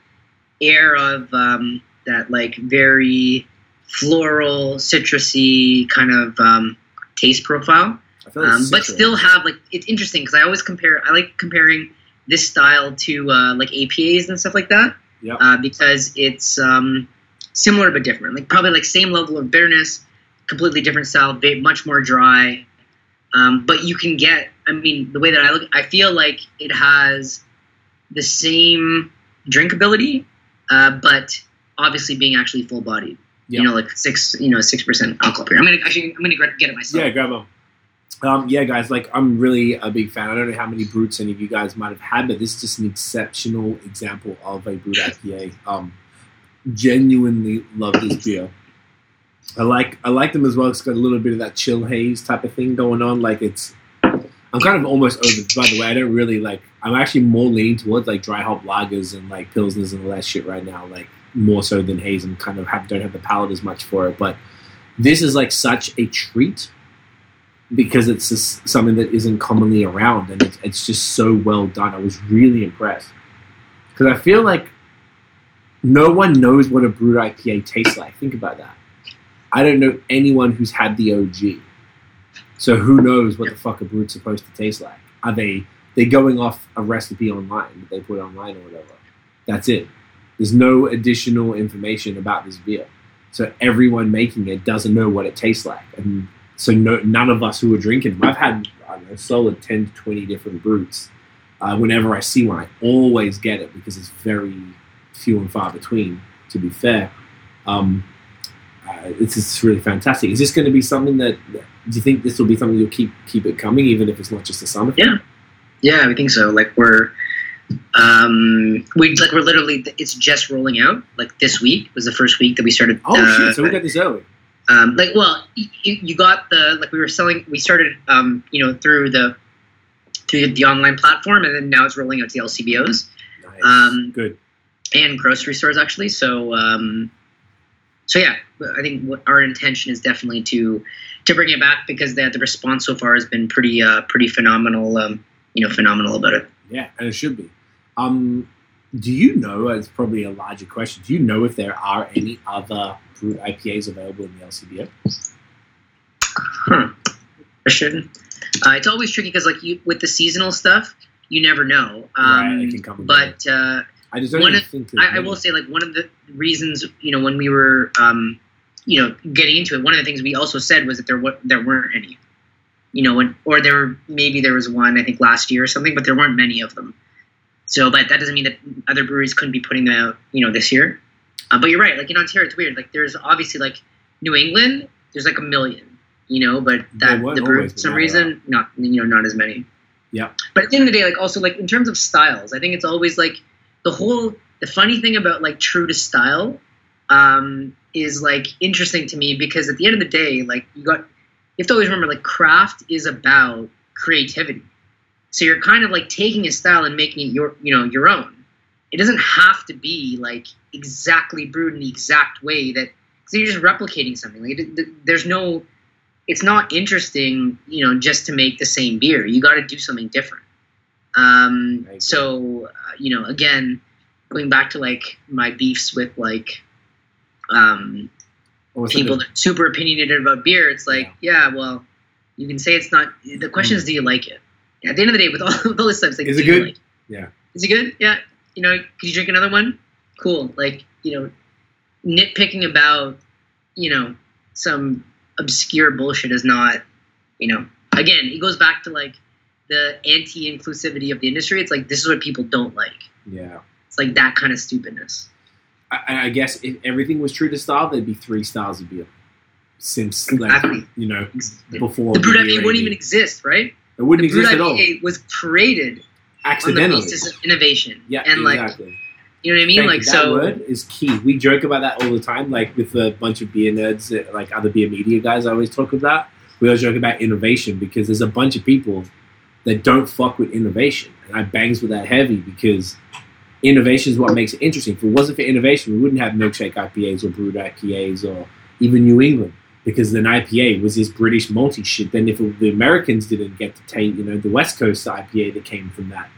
[SPEAKER 3] air of um, that like very floral, citrusy kind of um, taste profile.
[SPEAKER 2] Like
[SPEAKER 3] um, but still have like it's interesting because I always compare. I like comparing this style to uh, like APAs and stuff like that
[SPEAKER 2] Yep.
[SPEAKER 3] uh, because it's um, similar but different. Like probably like same level of bitterness, completely different style, much more dry. Um, but you can get. I mean, the way that I look, I feel like it has the same drinkability, uh, but obviously being actually full bodied.
[SPEAKER 2] Yep.
[SPEAKER 3] You know, like six, you know, six percent alcohol. I'm gonna actually, I'm gonna get it myself.
[SPEAKER 2] Yeah, grab them. Um, yeah, guys, like I'm really a big fan. I don't know how many bruts any of you guys might have had, but this is just an exceptional example of a brut IPA. Um, genuinely love this beer. I like I like them as well. It's got a little bit of that chill haze type of thing going on. Like it's, I'm kind of almost over. By the way, I don't really like. I'm actually more leaning towards like dry hop lagers and like pilsners and all that shit right now. Like more so than haze, and kind of have don't have the palate as much for it. But this is like such a treat because it's just something that isn't commonly around, and it's, it's just so well done. I was really impressed because I feel like no one knows what a brut IPA tastes like. Think about that. I don't know anyone who's had the OG, so who knows what the fuck a brut's supposed to taste like? Are they they going off a recipe online that they put online or whatever? That's it. There's no additional information about this beer, so everyone making it doesn't know what it tastes like, and so no, none of us who are drinking. I've had I know, solid ten to twenty different bruts. Uh, whenever I see one, I always get it because it's very few and far between. To be fair, um, uh, it's just really fantastic. Is this going to be something that? Do you think this will be something you'll keep keep it coming, even if it's not just a summer? thing?
[SPEAKER 3] Yeah. Yeah, we think so. Like we're, um, we like we're literally. It's just rolling out. Like this week was the first week that we started.
[SPEAKER 2] Oh
[SPEAKER 3] uh,
[SPEAKER 2] shit! So we got this early.
[SPEAKER 3] um, like well, you, you got the like we were selling. We started, um, you know, through the through the online platform, and then now it's rolling out to the LCBOs
[SPEAKER 2] Nice.
[SPEAKER 3] um,
[SPEAKER 2] Good.
[SPEAKER 3] and grocery stores actually. So, um, so yeah, I think what our intention is definitely to to bring it back because the the response so far has been pretty uh, pretty phenomenal. Um, you know, phenomenal about it.
[SPEAKER 2] Yeah, and it should be. Um, do you know? It's probably a larger question. Do you know if there are any other brut IPAs available in the LCBO?
[SPEAKER 3] Huh. Question. Uh, it's always tricky because, like, you with the seasonal stuff, you never know.
[SPEAKER 2] Right,
[SPEAKER 3] Um,
[SPEAKER 2] it can come
[SPEAKER 3] but uh,
[SPEAKER 2] I just don't
[SPEAKER 3] one of-
[SPEAKER 2] think.
[SPEAKER 3] I, I will say, like, one of the reasons, you know, when we were, um, you know, getting into it, one of the things we also said was that there wa- there weren't any, you know, when, or there were, maybe there was one I think last year or something, but there weren't many of them. So, but that doesn't mean that other breweries couldn't be putting them out, you know, this year. Uh, but you're right. Like in Ontario, it's weird. Like there's obviously like New England, there's like a million, you know, but that the
[SPEAKER 2] brut
[SPEAKER 3] for some reason not you know not as many.
[SPEAKER 2] Yeah.
[SPEAKER 3] But at the end of the day, like also like in terms of styles, I think it's always like the whole the funny thing about like true to style um, is like interesting to me because at the end of the day, like you got you have to always remember like craft is about creativity. So you're kind of like taking a style and making it your you know your own. It doesn't have to be like exactly brewed in the exact way that because you're just replicating something. Like there's no, it's not interesting, you know, just to make the same beer. You got to do something different. Um, so uh, you know, again, going back to like my beefs with like um, people that are super opinionated about beer, it's like, yeah. well, you can say it's not. The question is, do you like it? At the end of the day, with all, all this stuff, it's like,
[SPEAKER 2] Is it good?
[SPEAKER 3] like
[SPEAKER 2] Yeah.
[SPEAKER 3] Is it good? Yeah. You know, could you drink another one? Cool. Like, you know, nitpicking about, you know, some obscure bullshit is not, you know, again, it goes back to like the anti-inclusivity of the industry. It's like this is what people don't like.
[SPEAKER 2] Yeah.
[SPEAKER 3] It's like that kind of stupidness.
[SPEAKER 2] I, I guess if everything was true to style, there'd be three styles of beer. Since like
[SPEAKER 3] Exactly.
[SPEAKER 2] you know before the
[SPEAKER 3] IPA wouldn't even exist, right?
[SPEAKER 2] it wouldn't
[SPEAKER 3] the
[SPEAKER 2] exist at all.
[SPEAKER 3] IPA was created on the
[SPEAKER 2] Accidentally.
[SPEAKER 3] basis of innovation.
[SPEAKER 2] Yeah,
[SPEAKER 3] and like,
[SPEAKER 2] exactly.
[SPEAKER 3] you know what I mean?
[SPEAKER 2] Thank
[SPEAKER 3] like,
[SPEAKER 2] you. that
[SPEAKER 3] so
[SPEAKER 2] word is key. We joke about that all the time, like with a bunch of beer nerds, like other beer media guys. I always talk about. We always joke about innovation because there's a bunch of people that don't fuck with innovation, and I bangs with that heavy because innovation is what makes it interesting. If it wasn't for innovation, we wouldn't have milkshake IPAs or brut IPAs or even New England because an IPA was this British multi shit. Then if it, the Americans didn't get to take, you know, the West Coast IPA that came from that,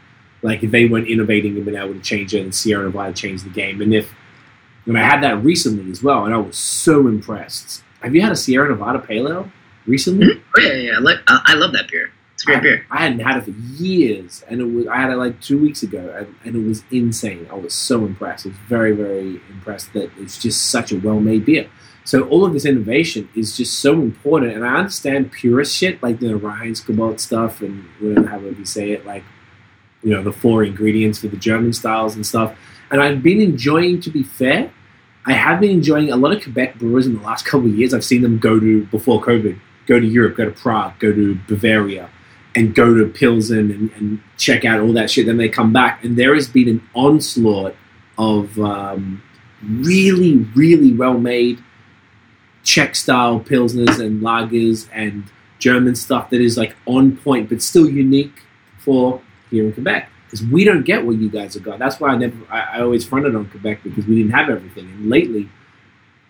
[SPEAKER 2] like if they weren't innovating and been able to change it, and Sierra Nevada changed the game. And if, and I had that recently as well, and I was so impressed. Have you had a Sierra Nevada Pale Ale recently?
[SPEAKER 3] Mhm. Oh yeah, yeah. I, like, I love that beer. It's a great
[SPEAKER 2] I,
[SPEAKER 3] beer.
[SPEAKER 2] I hadn't had it for years, and it was I had it like two weeks ago, and, and it was insane. I was so impressed. I was very, very impressed that it's just such a well-made beer. So all of this innovation is just so important, and I understand purist shit like the Reinheitsgebot stuff and whatever however you say it, like you know the four ingredients for the German styles and stuff. And I've been enjoying, to be fair, I have been enjoying a lot of Quebec brewers in the last couple of years. I've seen them go to before COVID, go to Europe, go to Prague, go to Bavaria, and go to Pilsen and, and check out all that shit. Then they come back, and there has been an onslaught of um, really, really well made Czech style pilsners and lagers and German stuff that is like on point, but still unique for here in Quebec. Because we don't get what you guys have got. That's why I never, I, I always fronted on Quebec because we didn't have everything. And lately,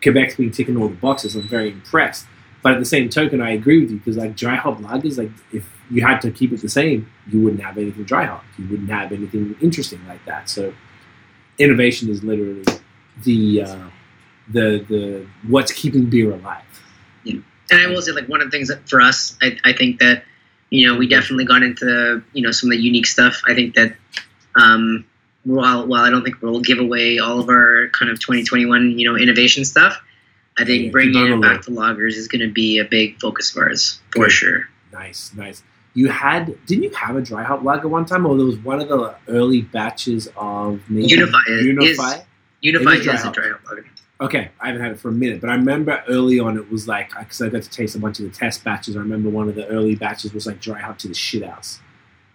[SPEAKER 2] Quebec's been ticking all the boxes. I'm very impressed. But at the same token, I agree with you because like dry hop lagers, like if you had to keep it the same, you wouldn't have anything dry hop. You wouldn't have anything interesting like that. So innovation is literally the uh, the the what's keeping beer alive.
[SPEAKER 3] Yeah, and I will say, like one of the things that for us, I, I think that you know we definitely got into you know some of the unique stuff. I think that um, while while I don't think we'll give away all of our kind of 2021 you know innovation stuff, I think
[SPEAKER 2] Yeah,
[SPEAKER 3] bringing it back to lagers is going to be a big focus of ours for
[SPEAKER 2] Good.
[SPEAKER 3] sure.
[SPEAKER 2] Nice, nice. You had didn't you have a dry hop lager one time, or there was one of the early batches of maybe
[SPEAKER 3] Unify is-
[SPEAKER 2] Unify?
[SPEAKER 3] Unify
[SPEAKER 2] It is
[SPEAKER 3] is,
[SPEAKER 2] dry
[SPEAKER 3] a dry hop lager.
[SPEAKER 2] Okay, I haven't had it for a minute, but I remember early on it was like because I got to taste a bunch of the test batches. I remember one of the early batches was like dry hop to the shit house.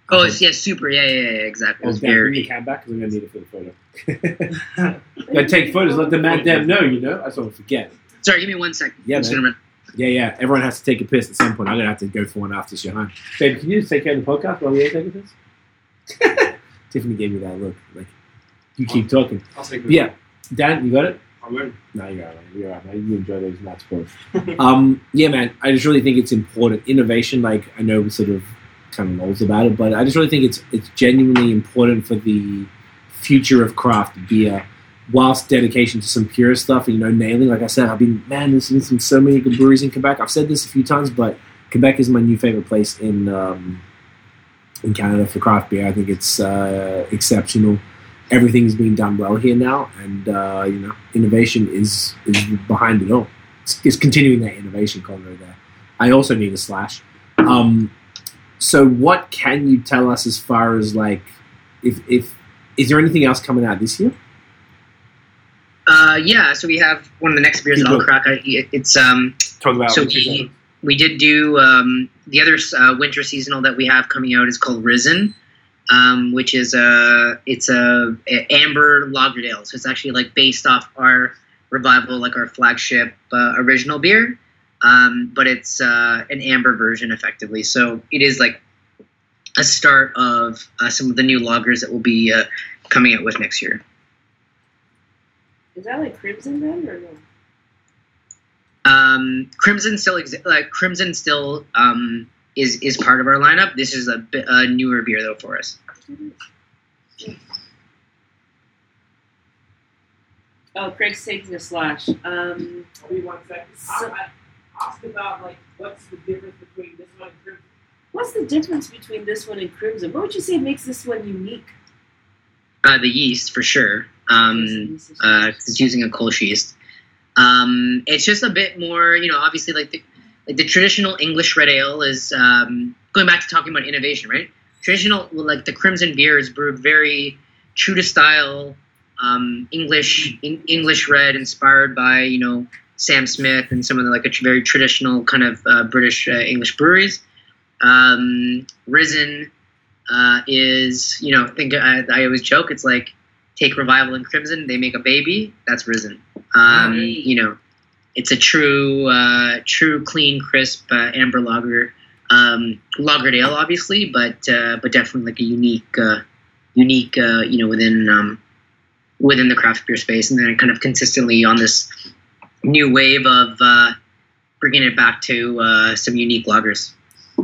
[SPEAKER 3] Oh, um, it's, yeah, super. Yeah, yeah, yeah, exactly. It was
[SPEAKER 2] damn, bring your
[SPEAKER 3] very.
[SPEAKER 2] cam back because I'm gonna need it for the photo. Gotta take photos. Let the mad damn know. You know, I to forget.
[SPEAKER 3] Sorry, give me one second.
[SPEAKER 2] Yeah,
[SPEAKER 3] I'm
[SPEAKER 2] man. Yeah, yeah. Everyone has to take a piss at some point. I'm gonna have to go for one after this, huh? Babe, can you just take care of the podcast while we're taking a piss? Tiffany gave me that look. Like, you keep talking.
[SPEAKER 5] I'll take
[SPEAKER 2] But yeah, Dan, you got it.
[SPEAKER 5] I'm ready.
[SPEAKER 2] No, you're all right. You're all right, man. You enjoy those match sports. um, yeah, man. I just really think it's important. Innovation, like I know we sort of kind of knows about it, but I just really think it's it's genuinely important for the future of craft beer. Whilst dedication to some pure stuff, and, you know, nailing. Like I said, I've been man listening to so many good breweries in Quebec. I've said this a few times, but Quebec is my new favorite place in um, in Canada for craft beer. I think it's uh, exceptional everything's being done well here now, and uh, you know, innovation is is behind it all. It's, it's continuing that innovation convo there. I also need a slash. Um, so, what can you tell us as far as like, if if is there anything else coming out this year?
[SPEAKER 3] Uh, yeah, so we have one of the next beers
[SPEAKER 2] Keep
[SPEAKER 3] that I'll crack. It's um,
[SPEAKER 2] Talk about
[SPEAKER 3] so we we did do um, the other uh, winter seasonal that we have coming out is called Risen, um, which is a it's a, a amber lager ale. So it's actually like based off our revival, like our flagship uh, original beer, um, but it's uh, an amber version effectively. So it is like a start of uh, some of the new lagers that we'll be uh, coming out with next year.
[SPEAKER 4] Is that like Crimson then or no?
[SPEAKER 3] Um, Crimson still exi- like Crimson still um, is is part of our lineup. This is a, bit, a newer beer though for us.
[SPEAKER 4] Oh, Craig's taking a slash. Um,
[SPEAKER 5] Wait one second.
[SPEAKER 4] So-
[SPEAKER 5] I, I asked about like what's the difference between this one and Crimson.
[SPEAKER 4] what's the difference between this one and Crimson? What would you say makes this one unique?
[SPEAKER 3] Uh, the yeast for sure. Um, uh, it's using a Kolsch yeast. Um, it's just a bit more, you know, obviously like the, like the traditional English red ale is um, going back to talking about innovation, right? Traditional, well, like the Crimson beer is brewed very true to style, um, English in, English red, inspired by you know Sam Smith and some of the like a very traditional kind of uh, British uh, English breweries. Um, Risen uh, is, you know, think I, I always joke, it's like take Revival and Crimson, they make a baby. That's Risen. Um,
[SPEAKER 4] Right.
[SPEAKER 3] You know, it's a true, uh, true, clean, crisp uh, amber lager, um, lagered ale, obviously, but uh, but definitely like a unique, uh, unique, uh, you know, within um, within the craft beer space, and then kind of consistently on this new wave of uh, bringing it back to uh, some unique lagers.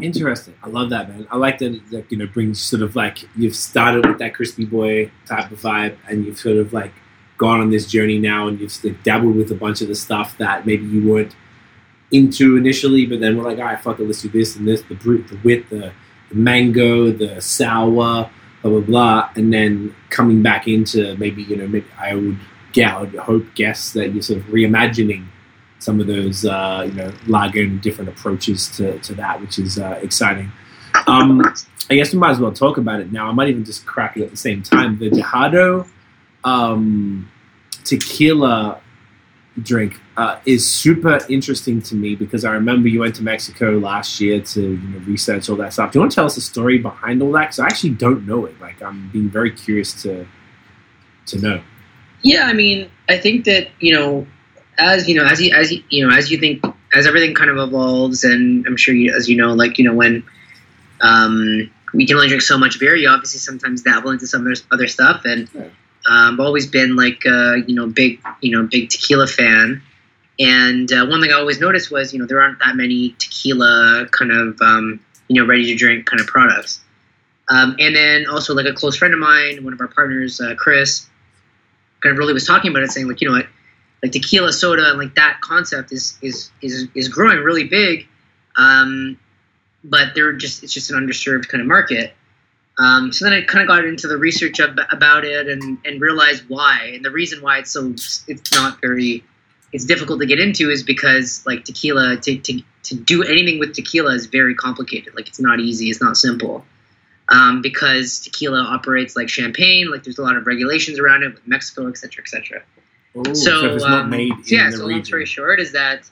[SPEAKER 2] Interesting. I love that, man. I like that, you know brings sort of like you've started with that crispy boy type of vibe, and you've sort of like gone on this journey now, and you've of dabbled with a bunch of the stuff that maybe you weren't into initially, but then we're like, all right, fuck it, let's do this and this, the brut, the wit, the, the mango, the sour, blah blah blah, and then coming back into maybe you know maybe I would yeah I would hope guess that you're sort of reimagining some of those uh, you know lagging different approaches to, to that, which is uh, exciting. Um, I guess we might as well talk about it now. I might even just crack it at the same time. The Dejado um, tequila drink uh, is super interesting to me because I remember you went to Mexico last year to you know, research all that stuff. Do you want to tell us the story behind all that? Because I actually don't know it. Like I'm being very curious to to know.
[SPEAKER 3] Yeah, I mean, I think that you know, as you know, as you as you, you know, as you think, as everything kind of evolves, and I'm sure you, as you know, like you know, when um, we can only drink so much beer, you obviously sometimes dabble into some other, other stuff, and
[SPEAKER 2] Yeah.
[SPEAKER 3] um, I've always been like uh, you know, big you know, big tequila fan. And uh, one thing I always noticed was, you know, there aren't that many tequila kind of, um, you know, ready to drink kind of products. Um, and then also, like a close friend of mine, one of our partners, uh, Chris, kind of really was talking about it, saying like, you know what, like tequila soda and like that concept is is is is growing really big, um, but they're just it's just an underserved kind of market. Um, so then I kind of got into the research ab- about it and and realized why, and the reason why it's so it's not very it's difficult to get into is because like tequila to, to, to do anything with tequila is very complicated. Like it's not easy it's not simple. Um, because tequila operates like champagne like there's a lot of regulations around it with mexico et cetera et cetera
[SPEAKER 2] Oh,
[SPEAKER 3] so,
[SPEAKER 2] not
[SPEAKER 3] um,
[SPEAKER 2] made
[SPEAKER 3] so yeah so long story short is that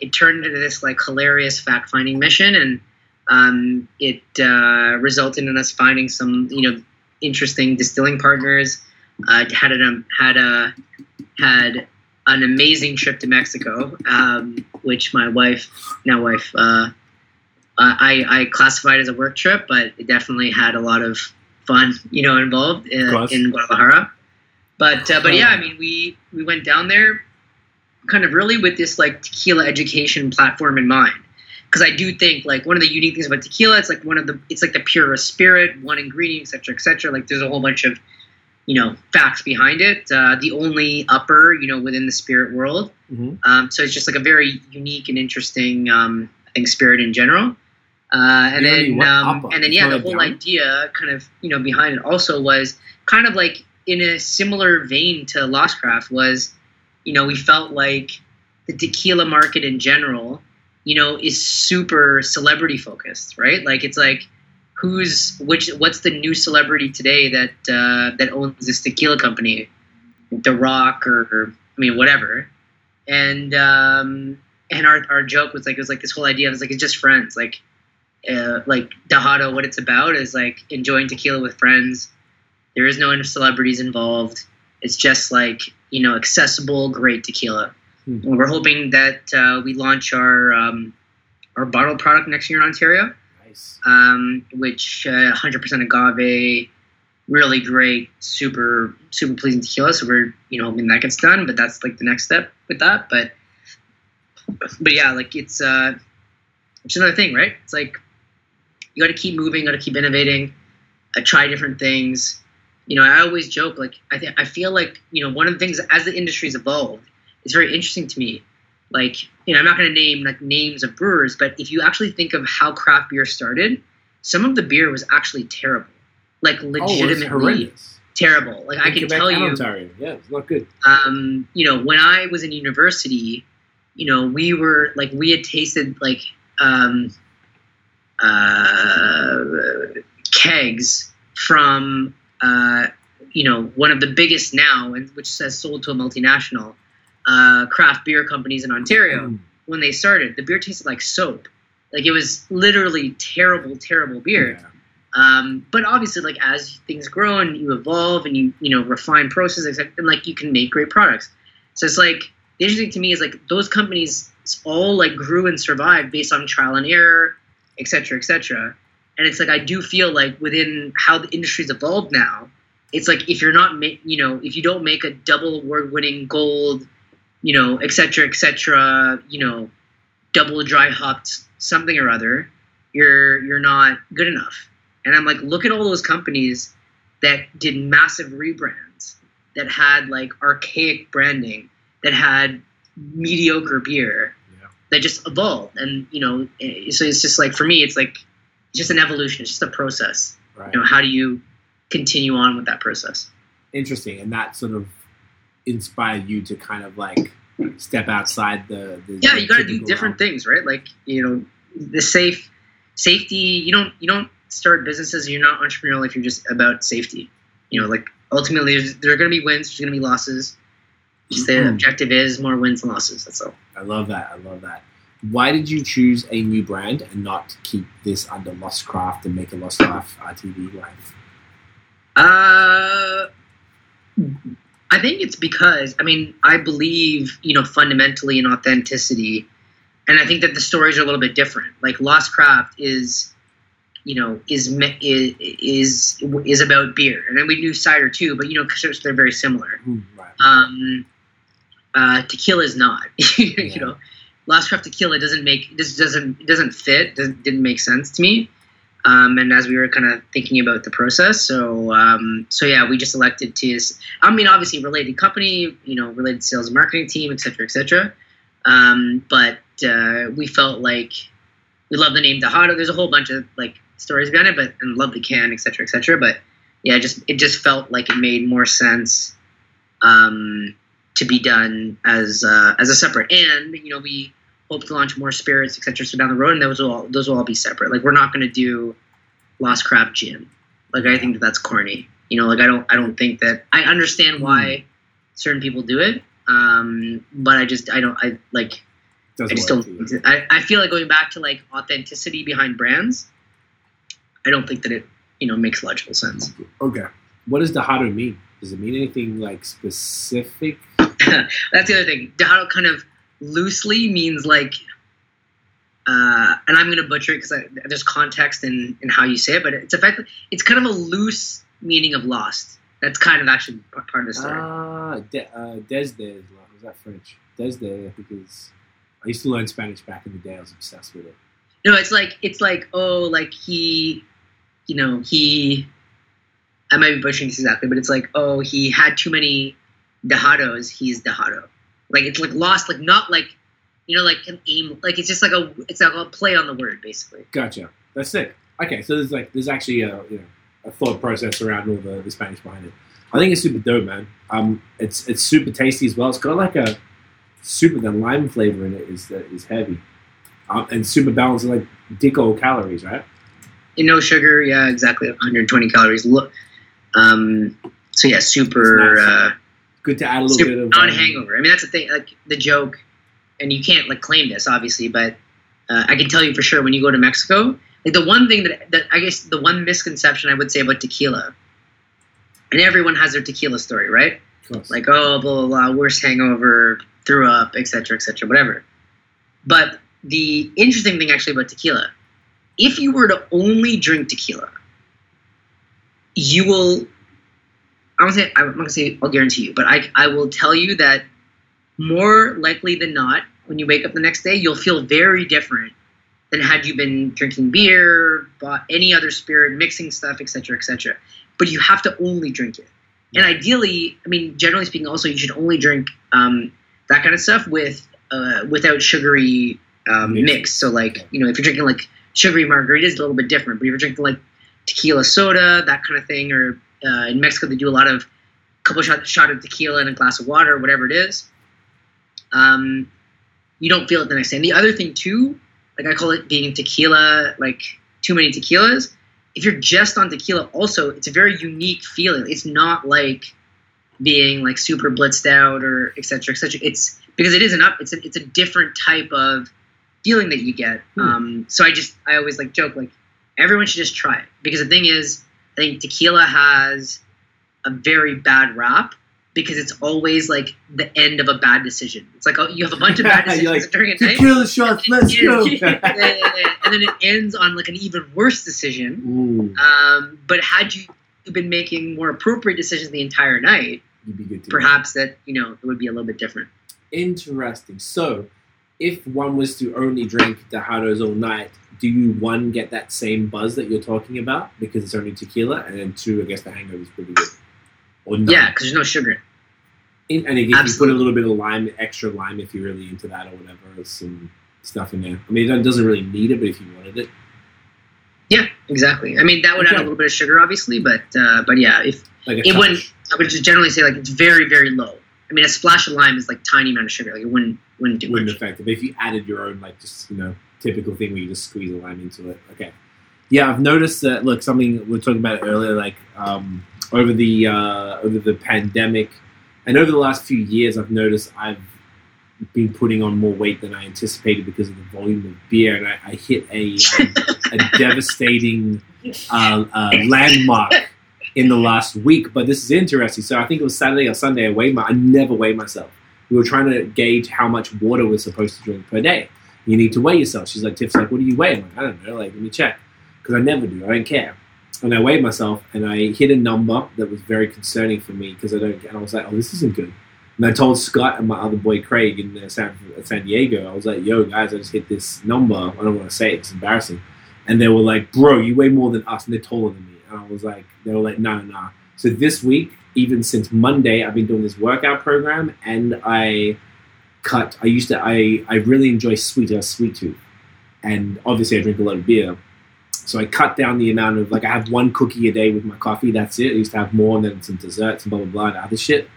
[SPEAKER 3] it turned into this like hilarious fact finding mission and um, it uh, resulted in us finding some you know interesting distilling partners uh, had a had a had an amazing trip to Mexico, um, which my wife, now wife, uh, I, I classified as a work trip, but it definitely had a lot of fun, you know, involved
[SPEAKER 2] Of
[SPEAKER 3] uh, in Guadalajara. But uh, but yeah, I mean, we we went down there, kind of really with this like tequila education platform in mind, because I do think like one of the unique things about tequila, it's like one of the it's like the purest spirit, one ingredient, etc., cetera, et cetera. Like there's a whole bunch of you know facts behind it. Uh, the only upper, you know, within the spirit world.
[SPEAKER 2] Mhm.
[SPEAKER 3] Um, so it's just like a very unique and interesting, um, I think, spirit in general. Uh, and
[SPEAKER 2] The
[SPEAKER 3] then, um,
[SPEAKER 2] upper?
[SPEAKER 3] and then, yeah, the whole
[SPEAKER 2] down?
[SPEAKER 3] idea, kind of, you know, behind it also was kind of like in a similar vein to Lost Craft was, you know, we felt like the tequila market in general, you know, is super celebrity focused, right? Like it's like who's which what's the new celebrity today that uh, that owns this tequila company? The rock or, or i mean whatever. And um and our, our joke was like it was like this whole idea was like it's just friends. Like uh, like Dejado, what it's about is like enjoying tequila with friends there is no celebrities involved it's just like you know accessible great tequila
[SPEAKER 2] Hmm.
[SPEAKER 3] we're hoping that uh, we launch our um, our bottled product next year in ontario
[SPEAKER 2] Nice.
[SPEAKER 3] um, which uh, 100% agave, really great, super super pleasing tequila. So we're you know hoping that gets done, but that's like the next step with that. But but yeah, like it's uh, it's another thing, right? It's like you got to keep moving, got to keep innovating, uh, try different things. You know, I always joke like I think I feel like you know one of the things as the industry's evolved, it's very interesting to me like you know i'm not going to name like names of brewers but if you actually think of how craft beer started some of the beer was actually terrible like
[SPEAKER 2] Oh,
[SPEAKER 3] legitimately
[SPEAKER 2] horrendous.
[SPEAKER 3] terrible like i can
[SPEAKER 2] Quebec
[SPEAKER 3] tell you.
[SPEAKER 2] Yeah, it's not good.
[SPEAKER 3] um, you know, when I was in university, you know, we were like we had tasted like um, uh, kegs from uh, you know one of the biggest now, and which says sold to a multinational uh, craft beer companies in Ontario.
[SPEAKER 2] Mm.
[SPEAKER 3] When they started, the beer tasted like soap. Like it was literally terrible, terrible beer.
[SPEAKER 2] Yeah.
[SPEAKER 3] Um, but obviously, like as things grow and you evolve and you you know refine processes, and like you can make great products. So it's like the interesting to me is like those companies all like grew and survived based on trial and error, et cetera, et cetera. And it's like I do feel like within how the industry's evolved now, it's like if you're not ma- you know if you don't make a double award winning gold you know et cetera et cetera you know double dry hopped something or other you're you're not good enough and i'm like look at all those companies that did massive rebrands that had like archaic branding that had mediocre beer
[SPEAKER 2] Yeah.
[SPEAKER 3] that just evolved and you know eh, so it's just like for me it's like just an evolution it's just a process
[SPEAKER 2] Right.
[SPEAKER 3] you know how do you continue on with that process
[SPEAKER 2] Interesting, and that sort of inspired you to kind of like step outside the. the
[SPEAKER 3] yeah
[SPEAKER 2] the
[SPEAKER 3] you got to do different
[SPEAKER 2] realm.
[SPEAKER 3] things right like you know the safe safety you don't you don't start businesses you're not entrepreneurial if you're just about safety you know like ultimately there's, there are going to be wins there's going to be losses just the
[SPEAKER 2] Mhm.
[SPEAKER 3] objective is more wins than losses that's all
[SPEAKER 2] I love that. I love that. Why did you choose a new brand and not keep this under Lost Craft and make a Lost Life RTD line?
[SPEAKER 3] Uh, I think it's because I mean I believe you know fundamentally in authenticity, and I think that the stories are a little bit different. Like Lost Craft is, you know, is is is, is about beer, and then we do cider too, but you know, 'cause they're very similar.
[SPEAKER 2] Hmm, right.
[SPEAKER 3] Um, uh, tequila is not. you
[SPEAKER 2] Yeah.
[SPEAKER 3] know, Lost Craft tequila doesn't make this doesn't doesn't fit. Doesn't, didn't make sense to me. Um, and as we were kind of thinking about the process, so um, so yeah, we just elected to. I mean, obviously related company, you know, related sales and marketing team, et cetera, et cetera. Um, but uh, we felt like we love the name Dejado. There's a whole bunch of like stories behind it, but and love the can, et cetera, et cetera. But yeah, just it just felt like it made more sense um, to be done as uh, as a separate. And you know, we hope to launch more spirits, etc. So down the road, and those will all, those will all be separate. Like we're not going to do Lost Craft Gin. Like I think that that's corny. You know, like I don't I don't think that I understand why certain people do it. Um, but I just I don't I like I
[SPEAKER 2] Doesn't
[SPEAKER 3] just don't. I, I feel like going back to like authenticity behind brands. I don't think that it you know makes logical sense.
[SPEAKER 2] Okay. What does Dejado mean? Does it mean anything like specific?
[SPEAKER 3] That's the other thing. Dejado kind of loosely means like, uh, and I'm going to butcher it because there's context in, in how you say it, but it's effectively it's kind of a loose meaning of lost. That's kind of actually part of the story.
[SPEAKER 2] Ah, de- uh, Desde. Was that French? Desde, I think is. I used to learn Spanish back in the day. I was obsessed with it.
[SPEAKER 3] no, it's like it's like oh, like he, you know, he. I might be butchering this exactly, but it's like oh, he had too many Dejados. He's Dejado. Like it's like lost, like not like, you know, like an aim. Like it's just like a it's like a play on the word basically.
[SPEAKER 2] Gotcha. That's sick. Okay, so there's like there's actually a you know a thought process around all the, the Spanish behind it. I think it's super dope, man. Um, it's it's super tasty as well. It's got like a super the lime flavor in it is is heavy, um, and super balanced like dick old calories, right?
[SPEAKER 3] And no sugar, yeah, exactly, 120 calories. Look, um, so yeah, super,
[SPEAKER 2] nice.
[SPEAKER 3] uh,
[SPEAKER 2] Good to add a little
[SPEAKER 3] super
[SPEAKER 2] bit of
[SPEAKER 3] non
[SPEAKER 2] um,
[SPEAKER 3] hangover. I mean, that's the thing, like the joke, and you can't like claim this, obviously, but uh, I can tell you for sure when you go to Mexico, like the one thing that, that I guess the one misconception I would say about tequila, and everyone has their tequila story, right? like oh blah blah blah worst hangover threw up etc etc whatever but the interesting thing actually about tequila if you were to only drink tequila you will i won't say i'm not gonna say i'll guarantee you but i i will tell you that more likely than not when you wake up the next day you'll feel very different than had you been drinking beer bought any other spirit mixing stuff etc etc but you have to only drink it and ideally, I mean, generally speaking, also you should only drink um, that kind of stuff with uh, without sugary um,
[SPEAKER 2] Mix.
[SPEAKER 3] mix. So, like, you know, if you're drinking like sugary margaritas, a little bit different. But if you're drinking like tequila soda, that kind of thing, or uh, in Mexico they do a lot of couple shot shot of tequila in a glass of water, or whatever it is. Um, you don't feel it the next day. And the other thing too, like I call it being tequila, like too many tequilas if you're just on tequila also it's a very unique feeling it's not like being like super blitzed out or et cetera, et cetera. it's because it is an up it's a, it's a different type of feeling that you get
[SPEAKER 2] Hmm.
[SPEAKER 3] um, so i just i always like joke like everyone should just try it because the thing is i think tequila has a very bad rap because it's always like the end of a bad decision it's like oh, you have a bunch of bad decisions
[SPEAKER 2] like,
[SPEAKER 3] during a night
[SPEAKER 2] Tequila shots, let's go.
[SPEAKER 3] Yeah, yeah, yeah. and then it ends on like an even worse decision um, but had you been making more appropriate decisions the entire night,
[SPEAKER 2] You'd be good to go.
[SPEAKER 3] perhaps that you know it would be a little bit different.
[SPEAKER 2] Interesting. So, if one was to only drink Dejados all night, do you one get that same buzz that you're talking about because it's only tequila, and then two, I guess the hangover is pretty good. Or none.
[SPEAKER 3] Yeah, because there's no sugar.
[SPEAKER 2] In- and if you put a little bit of lime, extra lime, if you're really into that or whatever, some stuff in there. I mean, it doesn't really need it, but if you wanted it,
[SPEAKER 3] Yeah, exactly. I mean, that would add a little bit of sugar, obviously, but uh, but yeah, if
[SPEAKER 2] like
[SPEAKER 3] it
[SPEAKER 2] touch.
[SPEAKER 3] wouldn't, I would just generally say like it's very very low. I mean, a splash of lime is like tiny amount of sugar. Like it wouldn't wouldn't do
[SPEAKER 2] wouldn't
[SPEAKER 3] much.
[SPEAKER 2] affect it. But if you added your own, like just you know, typical thing where you just squeeze a lime into it. Okay. Yeah, I've noticed that. Look, something we were talking about earlier, like um, over the uh, over the pandemic, and over the last few years, I've noticed I've been putting on more weight than I anticipated because of the volume of beer, and I, I hit a um, a devastating uh, uh, landmark in the last week. But this is interesting. So I think it was Saturday or Sunday. I weighed my. I never weigh myself. We were trying to gauge how much water we're supposed to drink per day. You need to weigh yourself. She's like, Tiff's like, what do you weigh? I'm like, I don't know. Like, let me check because I never do. I don't care. And I weighed myself, and I hit a number that was very concerning for me because I don't. And I was like, oh, this isn't good. And I told Scott and my other boy Craig in uh, San, San Diego, I was like, yo, guys, I just hit this number. I don't want to say it, it's embarrassing. And they were like, bro, you weigh more than us, and they're taller than me. And I was like, they were like, no, no. So this week, even since Monday, I've been doing this workout program, and I cut. I used to, I, I really enjoy sweet, uh, sweet tooth. And obviously, I drink a lot of beer. So I cut down the amount of, like, I have one cookie a day with my coffee, that's it. I used to have more, and then some desserts and blah, blah, blah, and other shit.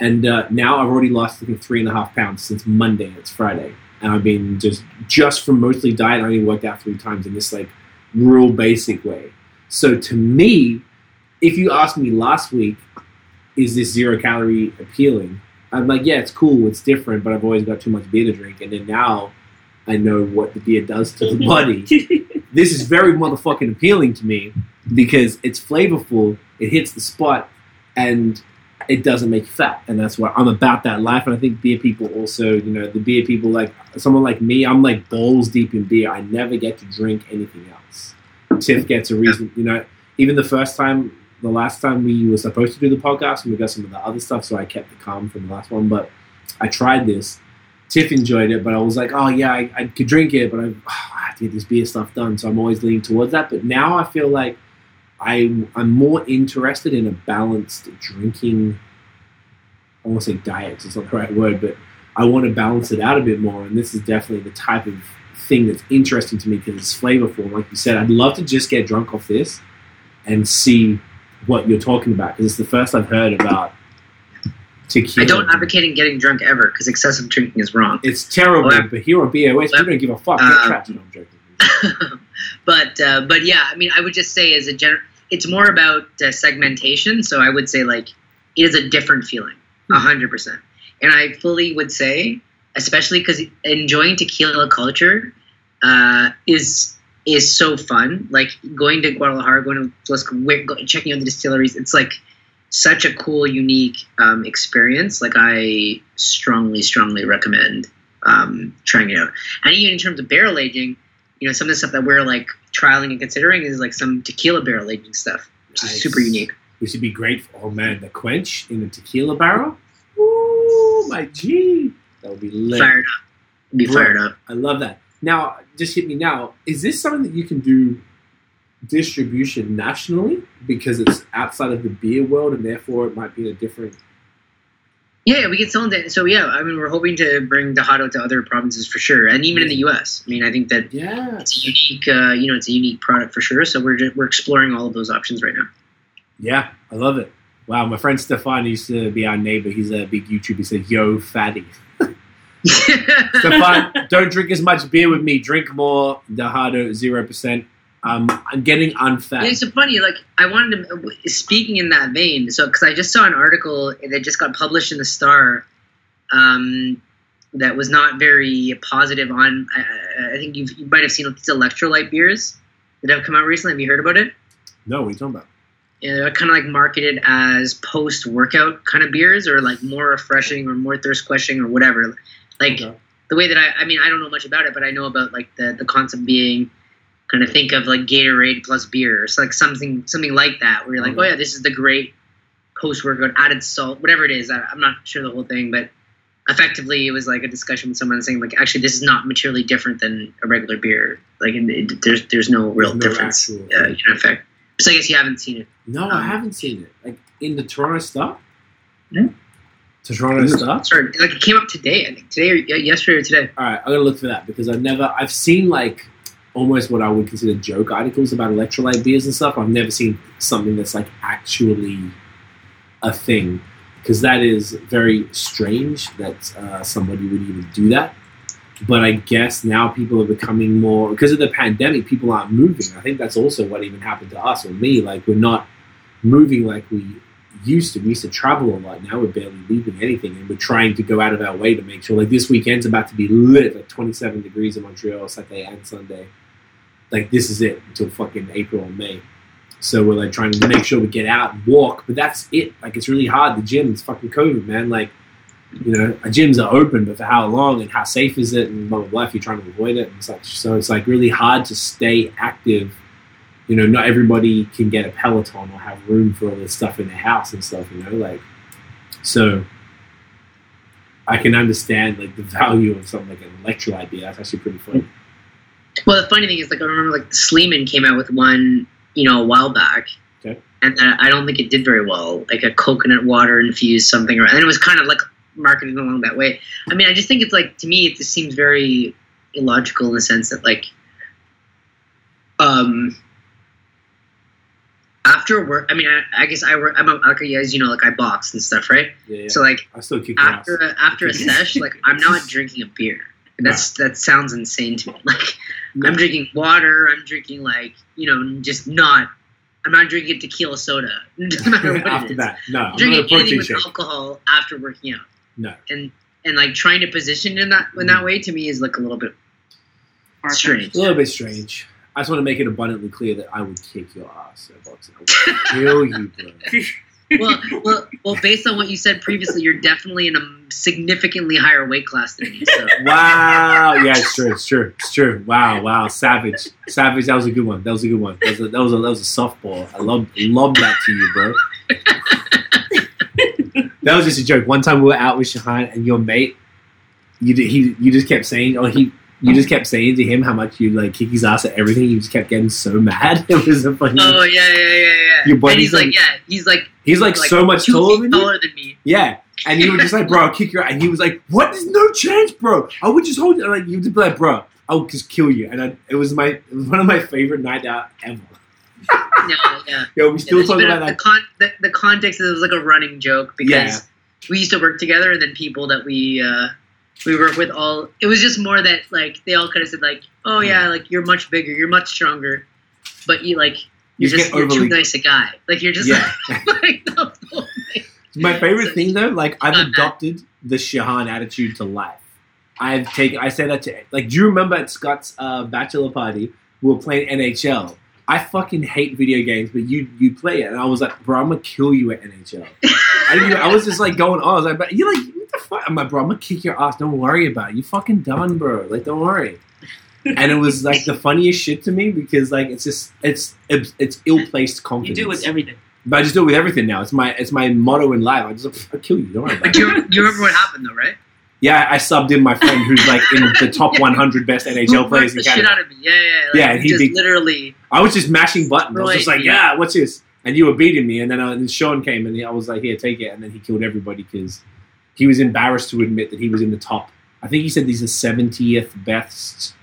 [SPEAKER 2] And uh, now I've already lost I think three and a half pounds since Monday. It's Friday, and I've been just just from mostly diet. I only worked out three times in this like real basic way. So to me, if you asked me last week, is this zero calorie appealing? I'm like, yeah, it's cool, it's different, but I've always got too much beer to drink, and then now I know what the beer does to the body this is very motherfucking appealing to me because it's flavorful, it hits the spot, and it doesn't make you fat. And that's why I'm about that life. And I think beer people also, you know, the beer people like someone like me, I'm like balls deep in beer. I never get to drink anything else. Tiff gets a reason, you know, even the first time, the last time we were supposed to do the podcast, and we got some of the other stuff, so I kept the calm from the last one. But I tried this. Tiff enjoyed it, but I was like, oh yeah, I, I could drink it, but I, I have to get this beer stuff done. So I'm always leaning towards that. But now I feel like I, I'm more interested in a balanced drinking. I won't say diet; it's not the right word, but I want to balance it out a bit more. And this is definitely the type of thing that's interesting to me because it's flavorful. Like you said, I'd love to just get drunk off this and see what you're talking about because it's the first I've heard about tequila.
[SPEAKER 3] I don't advocate in getting drunk ever because excessive drinking is wrong.
[SPEAKER 2] It's terrible,
[SPEAKER 3] Well,
[SPEAKER 2] but here on BOS, we don't give a fuck.
[SPEAKER 3] Uh,
[SPEAKER 2] trash. No, I'm joking.
[SPEAKER 3] but uh, but yeah, I mean, I would just say as a general, it's more about uh, segmentation. So I would say like it is a different feeling, a hundred percent. And I fully would say, especially because enjoying tequila culture uh, is is so fun. Like going to Guadalajara, going to Jalisco, checking out the distilleries. It's like such a cool, unique um, experience. Like I strongly, strongly recommend um, trying it out. And even in terms of barrel aging, you know, some of the stuff that we're like trialing and considering is like some tequila barrel aging stuff, which
[SPEAKER 2] Nice.
[SPEAKER 3] is super unique.
[SPEAKER 2] This would be great. For, oh man, the quench in the tequila barrel. Ooh, my G. That would be lit.
[SPEAKER 3] Fired up. Be
[SPEAKER 2] Bro.
[SPEAKER 3] fired up.
[SPEAKER 2] I love that. Now, just hit me now. Is this something that you can do distribution nationally because it's outside of the beer world and therefore it might be a different?
[SPEAKER 3] Yeah, we get sold it. So yeah, I mean, we're hoping to bring the Dejado to other provinces for sure, and even in the U.S. I mean, I think that
[SPEAKER 2] Yeah.
[SPEAKER 3] it's a unique, uh, you know, it's a unique product for sure. So we're just, we're exploring all of those options right now.
[SPEAKER 2] Yeah, I love it. Wow, my friend Stefan used to be our neighbor. He's a big YouTuber. He said, "Yo, fatty." Stefan, don't drink as much beer with me. Drink more. Dejado zero percent. Um, I'm getting unfat.
[SPEAKER 3] It's so funny. Like I wanted to speaking in that vein. So because I just saw an article that just got published in the Star, um, that was not very positive on. I, I- think you've, you might have seen these electrolyte beers that have come out recently. Have you heard about it?
[SPEAKER 2] No, what are you talking about?
[SPEAKER 3] Yeah, they're kind of like marketed as post workout kind of beers, or like more refreshing, or more thirst quenching, or whatever. Like the way that I, I mean, I don't know much about it, but I know about like the the concept being kind of think of like Gatorade plus beer, so like something something like that, where you're like,
[SPEAKER 2] Okay.
[SPEAKER 3] oh yeah, this is the great post workout added salt, whatever it is. I, I'm not sure the whole thing, but effectively it was like a discussion with someone saying like, actually, this is not materially different than a regular beer. Like, it, there's there's no real
[SPEAKER 2] No
[SPEAKER 3] difference
[SPEAKER 2] actual-
[SPEAKER 3] uh, in effect. So I guess you haven't seen it.
[SPEAKER 2] No,
[SPEAKER 3] Um,
[SPEAKER 2] I haven't seen it. Like in the Toronto stuff
[SPEAKER 3] No.
[SPEAKER 2] To Toronto Star.
[SPEAKER 3] Sorry, like it came up today. I think today or yesterday or today.
[SPEAKER 2] All right, I'm gonna look for that because I've never. I've seen like almost what I would consider joke articles about electrolyte beers and stuff. I've never seen something that's like actually a thing because that is very strange that uh, somebody would even do that. But I guess now people are becoming more because of the pandemic. People aren't moving. I think that's also what even happened to us or me. Like we're not moving like we used to. We used to travel a lot. Now we're barely leaving anything, and we're trying to go out of our way to make sure. Like this weekend's about to be lit, like 27 degrees in Montreal, Saturday and Sunday. Like this is it until fucking April or May. So we're like trying to make sure we get out and walk, but that's it. Like it's really hard. The gym, it's fucking COVID, man. Like you know, gyms are open, but for how long and how safe is it and blah blah blah. If you're trying to avoid it and such, so it's like really hard to stay active. You know, not everybody can get a Peloton or have room for all this stuff in their house and stuff. You know, like so. I can understand like the value of something like an electrolyte beer. That's actually pretty funny.
[SPEAKER 3] Well, the funny thing is, like, I remember like Sleeman came out with one, you know, a while back,
[SPEAKER 2] Okay.
[SPEAKER 3] and uh, I don't think it did very well. Like a coconut water infused something, or and it was kind of like marketed along that way. I mean, I just think it's like to me, it just seems very illogical in the sense that like, um, after work. I mean, I, I guess I work. I'm a, like, as you know, like I box and stuff, right?
[SPEAKER 2] Yeah, yeah.
[SPEAKER 3] So like
[SPEAKER 2] I still kick your
[SPEAKER 3] after a, after a sesh, like I'm not drinking a beer. That's that sounds insane to me. Like I'm drinking water. I'm drinking like you know just not. I'm not drinking tequila soda. No matter what
[SPEAKER 2] after
[SPEAKER 3] is.
[SPEAKER 2] that. No, I'm
[SPEAKER 3] drinking
[SPEAKER 2] not a
[SPEAKER 3] anything with
[SPEAKER 2] shake.
[SPEAKER 3] alcohol after working out.
[SPEAKER 2] No.
[SPEAKER 3] And and like trying to position in that in
[SPEAKER 2] Mm.
[SPEAKER 3] that way to me is like a little bit strange.
[SPEAKER 2] A little bit strange. I just want to make it abundantly clear that I would kick your ass at boxing. I would kill you, bro.
[SPEAKER 3] well, well, well. Based on what you said previously, you're definitely in a significantly higher weight class than me. So
[SPEAKER 2] Wow. Yeah, it's true. It's true. It's true. Wow. Wow. Savage. Savage. That was a good one. That was a good one. That was a, that was a, that was a softball. I love love that to you, bro. that was just a joke. One time we were out with Shahan and your mate, you did, he you just kept saying, oh he. You just kept saying to him how much you like kick his ass at everything. You just kept getting so mad. It was a funny.
[SPEAKER 3] Oh yeah, yeah, yeah, yeah.
[SPEAKER 2] Your
[SPEAKER 3] and he's like,
[SPEAKER 2] like-
[SPEAKER 3] yeah, he's like,
[SPEAKER 2] He's like,
[SPEAKER 3] like
[SPEAKER 2] so much taller than
[SPEAKER 3] taller than me.
[SPEAKER 2] Yeah. And you were just like, bro, I'll kick your ass. And he was like, what? There's no chance, bro. I would just hold you. Like, you would be like, bro, I'll just kill you. And I, it was my, it was one of my favorite night out ever.
[SPEAKER 3] No, yeah.
[SPEAKER 2] Yo, we still
[SPEAKER 3] There's
[SPEAKER 2] talk about
[SPEAKER 3] a- the,
[SPEAKER 2] that.
[SPEAKER 3] con- the, the context is like a running joke because
[SPEAKER 2] Yeah.
[SPEAKER 3] we used to work together, and then people that we uh, we work with all. It was just more that like they all kind of said like, oh yeah, like you're much bigger, you're much stronger, but you like
[SPEAKER 2] You
[SPEAKER 3] you're
[SPEAKER 2] just
[SPEAKER 3] just you're too nice a guy. Like you're just
[SPEAKER 2] Yeah.
[SPEAKER 3] like, like the whole thing.
[SPEAKER 2] My favorite thing though, like I've adopted the Shahan attitude to life. I've taken. I say that to like. Do you remember at Scott's uh, bachelor party we were playing NHL? I fucking hate video games, but you you play it, and I was like, bro, I'm gonna kill you at NHL. I didn't. Even, I was just like going on. I was like, but you're like, what the fuck? I'm like, bro, I'm gonna kick your ass. Don't worry about it. You fucking done, bro. Like, don't worry. And it was like the funniest shit to me because like it's just it's it's, it's ill placed confidence.
[SPEAKER 4] You
[SPEAKER 2] confidence.
[SPEAKER 4] do with everything.
[SPEAKER 2] But I just do it with everything now. It's my it's my motto in life. I just I'll kill you. Don't worry about
[SPEAKER 3] But
[SPEAKER 2] it.
[SPEAKER 3] you, you remember what happened though, right?
[SPEAKER 2] Yeah, I subbed in my friend who's like in the top 100 best NHL players in
[SPEAKER 3] the shit out of me. Yeah, yeah. yeah. Like,
[SPEAKER 2] Yeah, and he'd
[SPEAKER 3] just
[SPEAKER 2] be-
[SPEAKER 3] literally.
[SPEAKER 2] I was just mashing buttons. I was just like, yeah, what's this? And you were beating me. And then, uh, and Sean came and I was like, here, take it. And then he killed everybody because he was embarrassed to admit that he was in the top. I think he said he's the 70th best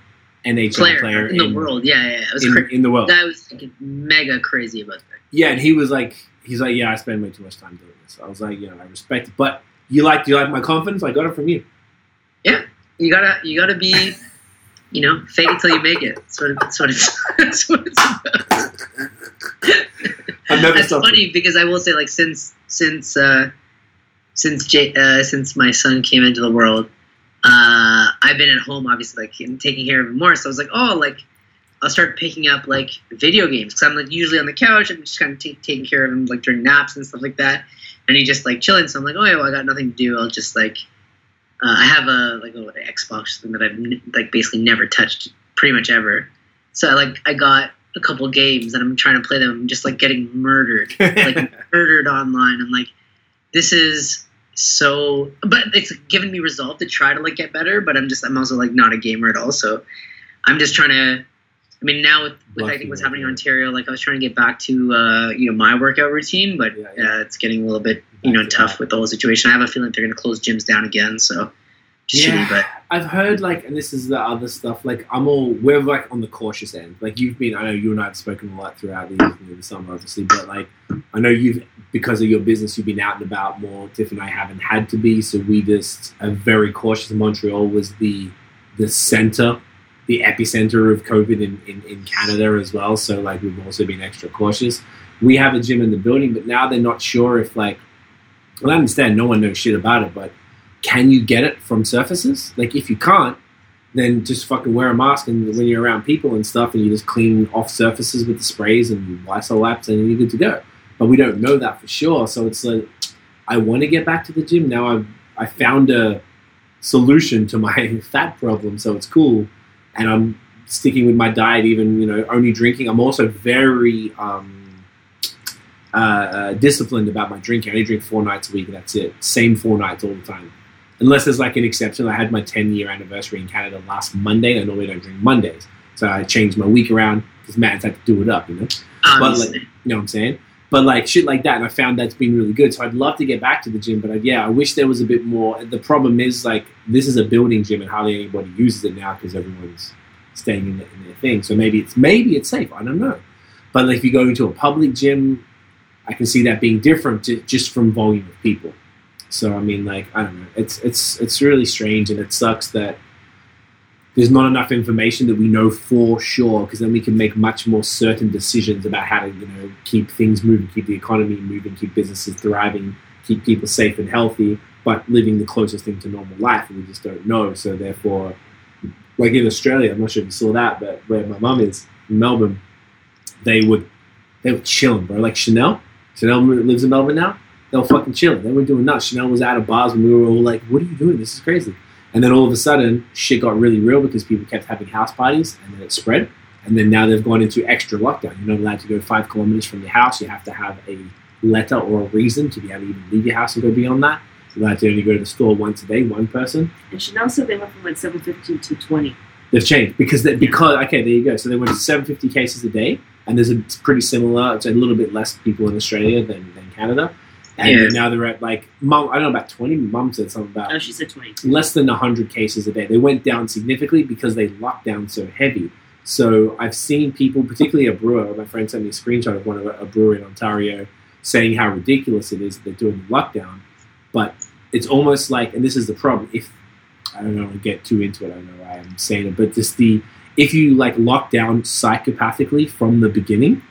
[SPEAKER 2] NHL
[SPEAKER 3] Player,
[SPEAKER 2] player,
[SPEAKER 3] in the world, yeah, yeah, yeah. it was
[SPEAKER 2] in,
[SPEAKER 3] cra-
[SPEAKER 2] in the world.
[SPEAKER 3] that was like, mega crazy about that.
[SPEAKER 2] Yeah, and he was like, he's like, yeah, I spend way too much time doing this. I was like, you know, I respect it, but you like, you like my confidence? I got it from you.
[SPEAKER 3] Yeah, you gotta, you gotta be, you know, fake it till you make it. That's what, it- that's what it's. That's what it's about.
[SPEAKER 2] I've never
[SPEAKER 3] That's funny because I will say, like, since since uh, since J- uh, since my son came into the world, uh, I've been at home, obviously, like taking care of him more. So I was like, oh, like I'll start picking up like video games because I'm like usually on the couch and just kind of take taking care of him like during naps and stuff like that. And he just like chilling. So I'm like, oh yeah, well I got nothing to do. I'll just like uh, I have a like a Xbox thing that I've like basically never touched pretty much ever. So I like I got a couple games and I'm trying to play them. I'm just like getting murdered, like murdered online. I'm like, this is so. But it's given me resolve to try to like get better. But I'm just I'm also like not a gamer at all. So I'm just trying to. I mean, now with, with I think what's happening in Ontario, like I was trying to get back to uh, you know my workout routine, but
[SPEAKER 2] Yeah,
[SPEAKER 3] yeah,
[SPEAKER 2] yeah.
[SPEAKER 3] it's getting a little bit you know tough
[SPEAKER 2] that.
[SPEAKER 3] with the whole situation. I have a feeling they're going to close gyms down again, so just
[SPEAKER 2] Yeah.
[SPEAKER 3] shitty. But
[SPEAKER 2] I've heard like, and this is the other stuff. Like, I'm all we're like on the cautious end. Like, you've been. I know you and I have spoken a lot throughout the, the summer, obviously, but like, I know you've because of your business, you've been out and about more. Tiff and I haven't had to be, so we just are very cautious. Montreal was the the center, the epicenter of COVID in, in in Canada as well. So like, we've also been extra cautious. We have a gym in the building, but now they're not sure if like. Well, I understand no one knows shit about it, but can you get it from surfaces? Like, if you can't, then just fucking wear a mask and when you're around people and stuff, and you just clean off surfaces with the sprays and Lysol laps, and you're good to go. But we don't know that for sure, so it's like I want to get back to the gym now. I I found a solution to my fat problem, so it's cool, and I'm sticking with my diet, even you know only drinking. I'm also very um, uh, uh, disciplined about my drinking. I only drink four nights a week. That's it. Same four nights all the time. Unless there's like an exception. I had my 10 year anniversary in Canada last Monday. I normally don't drink Mondays. So I changed my week around because Matt's had to do it up, you know?
[SPEAKER 3] obviously,
[SPEAKER 2] You know what I'm saying? But like shit like that. And I found that's been really good. So I'd love to get back to the gym. But I, yeah, I wish there was a bit more. The problem is like this is a building gym and hardly anybody uses it now because everyone's staying in, the, in their thing. So maybe it's maybe it's safe. I don't know. But like if you go into a public gym, I can see that being different ju- just from volume of people. So I mean, like I don't know, it's it's it's really strange, and it sucks that there's not enough information that we know for sure, because then we can make much more certain decisions about how to you know keep things moving, keep the economy moving, keep businesses thriving, keep people safe and healthy, but living the closest thing to normal life, and we just don't know. So therefore, like in Australia, I'm not sure if you saw that, but where my mum is in Melbourne, they would they were chilling, bro. Like Chanel, Chanel lives in Melbourne now. They were fucking chilling. They were doing nuts. Chanel was out of bars, and we were all like, "What are you doing? This is crazy." And then all of a sudden, shit got really real because people kept having house parties, and then it spread. And then now they've gone into extra lockdown. You're not allowed to go five kilometers from your house. You have to have a letter or a reason to be able to even leave your house and go beyond that. So they have to only go to the store once a day, one person.
[SPEAKER 4] And Chanel said they went from like 750 to 20.
[SPEAKER 2] They've changed because they, because okay, there you go. So they went to 750 cases a day, and there's a it's pretty similar. It's a little bit less people in Australia than, than Canada, and
[SPEAKER 3] Yeah.
[SPEAKER 2] now they're at like mum. I don't know about 20. Mum said something about
[SPEAKER 4] Oh, she said 20.
[SPEAKER 2] less than 100 cases a day. They went down significantly because they locked down so heavy. So I've seen people, particularly a brewer. My friend sent me a screenshot of one of a, a brewer in Ontario saying how ridiculous it is that they're doing the lockdown. But it's almost like, and this is the problem. If I don't know, get too into it, I don't know why I'm saying it, but just the if you like lock down psychopathically from the beginning,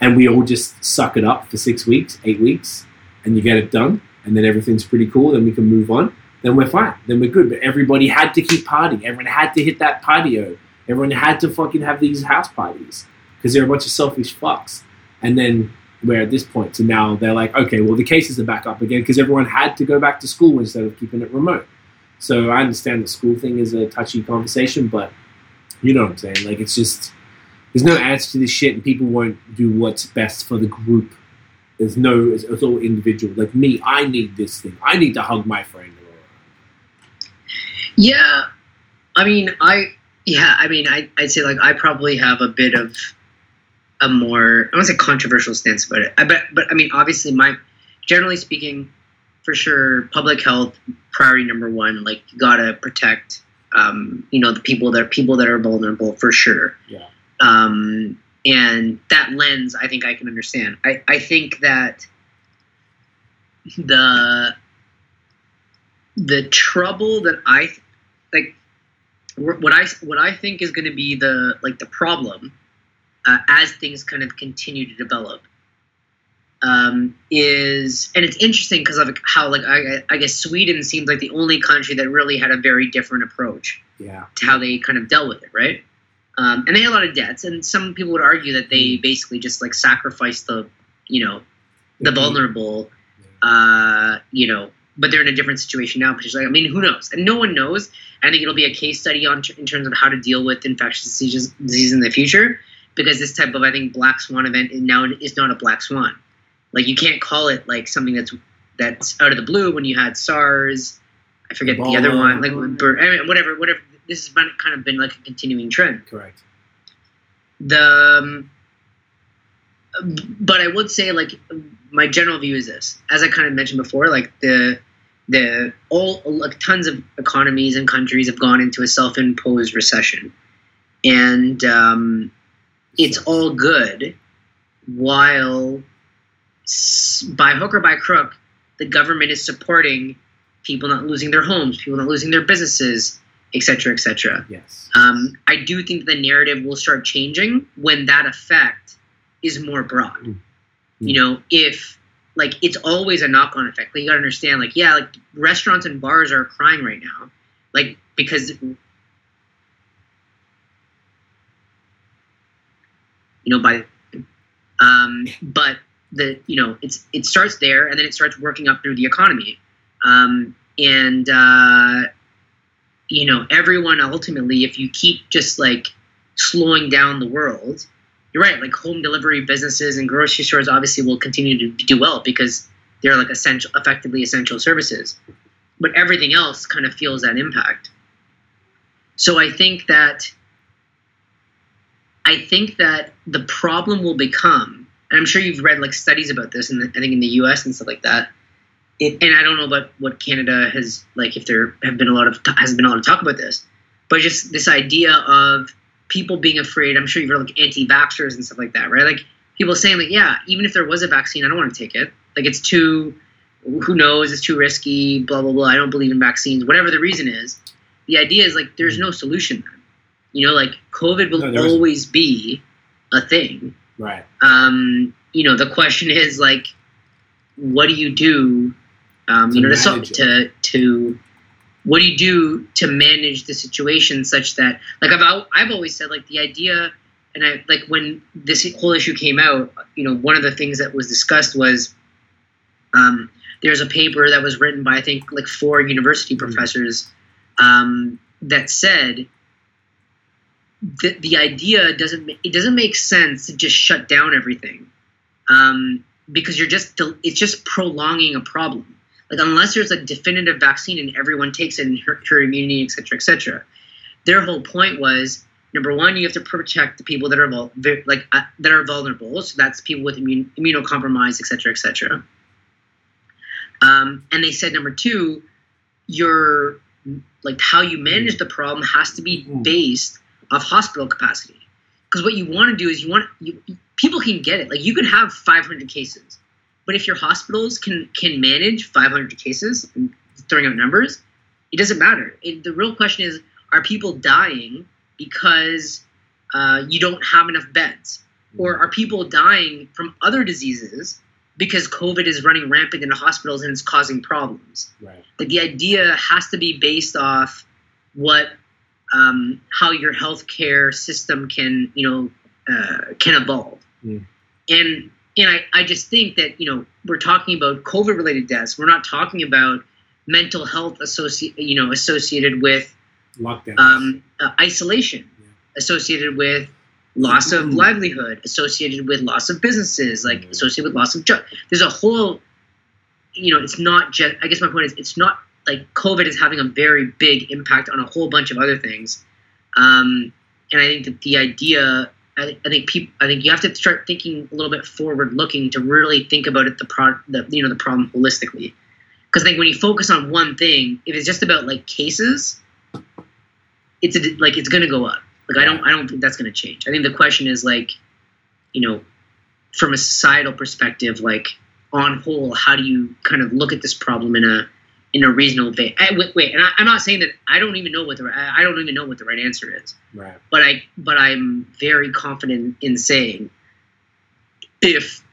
[SPEAKER 2] and we all just suck it up for six weeks, eight weeks, and you get it done, and then everything's pretty cool, then we can move on then we're fine. Then we're good. But everybody had to keep partying. Everyone had to hit that patio. Everyone had to fucking have these house parties because they're a bunch of selfish fucks. And then we're at this point. So now they're like, okay, well, the cases are back up again because everyone had to go back to school instead of keeping it remote. So I understand the school thing is a touchy conversation, but you know what I'm saying? Like, it's just, there's no answer to this shit, and people won't do what's best for the group. There's no, it's, it's all individual. Like me, I need this thing. I need to hug my friend.
[SPEAKER 3] Yeah, I mean, I yeah, I mean, I I'd say like I probably have a bit of a more I don't say controversial stance about it. I bet, but I mean, obviously, my generally speaking, for sure, public health priority number one. Like you gotta protect, um, you know, the people that are people that are vulnerable for sure.
[SPEAKER 2] Yeah.
[SPEAKER 3] Um, and that lens, I think I can understand. I I think that the the trouble that I like what I what I think is going to be the like the problem uh, as things kind of continue to develop um, is and it's interesting because of how like I, I guess Sweden seems like the only country that really had a very different approach
[SPEAKER 2] Yeah.
[SPEAKER 3] to how they kind of dealt with it, right? Um, and they had a lot of debts, and some people would argue that they basically just like sacrificed the, you know, the vulnerable, uh, you know, but they're in a different situation now. Potentially, I mean, who knows? And no one knows. I think it'll be a case study on in terms of how to deal with infectious diseases disease in the future, because this type of I think black swan event now is not a black swan. Like you can't call it like something that's that's out of the blue when you had SARS. I forget the other one, like bur- I mean, whatever, whatever. This has been kind of been like a continuing trend.
[SPEAKER 2] Correct.
[SPEAKER 3] the um, but I would say like my general view is this. As I kind of mentioned before like the the all like tons of economies and countries have gone into a self-imposed recession. And um, it's all good while by hook or by crook the government is supporting people not losing their homes people not losing their businesses etc etc
[SPEAKER 2] Yes.
[SPEAKER 3] um, I do think the narrative will start changing when that effect is more broad.
[SPEAKER 2] Mm.
[SPEAKER 3] You know, if like it's always a knock-on effect. Like you gotta understand, like yeah, like restaurants and bars are crying right now, like because you know by um, but the you know it's it starts there and then it starts working up through the economy um, and uh, you know everyone ultimately if you keep just like slowing down the world you're right like home delivery businesses and grocery stores obviously will continue to do well because they're like essential effectively essential services. But everything else kind of feels that impact. So i think that i think that the problem will become and i'm sure you've read like studies about this and i think in the us and stuff like that it, and I don't know about what Canada has like if there have been a lot of has been a lot of talk about this, but just this idea of people being afraid. I'm sure you've heard like anti-vaxxers and stuff like that, right? Like people saying like, yeah, even if there was a vaccine, I don't want to take it. Like it's too, who knows? It's too risky. Blah blah blah. I don't believe in vaccines. Whatever the reason is, the idea is like there's no solution. Then. You know, like COVID will
[SPEAKER 2] No, there isn't.
[SPEAKER 3] always be a thing
[SPEAKER 2] Right.
[SPEAKER 3] um, you know, the question is like, what do you do, um,
[SPEAKER 2] To
[SPEAKER 3] you know, to, so, to to what do you do to manage the situation such that, like, I've I've always said like the idea, and I like when this whole issue came out, you know, one of the things that was discussed was, um, there's a paper that was written by I think like four university professors, um, that said the, the idea doesn't it doesn't make sense to just shut down everything um, because you're just it's just prolonging a problem like unless there's a definitive vaccine and everyone takes it and herd, herd immunity et cetera et cetera. Their whole point was number one you have to protect the people that are like uh, that are vulnerable. So that's people with immune, immunocompromised et cetera et cetera. Um, and they said number two your like how you manage the problem has to be
[SPEAKER 2] Mhm.
[SPEAKER 3] based off hospital capacity. Because what you want to do is you want you, people can get it. Like you can have 500 cases but if your hospitals can can manage 500 cases throwing out numbers it doesn't matter it, the real question is are people dying because uh, you don't have enough beds or are people dying from other diseases because covid is running rampant in the hospitals and it's causing problems
[SPEAKER 2] Right.
[SPEAKER 3] like the idea has to be based off what um, how your healthcare system can you know uh, can evolve
[SPEAKER 2] Mm.
[SPEAKER 3] and and I, I just think that you know we're talking about covid related deaths we're not talking about mental health associate you know associated with
[SPEAKER 2] Lockdown.
[SPEAKER 3] um, uh, isolation
[SPEAKER 2] Yeah.
[SPEAKER 3] associated with loss of
[SPEAKER 2] Mhm.
[SPEAKER 3] livelihood associated with loss of businesses like
[SPEAKER 2] Mhm.
[SPEAKER 3] associated with loss of job there's a whole you know it's not just i guess my point is it's not like covid is having a very big impact on a whole bunch of other things um, and i think that the idea I, I think people i think you have to start thinking a little bit forward looking to really think about it the pro the you know the problem holistically. Because i think when you focus on one thing if it's just about like cases it's a, like it's going to go up. Like i don't i don't think that's going to change. I think the question is like you know from a societal perspective like on whole how do you kind of look at this problem in a in a reasonable way I, wait, wait and I, i'm not saying that i don't even know what the I don't even know what the right answer is
[SPEAKER 2] right.
[SPEAKER 3] but I but I'm very confident in saying if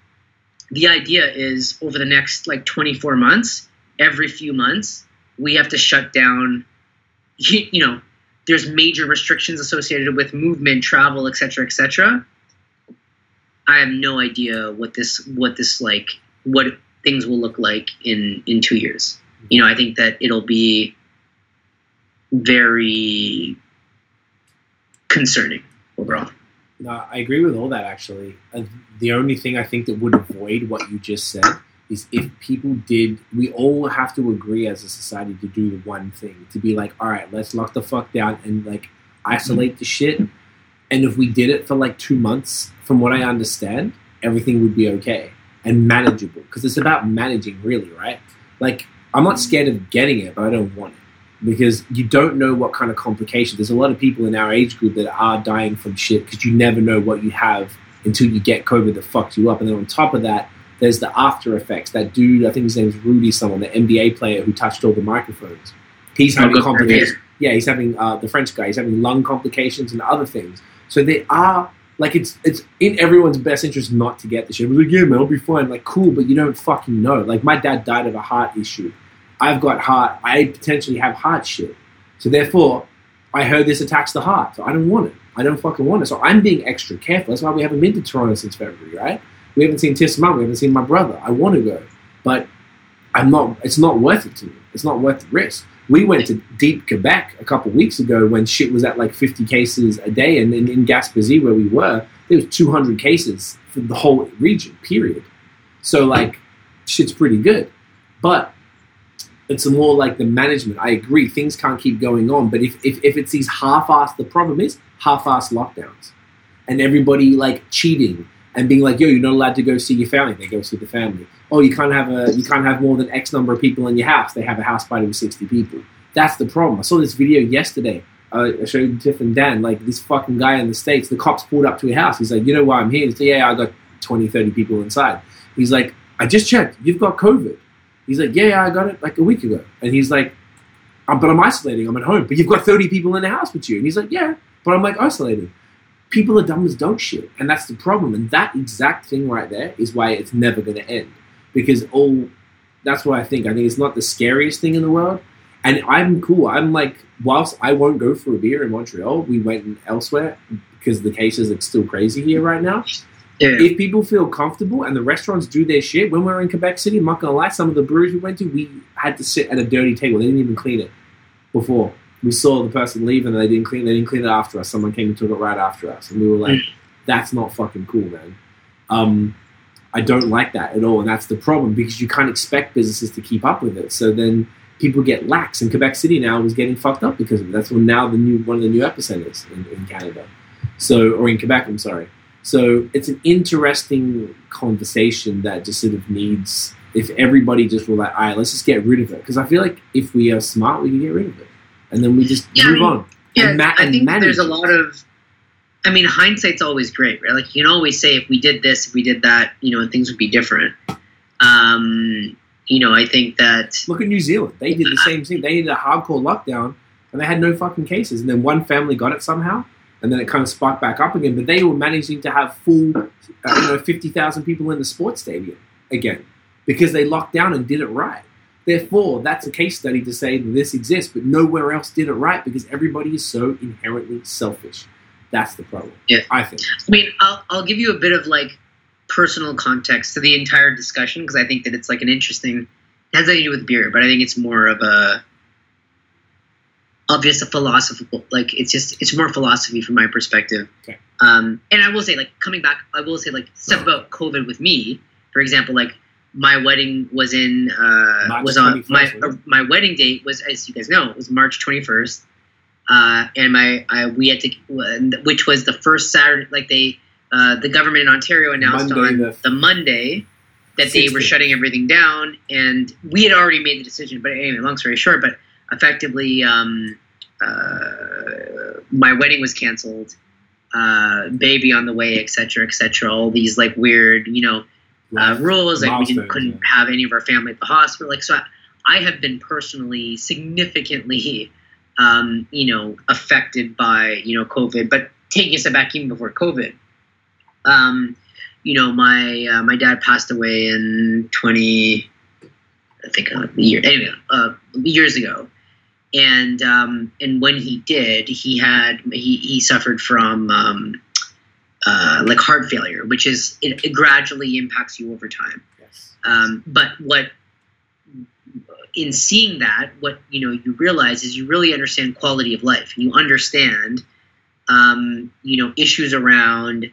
[SPEAKER 3] the idea is over the next like 24 months, every few months we have to shut down you, you know there's major restrictions associated with movement, travel, etc., etc. I have no idea what this what this like what things will look like in in 2 years. You know, I think that it'll be very concerning overall.
[SPEAKER 2] No, I agree with all that actually. Uh, the only thing I think that would avoid what you just said is if people did, we all have to agree as a society to do the one thing to be like, all right, let's lock the fuck down and like isolate the shit. And if we did it for like two months, from what I understand, everything would be okay and manageable because it's about managing, really, right? Like, I'm not scared of getting it, but I don't want it because you don't know what kind of complications. There's a lot of people in our age group that are dying from shit because you never know what you have until you get COVID that fucks you up. And then on top of that, there's the after effects. That dude, I think his name's Rudy, someone, the NBA player who touched all the microphones. He's having
[SPEAKER 3] good for him.
[SPEAKER 2] complications. Yeah, he's having uh, the French guy. He's having lung complications and other things. So they are like it's it's in everyone's best interest not to get the shit. It was like, yeah, man, I'll be fine. Like, cool, but you don't fucking know. Like, my dad died of a heart issue. I've got heart. I potentially have heart shit. So therefore, I heard this attacks the heart. So I don't want it. I don't fucking want it. So I'm being extra careful. That's why we haven't been to Toronto since February, right? We haven't seen Tiff's Mum. We haven't seen my brother. I want to go, but I'm not. It's not worth it to me. It's not worth the risk. We went to deep Quebec a couple weeks ago when shit was at like 50 cases a day, and in, in Gaspésie where we were, there was 200 cases for the whole region. Period. So like, shit's pretty good, but it's more like the management. I agree, things can't keep going on. But if if, if it's these half-assed, the problem is half-assed lockdowns, and everybody like cheating and being like, "Yo, you're not allowed to go see your family." They go see the family. Oh, you can't have a you can't have more than X number of people in your house. They have a house party with sixty people. That's the problem. I saw this video yesterday. Uh, I showed Tiff and Dan, like this fucking guy in the States, the cops pulled up to a house. He's like, you know why I'm here? He's like, yeah, I got 20, 30 people inside. He's like, I just checked. You've got COVID. He's like, yeah, I got it like a week ago. And he's like, um, but I'm isolating. I'm at home. But you've got 30 people in the house with you. And he's like, yeah, but I'm like isolating. People are dumb as don't shit. And that's the problem. And that exact thing right there is why it's never going to end. Because all, that's what I think. I think it's not the scariest thing in the world. And I'm cool. I'm like, whilst I won't go for a beer in Montreal, we went elsewhere because the cases are still crazy here right now.
[SPEAKER 3] Yeah.
[SPEAKER 2] If people feel comfortable and the restaurants do their shit, when we were in Quebec City, I'm not gonna lie, some of the breweries we went to, we had to sit at a dirty table. They didn't even clean it before. We saw the person leave and they didn't clean. They didn't clean it after us. Someone came and took it right after us, and we were like, "That's not fucking cool, man." Um, I don't like that at all, and that's the problem because you can't expect businesses to keep up with it. So then people get lax, and Quebec City now is getting fucked up because of it. That's when now the new one of the new epicenters in, in Canada, so or in Quebec. I'm sorry. So it's an interesting conversation that just sort of needs. If everybody just were like, all right, let's just get rid of it, because I feel like if we are smart, we can get rid of it, and then we just
[SPEAKER 3] Yeah, I
[SPEAKER 2] move
[SPEAKER 3] mean,
[SPEAKER 2] on.
[SPEAKER 3] Yeah,
[SPEAKER 2] and ma-
[SPEAKER 3] I think
[SPEAKER 2] manage
[SPEAKER 3] there's a lot of. I mean, hindsight's always great, right? Like you can always say, if we did this, if we did that, you know, things would be different. Um, you know, I think that
[SPEAKER 2] Look at New Zealand. They did the same thing. They did a hardcore lockdown and they had no fucking cases. And then one family got it somehow. And then it kind of spiked back up again. But they were managing to have full, uh, you know, 50,000 people in the sports stadium again because they locked down and did it right. Therefore, that's a case study to say that this exists, but nowhere else did it right because everybody is so inherently selfish. That's the problem.
[SPEAKER 3] Yeah.
[SPEAKER 2] I think.
[SPEAKER 3] I mean, I'll, I'll give you a bit of like personal context to the entire discussion because I think that it's like an interesting. It has nothing to do with beer, but I think it's more of a of just a philosophical like it's just it's more philosophy from my perspective.
[SPEAKER 2] Okay.
[SPEAKER 3] Um, and I will say like coming back, I will say like stuff about COVID with me. For example, like my wedding was in uh,
[SPEAKER 2] March
[SPEAKER 3] was on my uh, my wedding date was as you guys know it was March twenty first. Uh, and my I, we had to, which was the first Saturday. Like they, uh, the government in Ontario announced
[SPEAKER 2] Monday
[SPEAKER 3] on
[SPEAKER 2] the-
[SPEAKER 3] the Monday that they were shutting everything down, and we had already made the decision. But anyway, long story short, but effectively, um, uh, my wedding was canceled. Uh, baby on the way, etc., etc. All these like weird, you know, uh, rules. Like we couldn't have any of our family at the hospital. Like so, I, I have been personally significantly, um, you know, affected by you know COVID. But taking a step back, even before COVID, um, you know, my uh, my dad passed away in twenty, I think uh, a year anyway, uh, years ago. And um, and when he did, he had he, he suffered from um, uh, like heart failure, which is it, it gradually impacts you over time.
[SPEAKER 2] Yes.
[SPEAKER 3] Um, but what in seeing that, what you know you realize is you really understand quality of life. You understand, um, you know, issues around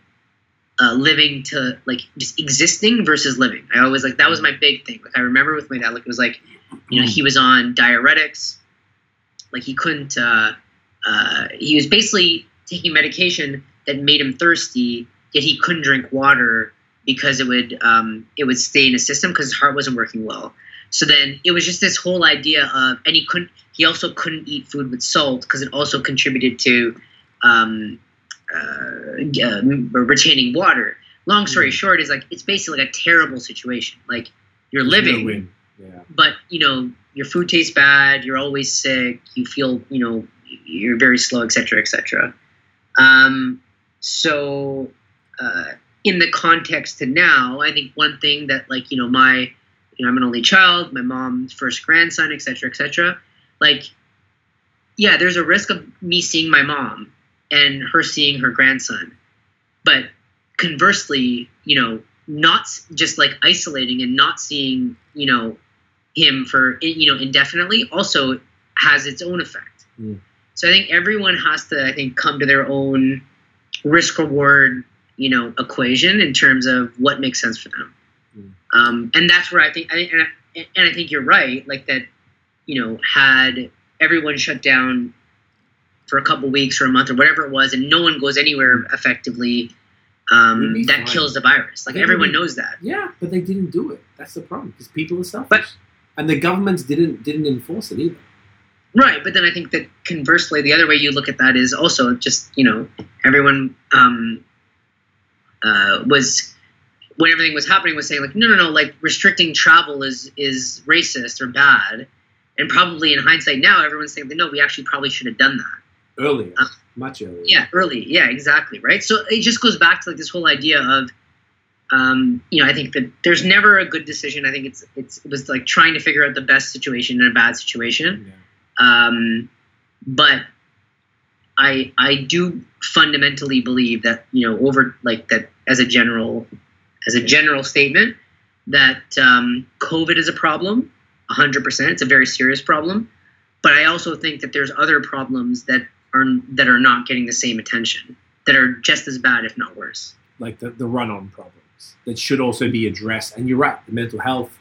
[SPEAKER 3] uh, living to like just existing versus living. I always like that was my big thing. Like I remember with my dad, like it was like, you know, he was on diuretics, like he couldn't. Uh, uh, he was basically taking medication that made him thirsty, yet he couldn't drink water because it would um, it would stay in his system because his heart wasn't working well. So then it was just this whole idea of, and he couldn't. He also couldn't eat food with salt because it also contributed to um, uh, uh, retaining water. Long story
[SPEAKER 2] Mhm.
[SPEAKER 3] short, is like it's basically like a terrible situation. Like you're living,
[SPEAKER 2] win. Yeah.
[SPEAKER 3] but you know your food tastes bad. You're always sick. You feel you know you're very slow, etc., etc. Um, so uh, in the context to now, I think one thing that like you know my you know I'm an only child, my mom's first grandson, etc., etc. Like yeah, there's a risk of me seeing my mom and her seeing her grandson, but conversely, you know, not just like isolating and not seeing you know him for you know indefinitely also has its own effect.
[SPEAKER 2] Mm.
[SPEAKER 3] So I think everyone has to I think come to their own risk reward you know equation in terms of what makes sense for them. Um, and that's where I think I, and, I, and I think you're right like that you know had everyone shut down for a couple weeks or a month or whatever it was and no one goes anywhere effectively um, that
[SPEAKER 2] fine.
[SPEAKER 3] kills the virus like
[SPEAKER 2] They
[SPEAKER 3] everyone knows that
[SPEAKER 2] Yeah, but they didn't do it. That's the problem because people are selfish,
[SPEAKER 3] But-
[SPEAKER 2] and the governments didn't didn't enforce it either.
[SPEAKER 3] Right, but then I think that conversely, the other way you look at that is also just you know everyone um, uh, was when everything was happening was saying like no no no like restricting travel is is racist or bad, and probably in hindsight now everyone's saying that no we actually probably should have done that.
[SPEAKER 2] Earlier,
[SPEAKER 3] Uh,
[SPEAKER 2] much earlier.
[SPEAKER 3] Yeah, early. Yeah, exactly. Right. So it just goes back to like this whole idea of, um, you know, I think that there's never a good decision. I think it's it's it was like trying to figure out the best situation in a bad situation.
[SPEAKER 2] Yeah.
[SPEAKER 3] Um, but I I do fundamentally believe that you know over like that as a general as a general statement that um, COVID is a problem, hundred percent. It's a very serious problem. But I also think that there's other problems that are that are not getting the same attention that are just as bad, if not worse.
[SPEAKER 2] like the, the run-on problems that should also be addressed. And you're right, the mental health,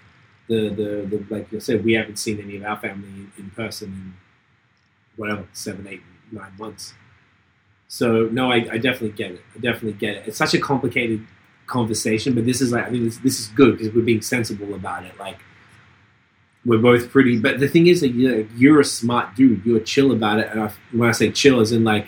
[SPEAKER 2] the the, the like you said, we haven't seen any of our family in, in person in whatever seven, eight, nine months. So no, I, I definitely get it. I definitely get it. It's such a complicated conversation, but this is like I think this, this is good because we're being sensible about it. Like we're both pretty, but the thing is that you're, you're a smart dude. You're chill about it, and I, when I say chill, as in like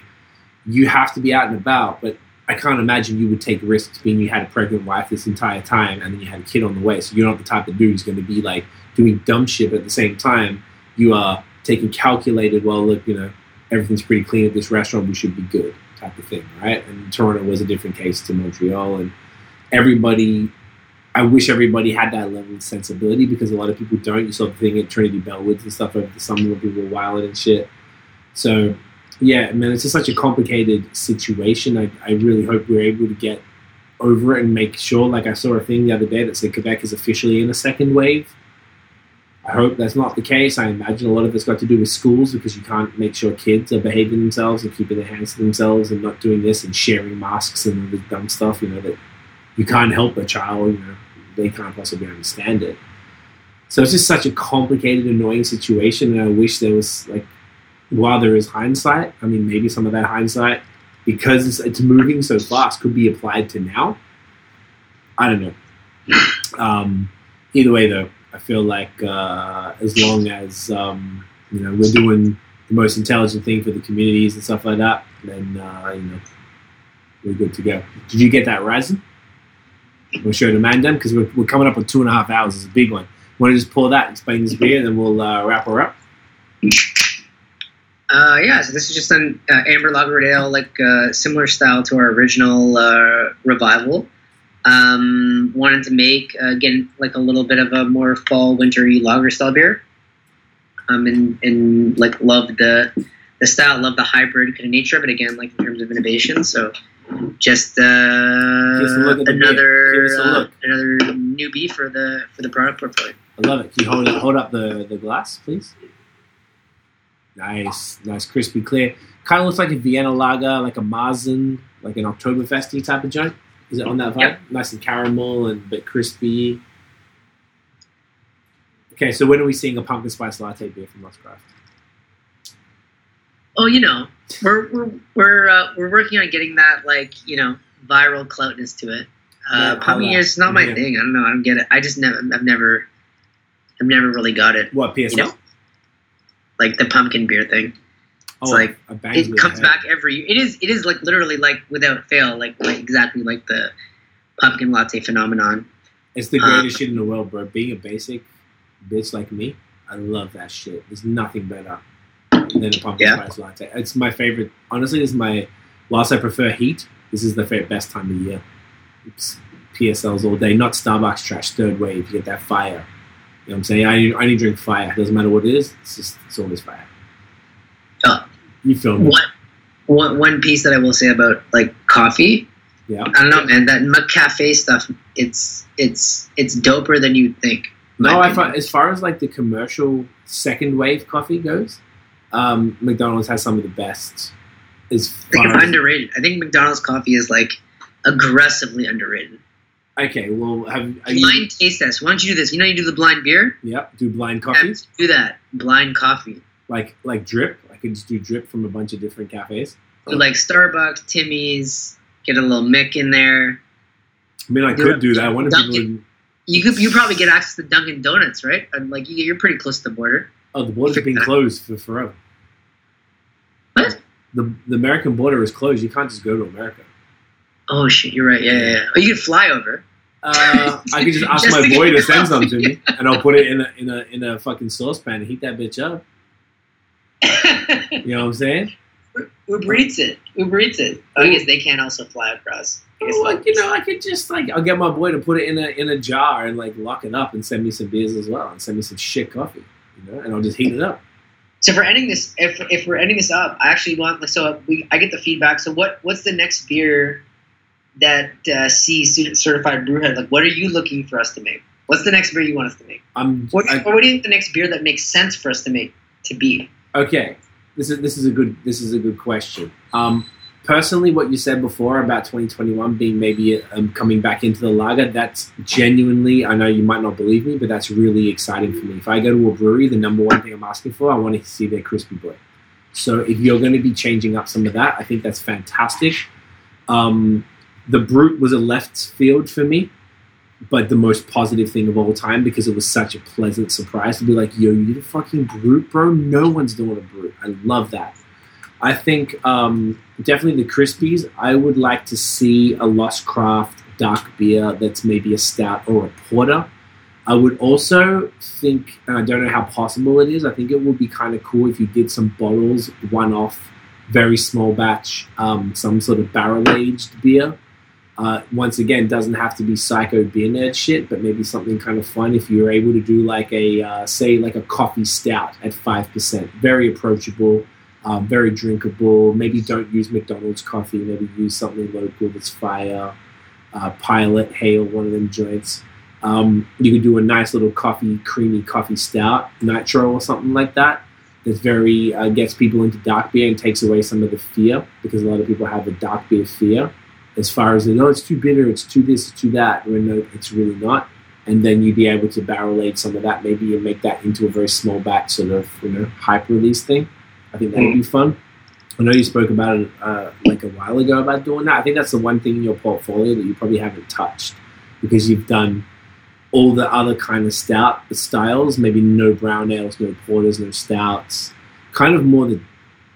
[SPEAKER 2] you have to be out and about, but I can't imagine you would take risks being you had a pregnant wife this entire time and then you had a kid on the way. So you're not the type of dude who's going to be like doing dumb shit, but at the same time, you are taking calculated, well, look, you know, everything's pretty clean at this restaurant, we should be good type of thing, right? And Toronto was a different case to Montreal. And everybody, I wish everybody had that level of sensibility because a lot of people don't. You saw the thing at Trinity Bellwoods and stuff over the summer where people were wilding and shit. So yeah, man, it's just such a complicated situation. I, I really hope we're able to get over it and make sure. Like I saw a thing the other day that said Quebec is officially in a second wave. I hope that's not the case. I imagine a lot of it's got to do with schools because you can't make sure kids are behaving themselves and keeping their hands to themselves and not doing this and sharing masks and all this dumb stuff. You know that you can't help a child. You know they can't possibly understand it. So it's just such a complicated, annoying situation, and I wish there was like while there is hindsight, I mean, maybe some of that hindsight, because it's, it's moving so fast, could be applied to now. I don't know. Um, either way, though, I feel like uh, as long as um, you know we're doing the most intelligent thing for the communities and stuff like that, then uh, you know we're good to go. Did you get that, Ryzen? We'll show the man because we're, we're coming up on two and a half hours. It's a big one. Want to just pull that, explain this beer, and then we'll uh, wrap her up.
[SPEAKER 3] Uh, yeah, so this is just an uh, amber lager ale, like uh, similar style to our original uh, revival. Um, wanted to make uh, again like a little bit of a more fall wintery lager style beer. Um, and, and like love the the style, love the hybrid kind of nature of it. Again, like in terms of innovation. So just uh,
[SPEAKER 2] Just a look at the beer.
[SPEAKER 3] another
[SPEAKER 2] Give us a
[SPEAKER 3] uh, another newbie for the for the product portfolio.
[SPEAKER 2] I love it. Can you hold, hold up the, the glass, please? Nice, nice, crispy, clear. Kind of looks like a Vienna lager, like a Marzen, like an Oktoberfesty type of joint. Is it on that vibe?
[SPEAKER 3] Yep.
[SPEAKER 2] Nice and caramel and a bit crispy. Okay, so when are we seeing a pumpkin spice latte beer from Lost Craft?
[SPEAKER 3] Oh, you know, we're we're we're uh, we're working on getting that like you know viral cloutness to it. Uh, pumpkin
[SPEAKER 2] how
[SPEAKER 3] is not my
[SPEAKER 2] Yeah.
[SPEAKER 3] thing. I don't know. I don't get it. I just never. I've never. I've never really got it.
[SPEAKER 2] What PSL?
[SPEAKER 3] You know, like the pumpkin beer thing.
[SPEAKER 2] oh,
[SPEAKER 3] like, It comes back every. It is. It is like literally like without fail, like like exactly like the pumpkin latte phenomenon.
[SPEAKER 2] It's the
[SPEAKER 3] Uh,
[SPEAKER 2] greatest shit in the world, bro. Being a basic bitch like me, I love that shit. There's nothing better than a pumpkin
[SPEAKER 3] Yeah.
[SPEAKER 2] spice latte. It's my favorite. Honestly, is my. Whilst I prefer heat, this is the best time of year. It's PSLs all day, not Starbucks trash. Third wave, you get that fire. You know what I'm saying? I, I only drink fire. It Doesn't matter what it is. It's just it's always fire.
[SPEAKER 3] Oh.
[SPEAKER 2] You feel me?
[SPEAKER 3] One, one, one piece that I will say about like coffee.
[SPEAKER 2] Yeah.
[SPEAKER 3] I don't know, man. That McCafe stuff. It's it's it's doper than you'd think.
[SPEAKER 2] No, I find as far as like the commercial second wave coffee goes, um, McDonald's has some of the best. As
[SPEAKER 3] I think
[SPEAKER 2] far
[SPEAKER 3] it's
[SPEAKER 2] as,
[SPEAKER 3] underrated. I think McDonald's coffee is like aggressively underrated.
[SPEAKER 2] okay, well, have you?
[SPEAKER 3] Blind taste test. Why don't you do this? You know, you do the blind beer.
[SPEAKER 2] Yep, do blind coffee
[SPEAKER 3] Yeah, do that. Blind coffee.
[SPEAKER 2] like like drip. I could just do drip from a bunch of different cafes.
[SPEAKER 3] So like Starbucks, Timmy's. Get a little Mick in there.
[SPEAKER 2] I mean, I
[SPEAKER 3] Do
[SPEAKER 2] could do that. I wonder if people would.
[SPEAKER 3] You could you probably get access to Dunkin' Donuts, right? And like you're pretty close to the border.
[SPEAKER 2] Oh, the border's been closed for forever.
[SPEAKER 3] What?
[SPEAKER 2] The the American border is closed. You can't just go to America.
[SPEAKER 3] Oh shit, you're right. Yeah, yeah. yeah. Oh, you can fly over.
[SPEAKER 2] Uh, I could just ask
[SPEAKER 3] Just
[SPEAKER 2] my
[SPEAKER 3] to
[SPEAKER 2] boy to send some to me, and I'll put it in a in a in a fucking saucepan and heat that bitch up. You know what I'm saying?
[SPEAKER 3] Uber Eats it. Uber Eats it. Oh, I guess they can't also fly across.
[SPEAKER 2] Well, like you know, I could just like I'll get my boy to put it in a in a jar and like lock it up and send me some beers as well and send me some shit coffee, you know, and I'll just heat it up.
[SPEAKER 3] So for ending this, if, if we're ending this up, I actually want like so we I get the feedback. So what what's the next beer that uh, C student certified brewhead? Like, what are you looking for us to make? What's the next beer you want us to make?
[SPEAKER 2] I'm
[SPEAKER 3] What,
[SPEAKER 2] I-
[SPEAKER 3] what do you think the next beer that makes sense for us to make to be?
[SPEAKER 2] okay. This is this is a good this is a good question. Um, personally, what you said before about 2021 being maybe um, coming back into the lager, that's genuinely. I know you might not believe me, but that's really exciting for me. If I go to a brewery, the number one thing I'm asking for, I want to see their crispy boy. So if you're going to be changing up some of that, I think that's fantastic. Um, the brut was a left field for me, but the most positive thing of all time because it was such a pleasant surprise to be like, yo, you did a fucking brut, bro. No one's doing a brut. I love that. I think um, definitely the Crispies. I would like to see a Lost Craft dark beer that's maybe a stout or a porter. I would also think, and I don't know how possible it is, I think it would be kind of cool if you did some bottles, one off, very small batch, um, some sort of barrel aged beer. Uh, once again, doesn't have to be psycho beer nerd shit, but maybe something kind of fun if you were able to do like a, uh, say, like a coffee stout at 5%. Very approachable, um, very drinkable. Maybe don't use McDonald's coffee, maybe use something local that's fire. Uh, Pilot, Hale, one of them joints. Um, you could do a nice little coffee, creamy coffee stout, nitro or something like that. That's very uh, gets people into dark beer and takes away some of the fear because a lot of people have a dark beer fear as far as no, it's too bitter, it's too this, it's too that. When no, it's really not. And then you'd be able to barrel age some of that, maybe and make that into a very small batch sort of you know hype release thing. I think that would be fun. I know you spoke about it uh, like a while ago about doing that. I think that's the one thing in your portfolio that you probably haven't touched because you've done all the other kind of stout styles, maybe no brown ales, no porters, no stouts, kind of more the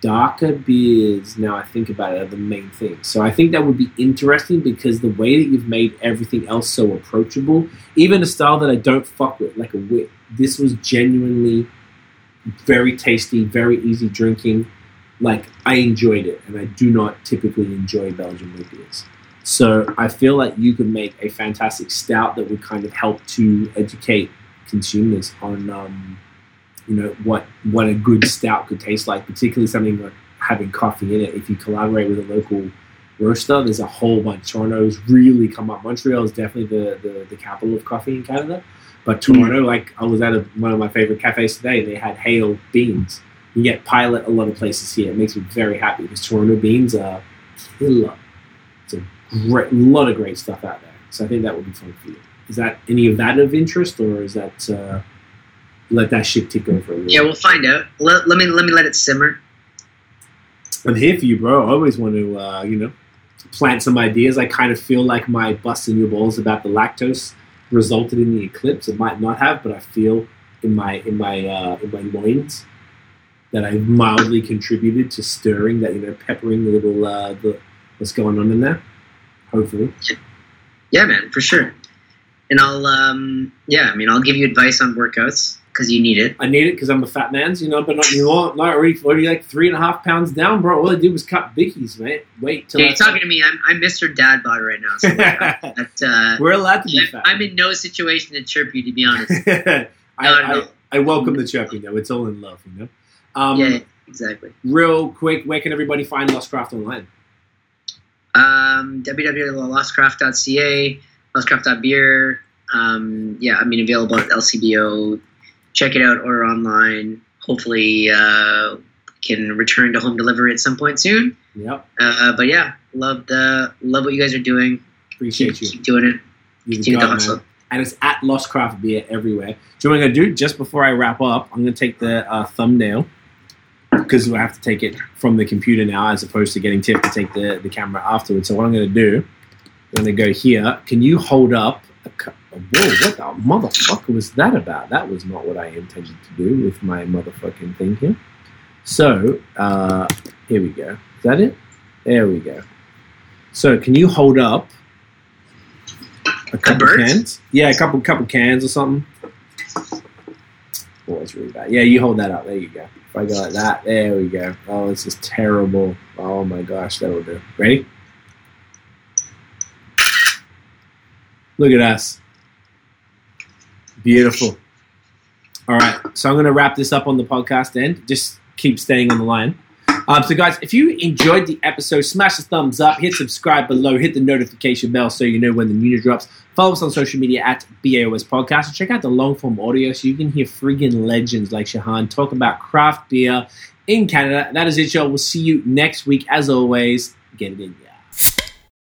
[SPEAKER 2] darker beers. Now I think about it are the main thing. So I think that would be interesting because the way that you've made everything else so approachable, even a style that I don't fuck with, like a wit, this was genuinely very tasty, very easy drinking. Like I enjoyed it, and I do not typically enjoy Belgian wheat beers. So I feel like you could make a fantastic stout that would kind of help to educate consumers on, um, you know, what what a good stout could taste like, particularly something like having coffee in it. If you collaborate with a local roaster, there's a whole bunch. Toronto's really come up. Montreal is definitely the, the, the capital of coffee in Canada. But Toronto, like I was at a, one of my favorite cafes today, they had Hale beans. You get pilot a lot of places here. It makes me very happy because Toronto beans are killer. It's a great, lot of great stuff out there. So I think that would be fun for you. Is that any of that of interest, or is that uh, let that shit tick over? A little?
[SPEAKER 3] Yeah, we'll find out. Let, let me let me let it simmer.
[SPEAKER 2] I'm here for you, bro. I always want to, uh, you know, plant some ideas. I kind of feel like my busting your balls about the lactose resulted in the eclipse. It might not have, but I feel in my in my uh, in my loins that I mildly contributed to stirring that, you know, peppering the little uh, the what's going on in there. Hopefully,
[SPEAKER 3] Yeah, man, for sure. And I'll um yeah, I mean I'll give you advice on workouts because you need it.
[SPEAKER 2] I need it because I'm a fat man's, you know, but not anymore. Not already, already like three and a half pounds down, bro. All I did was cut biggies, mate. Wait till
[SPEAKER 3] Yeah, you're talking to me. I'm I'm Mr. Dad Bod right now. So that, uh,
[SPEAKER 2] We're allowed to be fat.
[SPEAKER 3] I'm in no situation to chirp you, to be honest.
[SPEAKER 2] I. I, I welcome the chirping though. It's all in love, you know. Um,
[SPEAKER 3] yeah, exactly.
[SPEAKER 2] Real quick, where can everybody find Lost Craft online?
[SPEAKER 3] Um, www.lostcraft.ca, lostcraft.beer. Um, yeah, I mean, available at LCBO. Check it out or online. Hopefully, uh, can return to home delivery at some point soon.
[SPEAKER 2] Yep,
[SPEAKER 3] Uh, but yeah, love the love what you guys are doing. Keep,
[SPEAKER 2] appreciate you.
[SPEAKER 3] keep doing it.
[SPEAKER 2] You're the
[SPEAKER 3] Continue the hustle.
[SPEAKER 2] man. And it's at Lost Craft Beer everywhere. Do you know what I'm gonna do? Just before I wrap up, I'm gonna take the uh, thumbnail because I have to take it from the computer now, as opposed to getting Tiff to take the, the camera afterwards. So what I'm gonna do, I'm gonna go here. Can you hold up? A, whoa! What the motherfucker was that about? That was not what I intended to do with my motherfucking thing here. So uh, here we go. Is that it? There we go. So can you hold up a couple
[SPEAKER 3] birds?
[SPEAKER 2] cans? Yeah, a couple couple cans or something. Oh, it's really bad. Yeah, you hold that up. There you go. If I go like that, there we go. Oh, this is terrible. Oh my gosh, that'll do. Ready? Look at us. Beautiful. All right, so I'm going to wrap this up on the podcast end. Just keep staying on the line. Um, so, guys, if you enjoyed the episode, smash the thumbs up, hit subscribe below, hit the notification bell so you know when the new drops. Follow us on social media at BAOS Podcast and check out the long form audio so you can hear friggin' legends like Shahan talk about craft beer in Canada. That is it, y'all. We'll see you next week. As always, get it in, yeah.